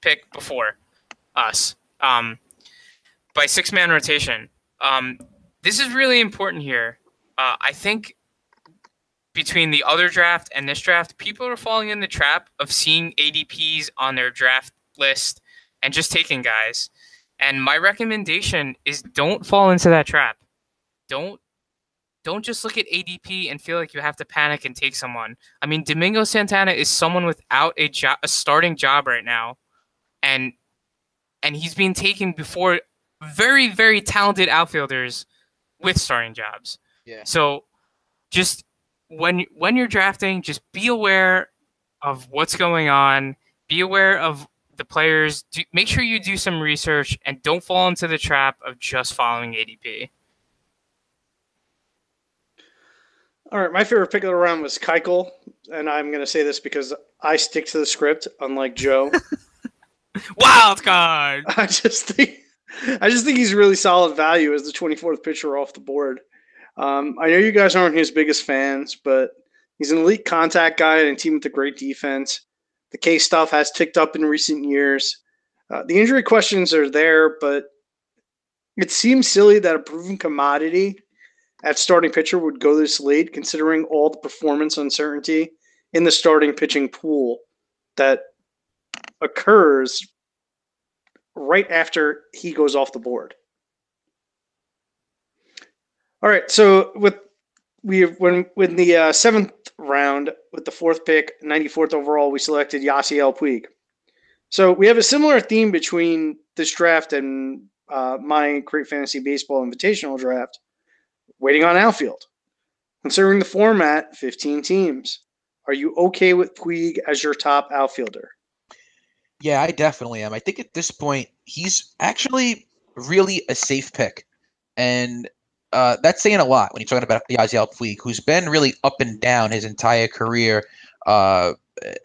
L: Pick before us. Um, by six man rotation. Um, this is really important here. Uh, I think between the other draft and this draft, people are falling in the trap of seeing ADPs on their draft list and just taking guys. And my recommendation is don't fall into that trap. Don't don't just look at ADP and feel like you have to panic and take someone. I mean, Domingo Santana is someone without a job, a starting job right now, and and he's being taken before very very talented outfielders with starting jobs.
K: Yeah.
L: So just when when you're drafting, just be aware of what's going on. Be aware of the players. Do, make sure you do some research and don't fall into the trap of just following ADP.
J: All right, my favorite pick of the round was Keuchel, and I'm going to say this because I stick to the script, unlike Joe.
L: Wild card.
J: I just think, I just think he's really solid value as the 24th pitcher off the board. Um, I know you guys aren't his biggest fans, but he's an elite contact guy and a team with a great defense. The K stuff has ticked up in recent years. Uh, the injury questions are there, but it seems silly that a proven commodity at starting pitcher would go this late, considering all the performance uncertainty in the starting pitching pool that occurs right after he goes off the board. All right, so with we when when the uh, seventh round with the fourth pick, ninety fourth overall, we selected Yasiel Puig. So we have a similar theme between this draft and uh, my Great Fantasy Baseball Invitational draft. Waiting on outfield. Considering the format, 15 teams. Are you okay with Puig as your top outfielder?
K: Yeah, I definitely am. I think at this point he's actually really a safe pick, and uh, that's saying a lot when you're talking about Yasiel Puig, who's been really up and down his entire career uh,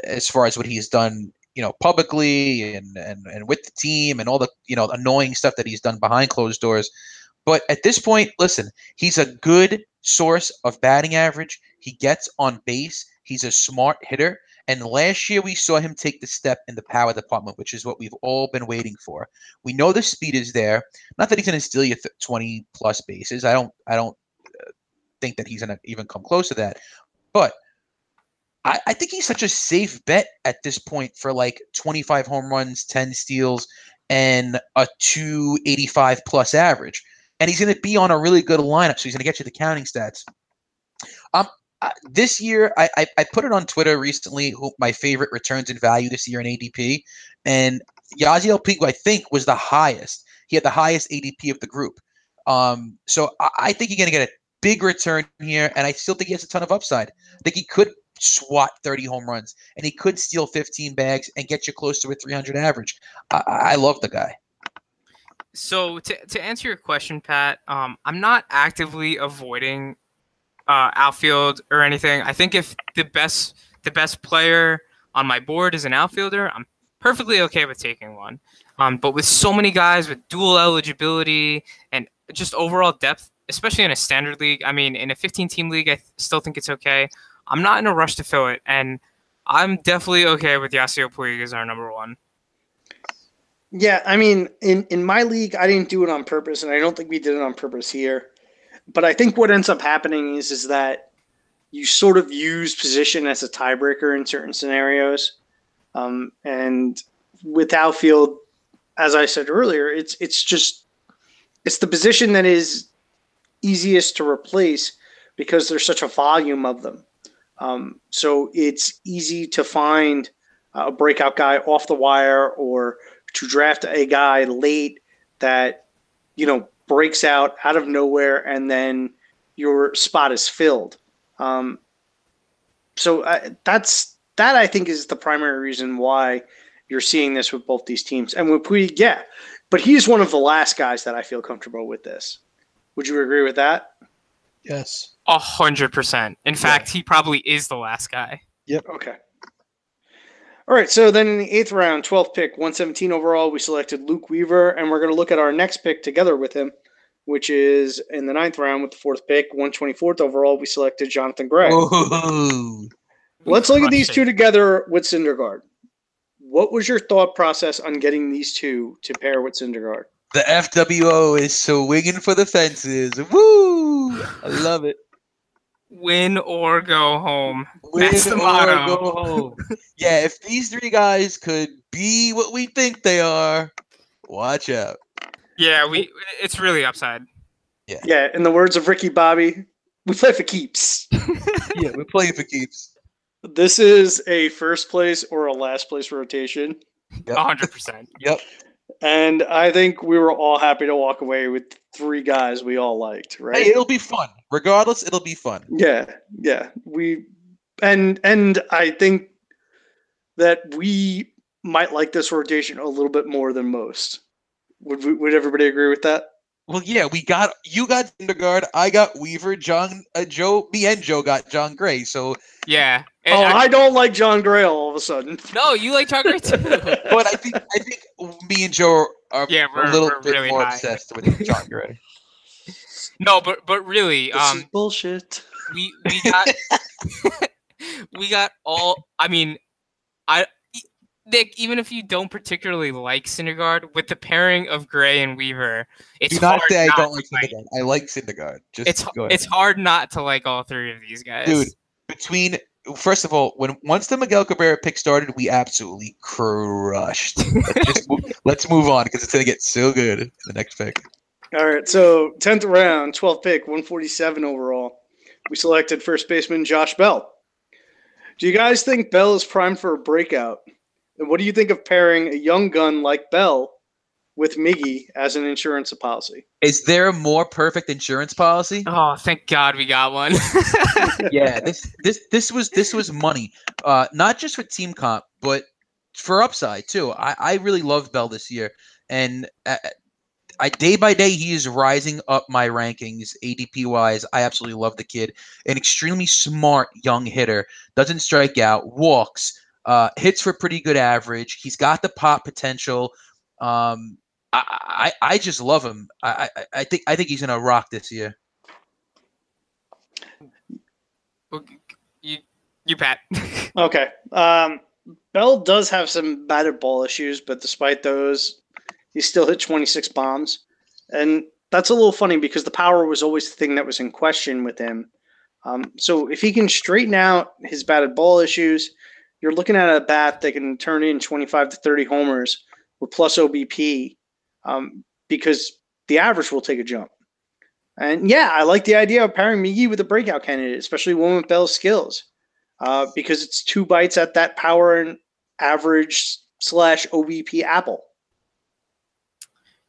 K: as far as what he's done you know, publicly and and and with the team and all the you know annoying stuff that he's done behind closed doors. But at this point, listen, he's a good source of batting average. He gets on base. He's a smart hitter. And last year we saw him take the step in the power department, which is what we've all been waiting for. We know the speed is there. Not that he's going to steal you 20 plus bases. I don't. I don't uh, think that he's going to even come close to that. But I, I think he's such a safe bet at this point for like 25 home runs, 10 steals, and a 285 plus average. And he's going to be on a really good lineup, so he's going to get you the counting stats. Um, uh, this year, I, I, I put it on Twitter recently. Who my favorite returns in value this year in ADP, and Yasiel Puig, I think, was the highest. He had the highest ADP of the group. Um, so I, I think you're going to get a big return here, and I still think he has a ton of upside. I think he could swat 30 home runs, and he could steal 15 bags and get you close to a 300 average. I, I love the guy.
L: So to, to answer your question, Pat, um, I'm not actively avoiding uh, outfield or anything. I think if the best the best player on my board is an outfielder, I'm perfectly okay with taking one. Um, but with so many guys with dual eligibility and just overall depth, especially in a standard league, I mean, in a 15 team league, I th- still think it's okay. I'm not in a rush to fill it, and I'm definitely okay with Yasiel Puig as our number one.
J: Yeah, I mean, in in my league, I didn't do it on purpose, and I don't think we did it on purpose here. But I think what ends up happening is is that you sort of use position as a tiebreaker in certain scenarios, um, and with outfield, as I said earlier, it's it's just it's the position that is easiest to replace because there's such a volume of them. Um, so it's easy to find a breakout guy off the wire or to draft a guy late that you know breaks out out of nowhere and then your spot is filled. Um, so uh, that's that I think is the primary reason why you're seeing this with both these teams. And with Puig, yeah, but he's one of the last guys that I feel comfortable with this. Would you agree with that?
G: Yes.
L: A hundred percent. In fact, he probably is the last guy.
G: Yep.
J: Okay. All right, so then in the eighth round, 12th pick, 117 overall, we selected Luke Weaver, and we're going to look at our next pick together with him, which is in the ninth round with the fourth pick, 124th overall, we selected Jonathan Gray. Let's look at these two together with Syndergaard. What was your thought process on getting these two to pair with Syndergaard?
K: The FWO is swinging for the fences. Woo! I love it.
L: Win or go home.
K: Win
L: That's the
K: or
L: motto.
K: go home. yeah, if these three guys could be what we think they are, watch out.
L: Yeah, we. It's really upside.
J: Yeah, Yeah, in the words of Ricky Bobby, we play for keeps.
K: Yeah, we're playing for keeps.
J: This is a first place or a last place rotation.
K: Yep.
L: Hundred percent.
K: Yep.
J: And I think we were all happy to walk away with three guys we all liked, right?
K: Hey, it'll be fun. Regardless, it'll be fun.
J: Yeah, yeah. We and and I think that we might like this rotation a little bit more than most. Would we, would everybody agree with that?
K: Well, yeah, we got you got Syndergaard, I got Weaver, John, uh, Joe, me and Joe got Jon Gray. So,
L: Yeah.
J: Oh,
L: I-
J: I don't like Jon Gray all of a sudden.
L: no, you like Jon Gray too.
K: but I think I think me and Joe are
L: Yeah, we're-
K: a little
L: we're
K: bit
L: really
K: more
L: high.
K: obsessed with Jon Gray.
L: No, but but really,
J: This is
L: um,
J: bullshit.
L: we we got we got all. I mean, I Nick. Even if you don't particularly like Syndergaard, with the pairing of Gray and Weaver, it's
K: Do not
L: hard
K: say I
L: not
K: don't like
L: to like.
K: Syndergaard. I like Syndergaard. Just
L: It's
K: go ahead.
L: it's hard not to like all three of these guys,
K: dude. Between first of all, when once the Miguel Cabrera pick started, we absolutely crushed. let's, just move, let's move on because it's gonna get so good in the next pick.
J: All right, so tenth round, twelfth pick, one forty seven overall. We selected first baseman Josh Bell. Do you guys think Bell is primed for a breakout? And what do you think of pairing a young gun like Bell with Miggy as an insurance policy?
K: Is there a more perfect insurance policy?
L: Oh, thank God we got one.
K: yeah, this this this was this was money. Uh, not just for team comp, but for upside too. I I really love Bell this year, and uh, I day by day he is rising up my rankings ADP wise. I absolutely love the kid. An extremely smart young hitter, doesn't strike out, walks. Uh, hits for pretty good average. He's got the pop potential. Um, I, I I just love him. I, I I think I think he's gonna rock this year.
L: You you Pat.
J: Okay. Um, Bell does have some batted ball issues, but despite those, he still hit 26 bombs. And that's a little funny because the power was always the thing that was in question with him. Um, so if he can straighten out his batted ball issues, you're looking at a bat that can turn in 25 to 30 homers with plus OBP um, because the average will take a jump. And yeah, I like the idea of pairing Miggy with a breakout candidate, especially one with Bell's skills, uh, because it's two bites at that power and average slash OBP apple.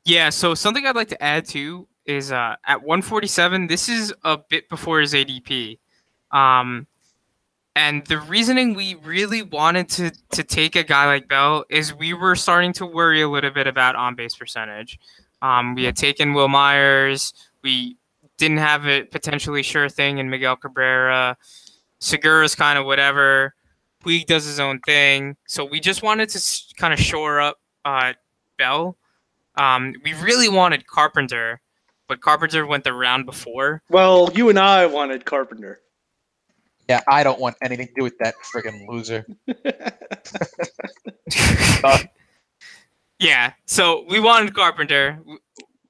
L: Yeah, so something I'd like to add to is uh, at 147, this is a bit before his ADP. Um, and the reasoning we really wanted to, to take a guy like Bell is we were starting to worry a little bit about on base percentage. Um, we had taken Wil Myers. We didn't have a potentially sure thing in Miguel Cabrera. Segura's kind of whatever. Puig does his own thing. So we just wanted to kind of shore up uh, Bell. Um, we really wanted Carpenter, but Carpenter went the round before.
J: Well, you and I wanted Carpenter.
K: Yeah, I don't want anything to do with that friggin' loser.
L: yeah, so we wanted Carpenter.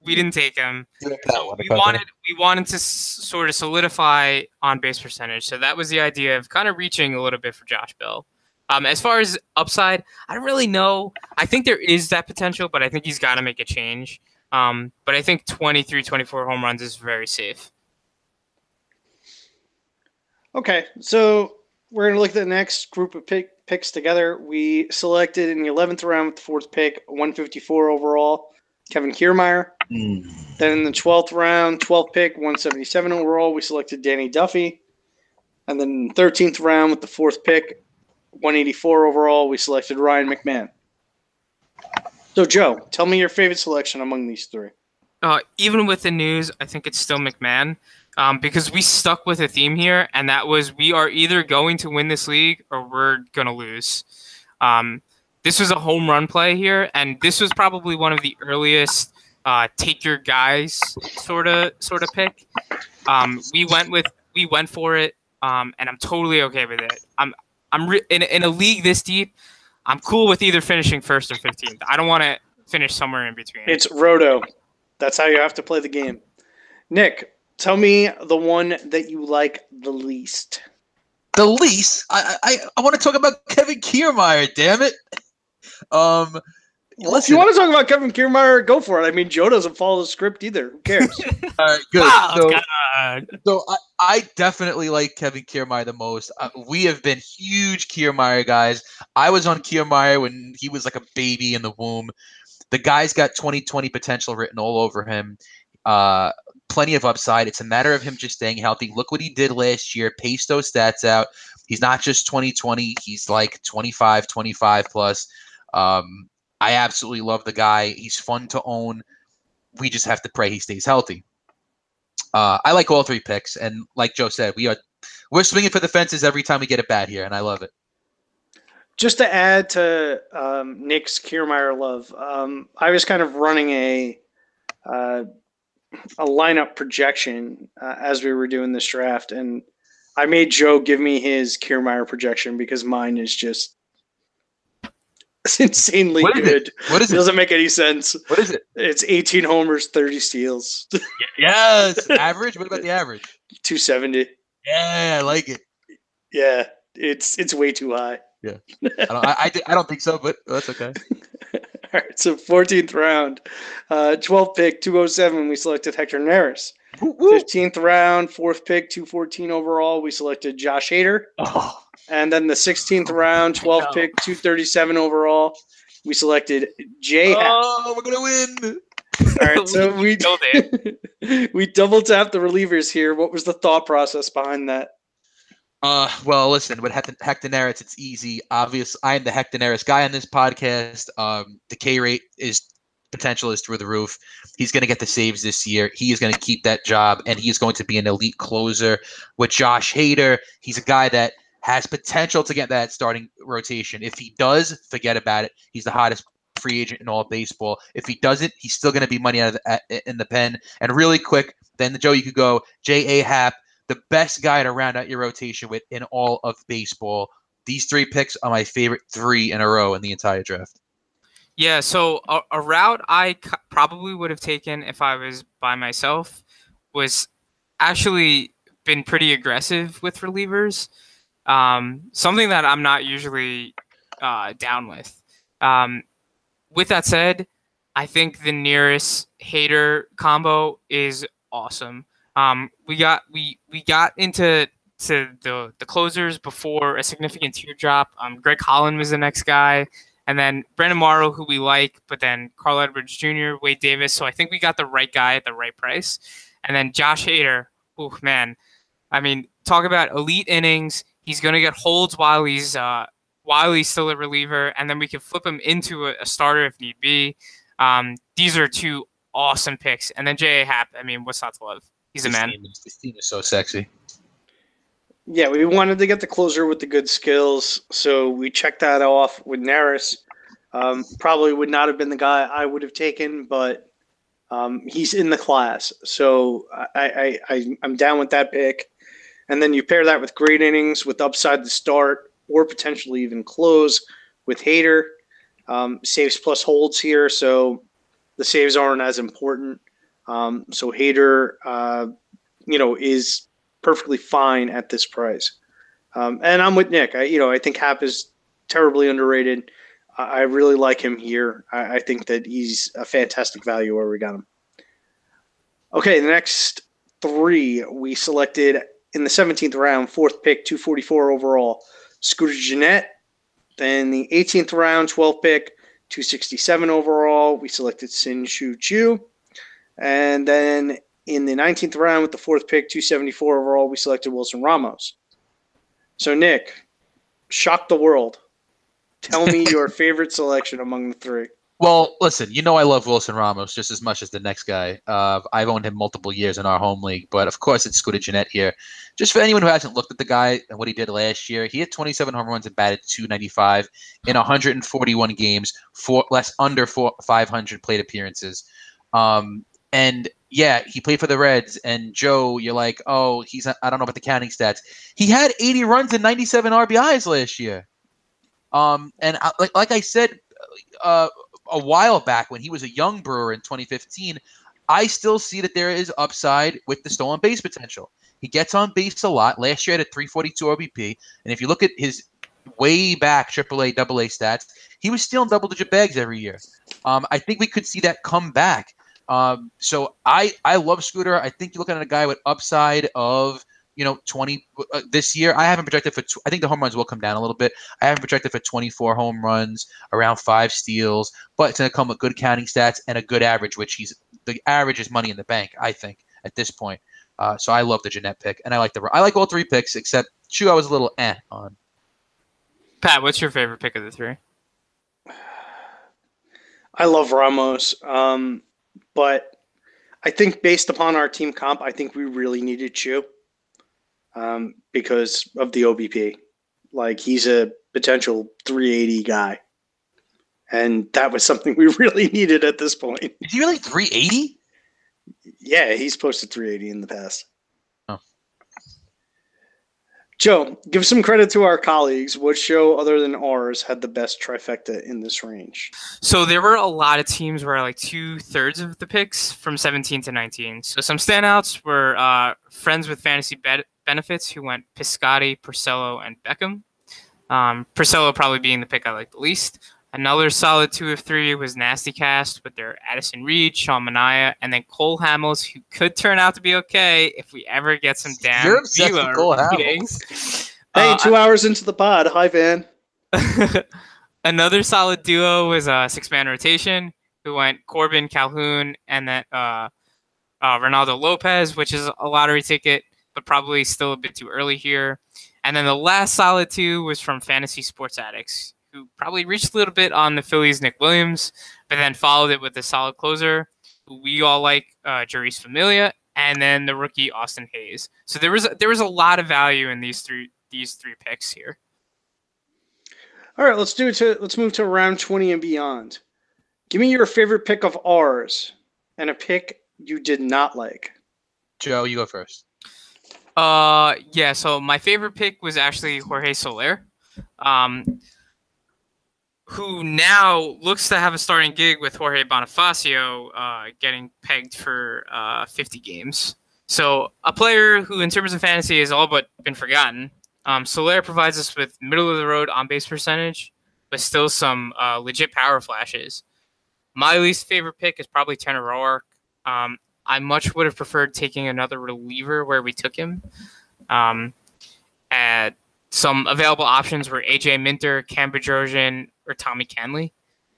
L: We didn't take him. So we wanted we wanted to s- sort of solidify on base percentage. So that was the idea of kind of reaching a little bit for Josh Bell. Um, as far as upside, I don't really know. I think there is that potential, but I think he's got to make a change. Um, but I think 23, 24 home runs is very safe.
J: Okay, so we're going to look at the next group of pick, picks together. We selected in the 11th round with the fourth pick, 154 overall, Kevin Kiermaier. Then in the 12th round, 12th pick, 177 overall, we selected Danny Duffy. And then 13th round with the fourth pick, 184 overall, we selected Ryan McMahon. So, Joe, tell me your favorite selection among these three.
L: Uh, even with the news, I think it's still McMahon um, because we stuck with a theme here, and that was we are either going to win this league or we're going to lose. Um, this was a home run play here, and this was probably one of the earliest uh, take your guys sort of sort of pick. Um, we went with we went for it, um, and I'm totally okay with it. I'm I'm re- in in a league this deep. I'm cool with either finishing first or 15th. I don't want to finish somewhere in between.
J: It's Roto. That's how you have to play the game. Nick, tell me the one that you like the least.
K: The least? I I, I want to talk about Kevin Kiermaier. Damn it. Um,
J: Well, if you want to talk about Kevin Kiermaier, go for it. I mean, Joe doesn't follow the script either. Who cares?
K: All right, good.
L: Oh,
K: so,
L: God.
K: so I, I definitely like Kevin Kiermaier the most. Uh, we have been huge Kiermaier guys. I was on Kiermaier when he was like a baby in the womb. The guy's got 2020 potential written all over him. Uh, plenty of upside. It's a matter of him just staying healthy. Look what he did last year. Pace those stats out. He's not just 2020. He's like 25, 25 plus. Um, I absolutely love the guy. He's fun to own. We just have to pray he stays healthy. Uh, I like all three picks, and like Joe said, we are we're swinging for the fences every time we get a bat here, and I love it.
J: Just to add to um, Nick's Kiermaier love, um, I was kind of running a uh, a lineup projection uh, as we were doing this draft, and I made Joe give me his Kiermaier projection because mine is just it's insanely
K: What
J: good.
K: it? What is it?
J: Doesn't make any sense.
K: What is it?
J: It's 18 homers, 30 steals,
K: Yes, average. What about the average?
J: 270.
K: Yeah, I like it.
J: Yeah, it's it's way too high.
K: Yeah, I don't, I, I, I don't think so, but that's okay.
J: All right, so 14th round, uh, 12th pick, 207, we selected Hector Neris. 15th round, fourth pick, 214 overall, we selected Josh Hader.
K: Oh,
J: And then the 16th round, 12th pick, 237 overall, we selected Jay Happ.
K: oh, we're gonna win.
J: All right, so we
L: killed
J: we double tapped the relievers here. What was the thought process behind that?
K: Uh, well, listen, with Hect- Hector Neris, it's easy. Obvious, I am the Hector Neris guy on this podcast. Um, the K rate is potential is through the roof. He's going to get the saves this year. He is going to keep that job, and he is going to be an elite closer. With Josh Hader, he's a guy that has potential to get that starting rotation. If he does, forget about it. He's the hottest free agent in all baseball. If he doesn't, he's still going to be money out of the, uh, in the pen. And really quick, then the Joe, you could go J. A. Happ, the best guy to round out your rotation with in all of baseball. These three picks are my favorite three in a row in the entire draft.
L: Yeah, so a, a route I c- probably would have taken if I was by myself was actually been pretty aggressive with relievers. Um, something that I'm not usually uh, down with. Um, with that said, I think the Neris Hader combo is awesome. Um, we got we we got into to the the closers before a significant tier drop. Um, Greg Holland was the next guy, and then Brandon Morrow, who we like, but then Carl Edwards Jr., Wade Davis. So I think we got the right guy at the right price, and then Josh Hader. Oh man, I mean, talk about elite innings. He's going to get holds while he's uh, while he's still a reliever, and then we can flip him into a, a starter if need be. Um, these are two awesome picks, and then J.A. Happ. I mean, what's not to love? He's a man.
K: Team this team is so sexy.
J: Yeah, we wanted to get the closer with the good skills, so we checked that off with Neris. Um, probably would not have been the guy I would have taken, but um, he's in the class, so I, I, I I'm down with that pick. And then you pair that with great innings, with upside to start, or potentially even close with Hader. Um, saves plus holds here, so the saves aren't as important. Um, so Hader, uh, you know, is perfectly fine at this price. Um, and I'm with Nick. I, you know, I think Happ is terribly underrated. I, I really like him here. I, I, think that he's a fantastic value where we got him. Okay, the next three we selected in the 17th round, fourth pick, 244 overall, Scooter Gennett. Then the 18th round, 12th pick, 267 overall, we selected Shin-Soo Choo. And then in the 19th round with the fourth pick, 274 overall, we selected Wilson Ramos. So, Nick, shock the world. Tell me your favorite selection among the three.
K: Well, listen, you know I love Wilson Ramos just as much as the next guy. Uh, I've owned him multiple years in our home league, but of course it's Scooter Gennett here. Just for anyone who hasn't looked at the guy and what he did last year, he had 27 home runs and batted 295 in 141 games, four less under four, 500 plate appearances. Um, and yeah, he played for the Reds. And Joe, you're like, oh, he's I don't know about the counting stats. He had 80 runs and 97 RBIs last year. Um, and I, like like I said, uh, a while back when he was a young Brewer in 2015, I still see that there is upside with the stolen base potential. He gets on base a lot. Last year, at a 342 OBP, and if you look at his way back AAA, AA stats, he was stealing double-digit bags every year. Um, I think we could see that come back. Um, so I I love Scooter. I think you're looking at a guy with upside of you know 20 uh, this year. I haven't projected for. Tw- I think the home runs will come down a little bit. I haven't projected for 24 home runs, around five steals, but it's going to come with good counting stats and a good average, which he's the average is money in the bank. I think at this point. Uh, so I love the Gennett pick, and I like the I like all three picks except Choo. I was a little eh on.
L: Pat, what's your favorite pick of the three?
J: I love Ramos. Um, but I think based upon our team comp, I think we really needed Choo um, because of the OBP. Like he's a potential 380 guy. And that was something we really needed at this point.
K: Is he really 380?
J: Yeah, he's posted 380 in the past. Joe, give some credit to our colleagues. What show other than ours had the best trifecta in this range?
L: So there were a lot of teams where like two thirds of the picks from 17 to 19. So some standouts were uh, friends with fantasy be- benefits who went Piscotty, Porcello, and Beckham. Um, probably being the pick I like the least. Another solid two of three was Nasty Cast with their Addison Reed, Sean Manaea, and then Cole Hamels, who could turn out to be okay if we ever get some damn
K: You're obsessed with Cole
L: ratings.
J: Hey, uh, two hours into the pod. Hi, Van.
L: Another solid duo was a six man rotation who went Corbin, Calhoun, and then uh, uh, Reynaldo Lopez, which is a lottery ticket, but probably still a bit too early here. And then the last solid two was from Fantasy Sports Addicts, who probably reached a little bit on the Phillies' Nick Williams, but then followed it with a solid closer who we all like, uh, Jeurys Familia, and then the rookie Austin Hays. So there was there was a lot of value in these three these three picks here.
J: All right, let's do it to let's move to round 20 and beyond. Give me your favorite pick of ours and a pick you did not like.
K: Joe, you go first.
L: Uh, yeah. So my favorite pick was actually Jorge Soler, um, who now looks to have a starting gig with Jorge Bonifacio, uh, getting pegged for uh 50 games. So a player who, in terms of fantasy, has all but been forgotten. Um, provides us with middle of the road on base percentage, but still some uh, legit power flashes. My least favorite pick is probably Tanner Roark. Um, I much would have preferred taking another reliever where we took him. Um, at some available options were AJ Minter, Cam Bedrosian, or Tommy Kahnle,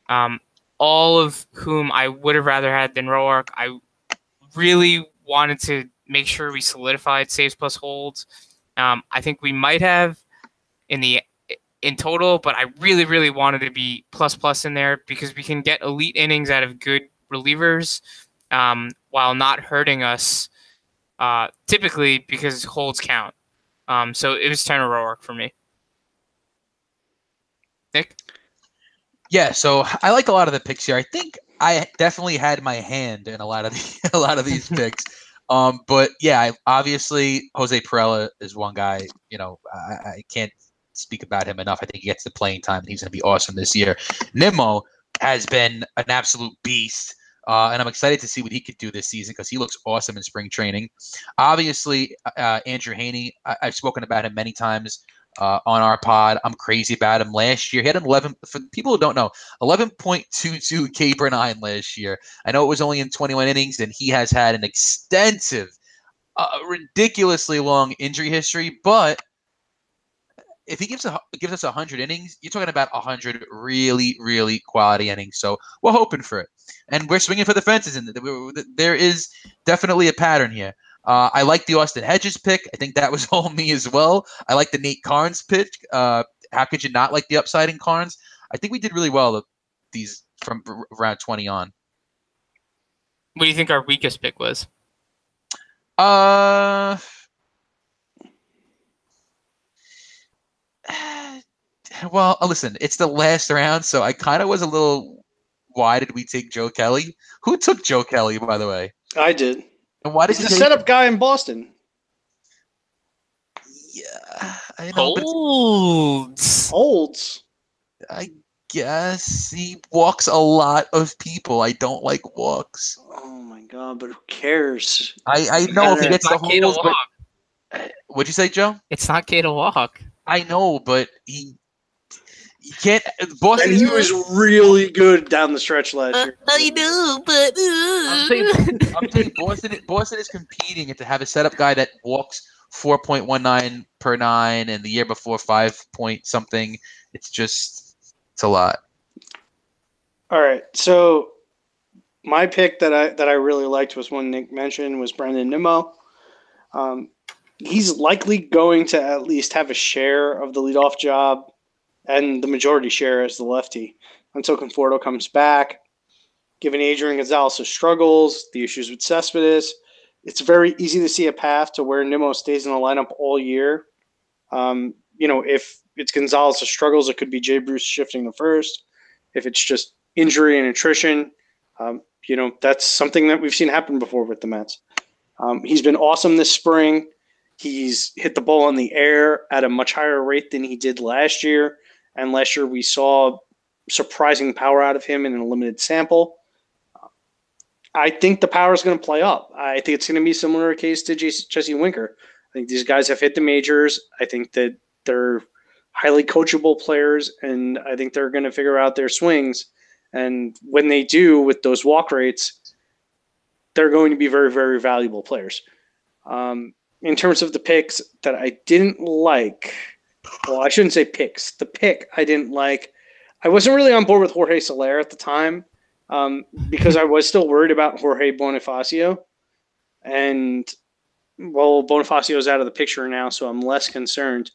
L: um, all of whom I would have rather had than Roark. I really wanted to make sure we solidified saves plus holds. Um, I think we might have in the in total, but I really, really wanted to be plus plus in there because we can get elite innings out of good relievers um, while not hurting us. Uh, typically because holds count. Um, so it was Tanner Roark for me. Nick.
K: Yeah, so I like a lot of the picks here. I think I definitely had my hand in a lot of the, a lot of these picks. Um, but yeah, I, obviously Jose Pirela is one guy. You know, I, I, can't speak about him enough. I think he gets the playing time, and he's going to be awesome this year. Nimmo has been an absolute beast. Uh, and I'm excited to see what he could do this season because he looks awesome in spring training. Obviously, uh, Andrew Heaney, I- have spoken about him many times uh, on our pod. I'm crazy about him. Last year, he had an 11. For people who don't know, 11.22 K per nine last year. I know it was only in 21 innings, and he has had an extensive, uh, ridiculously long injury history. But if he gives a, gives us 100 innings, you're talking about 100 really, really quality innings. So we're hoping for it, and we're swinging for the fences. And there is definitely a pattern here. Uh, I like the Austin Hedges pick. I think that was all me as well. I like the Nate Karns pick. Uh, how could you not like the upside in Karns? I think we did really well these from round 20 on.
L: What do you think our weakest pick was?
K: Uh, well, listen, it's the last round, so I kind of was a little. Why did we take Joe Kelly? Who took Joe Kelly, by the way?
J: I did.
K: And why did
J: He's the setup guy in Boston?
K: Yeah, I know.
L: Holds.
J: Holds.
K: I guess he walks a lot of people. I don't like walks.
J: Oh my god! But who cares?
K: I I know if he gets the holds, but uh, what'd you say, Joe?
L: It's not K to walk.
K: I know, but he you can't. Boston.
J: And he was really good down the stretch last year.
M: I know, but uh.
K: I'm, saying, I'm saying Boston. Boston is competing, and to have a setup guy that walks 4.19 per nine, and the year before five point something, it's just it's a lot.
J: All right, so my pick that I that I really liked was one Nick mentioned was Brandon Nimmo. Um, he's likely going to at least have a share of the leadoff job and the majority share as the lefty until Conforto comes back. Given Adrian Gonzalez's struggles, the issues with Cespedes, it's very easy to see a path to where Nimmo stays in the lineup all year. Um, you know, if it's Gonzalez's struggles, it could be Jay Bruce shifting the first. If it's just injury and attrition, um, you know, that's something that we've seen happen before with the Mets. Um, he's been awesome this spring. He's hit the ball in the air at a much higher rate than he did last year. And last year we saw surprising power out of him in a limited sample. I think the power is going to play up. I think it's going to be similar case to Jesse Winker. I think these guys have hit the majors. I think that they're highly coachable players, and I think they're going to figure out their swings. And when they do, with those walk rates, they're going to be very, very valuable players. Um, in terms of the picks that I didn't like, well, I shouldn't say picks. The pick I didn't like. I wasn't really on board with Jorge Soler at the time um, because I was still worried about Jorge Bonifacio. And, well, Bonifacio is out of the picture now, so I'm less concerned.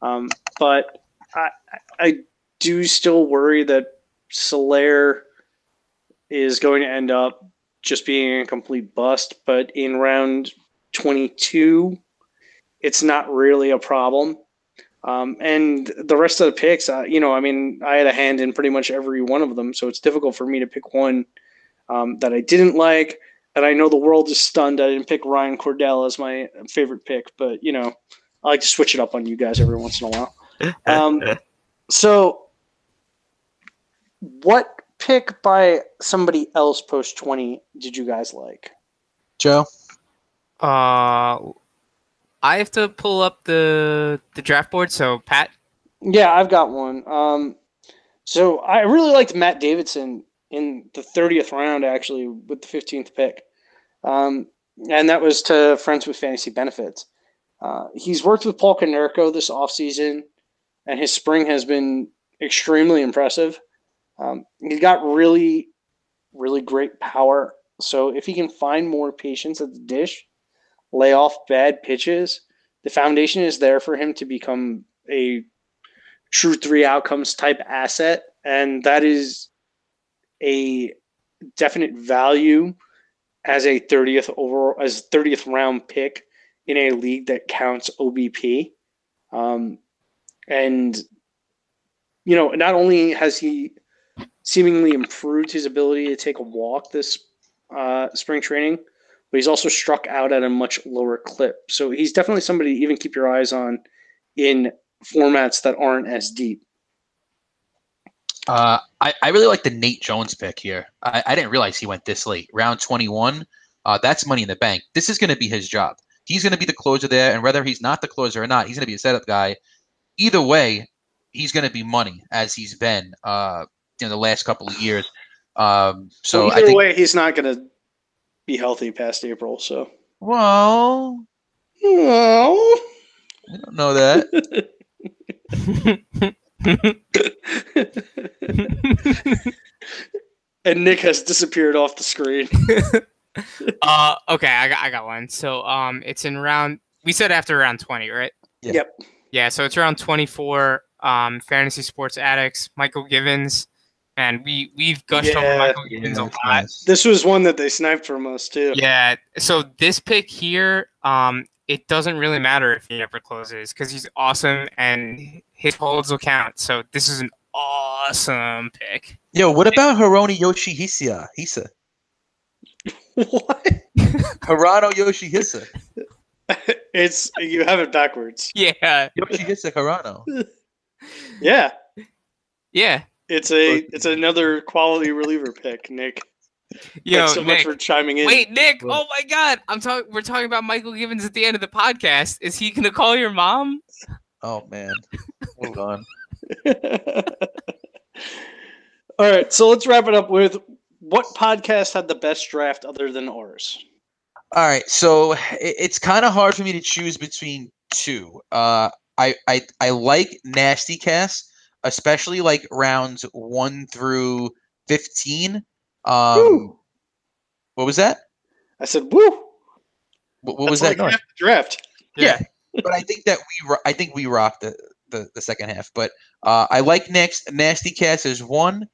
J: Um, but I, I do still worry that Soler is going to end up just being a complete bust. But in round 22, it's not really a problem. Um, and the rest of the picks, uh, you know, I mean, I had a hand in pretty much every one of them, so it's difficult for me to pick one um, that I didn't like. And I know the world is stunned I didn't pick Ryan Cordell as my favorite pick, but you know, I like to switch it up on you guys every once in a while. Um, so, what pick by somebody else post twenty did you guys like?
K: Joe.
L: Uh, I have to pull up the the draft board. So Pat.
J: Yeah, I've got one. Um, so I really liked Matt Davidson in the thirtieth round, actually, with the fifteenth pick, um, and that was to Friends with Fantasy Benefits. Uh, he's worked with Paul Konerko this offseason, and his spring has been extremely impressive. Um, he's got really, really great power. So if he can find more patience at the dish, lay off bad pitches, the foundation is there for him to become a true three outcomes type asset. And that is a definite value as a 30th overall, as 30th round pick in a league that counts OBP. Um, and, you know, not only has he seemingly improved his ability to take a walk this uh, spring training, but he's also struck out at a much lower clip. So he's definitely somebody to even keep your eyes on in formats that aren't as deep.
K: Uh, I, I really like the Nate Jones pick here. I, I didn't realize he went this late. Round 21, uh, that's money in the bank. This is going to be his job. He's going to be the closer there, and whether he's not the closer or not, he's going to be a setup guy. Either way, he's going to be money as he's been uh, in the last couple of years. Um, so
J: either
K: I think,
J: way, he's not going to be healthy past April. So
K: well,
J: well,
K: I don't know that.
J: and Nick has disappeared off the screen.
L: uh, okay, I got I got one. So um, it's in round. We said after round twenty, right?
K: Yeah.
J: Yep.
L: Yeah, so it's around twenty four. Um, fantasy sports addicts, Michael Givens, and we we've gushed over
J: Yeah.
L: Michael Givens a lot.
J: This was one that they sniped from us too.
L: Yeah. So this pick here, um, it doesn't really matter if he ever closes because he's awesome and his holds will count. So this is an awesome pick.
K: Yo, what about Hironi Yoshihisa? Hisa.
J: What?
K: Hirano Yoshihisa.
J: It's you have it backwards.
L: Yeah.
K: Yoshihisa Hirano.
J: Yeah,
L: Yeah.
J: It's a it's another quality reliever pick, Nick.
L: Yo,
J: Thanks so much for chiming in.
L: Wait, Nick! Oh my God! I'm talking. We're talking about Michael Givens at the end of the podcast. Is he gonna call your mom?
K: Oh man. Hold on.
J: All right, so let's wrap it up with what podcast had the best draft other than ours?
K: All right, so i- it's kind of hard for me to choose between two. Uh, I I I like Nasty Cast, especially like rounds one through fifteen. Um,
J: Woo.
K: what was that?
J: I said, "Woo!"
K: What, what was that?
J: like half the draft.
K: Yeah, but I think that we ro- I think we rocked the, the, the second half. But uh, I like next Nasty Cast as one,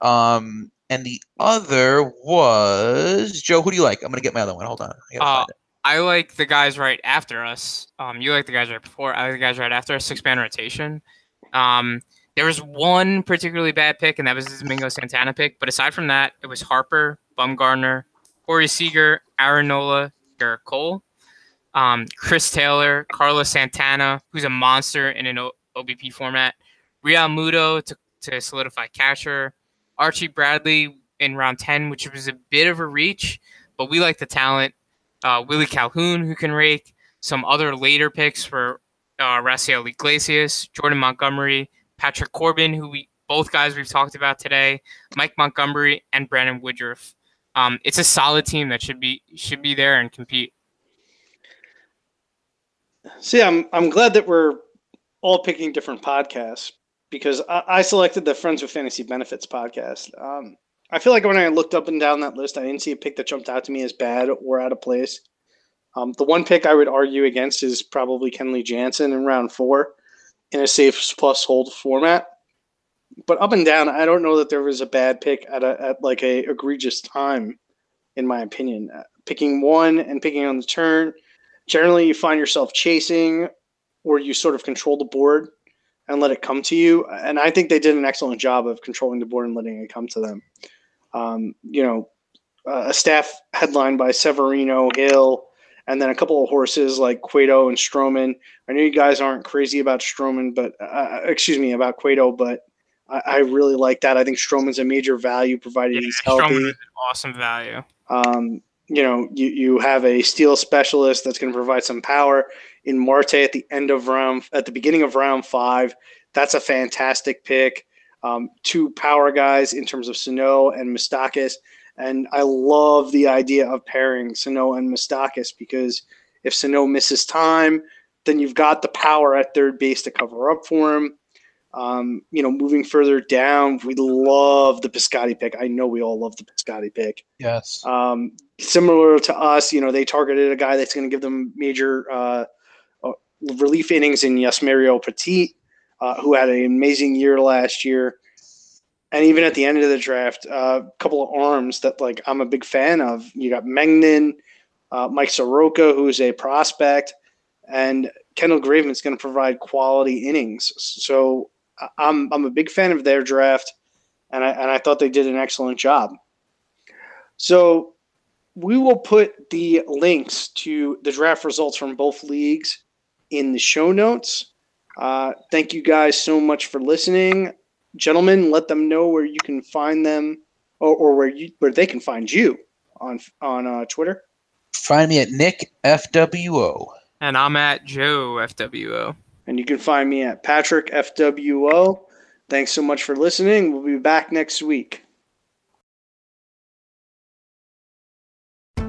K: um, and the other was Joe. Who do you like? I'm gonna get my other one. Hold on. I
L: Uh. I like the guys right after us. Um, you like the guys right before. I like the guys right after us. Six man rotation. Um, there was one particularly bad pick, and that was the Domingo Santana pick. But aside from that, it was Harper, Bumgarner, Corey Seager, Aaron Nola, Gerrit Cole, um, Chris Taylor, Carlos Santana, who's a monster in an o- OBP format, Realmuto to, to solidify catcher, Archie Bradley in round 10, which was a bit of a reach, but we like the talent. Uh, Willie Calhoun, who can rake. Some other later picks for uh, Raisel Iglesias, Jordan Montgomery, Patrick Corbin, who we both guys we've talked about today, Mike Montgomery, and Brandon Woodruff. Um, it's a solid team that should be should be there and compete.
J: See, I'm I'm glad that we're all picking different podcasts because I, I selected the Friends with Fantasy Benefits podcast. Um, I feel like when I looked up and down that list, I didn't see a pick that jumped out to me as bad or out of place. Um, the one pick I would argue against is probably Kenley Jansen in round four in a save plus hold format. But up and down, I don't know that there was a bad pick at a at like a egregious time, in my opinion. Uh, picking one and picking on the turn generally you find yourself chasing or you sort of control the board and let it come to you. And I think they did an excellent job of controlling the board and letting it come to them. Um, you know, uh, a staff headlined by Severino, Hill, and then a couple of horses like Cueto and Stroman. I know you guys aren't crazy about Stroman, but uh, excuse me about Cueto, but I, I, really like that. I think Stroman's a major value provided
L: yeah,
J: he's healthy.
L: Stroman is awesome value.
J: Um, you know, you, you have a steal specialist that's going to provide some power in Marte at the end of round, at the beginning of round five. That's a fantastic pick. Um, two power guys in terms of Sano and Moustakas. And I love the idea of pairing Sano and Moustakas because if Sano misses time, then you've got the power at third base to cover up for him. Um, you know, moving further down, we love the Piscotty pick. I know we all love the Piscotty pick.
K: Yes.
J: Um, similar to us, you know, they targeted a guy that's going to give them major uh, uh, relief innings in Yusmeiro Petit, uh, who had an amazing year last year. And even at the end of the draft, a uh, couple of arms that like I'm a big fan of. You got Mengden, uh, Mike Soroka, who's a prospect, and Kendall Graveman's going to provide quality innings. So I'm I'm a big fan of their draft, and I and I thought they did an excellent job. So we will put the links to the draft results from both leagues in the show notes. Uh, thank you guys so much for listening, gentlemen. Let them know where you can find them, or, or where you where they can find you on on uh, Twitter.
K: Find me at Nick FWO.
L: And I'm at Joe FWO.
J: And you can find me at Patrick FWO. Thanks so much for listening. We'll be back next week.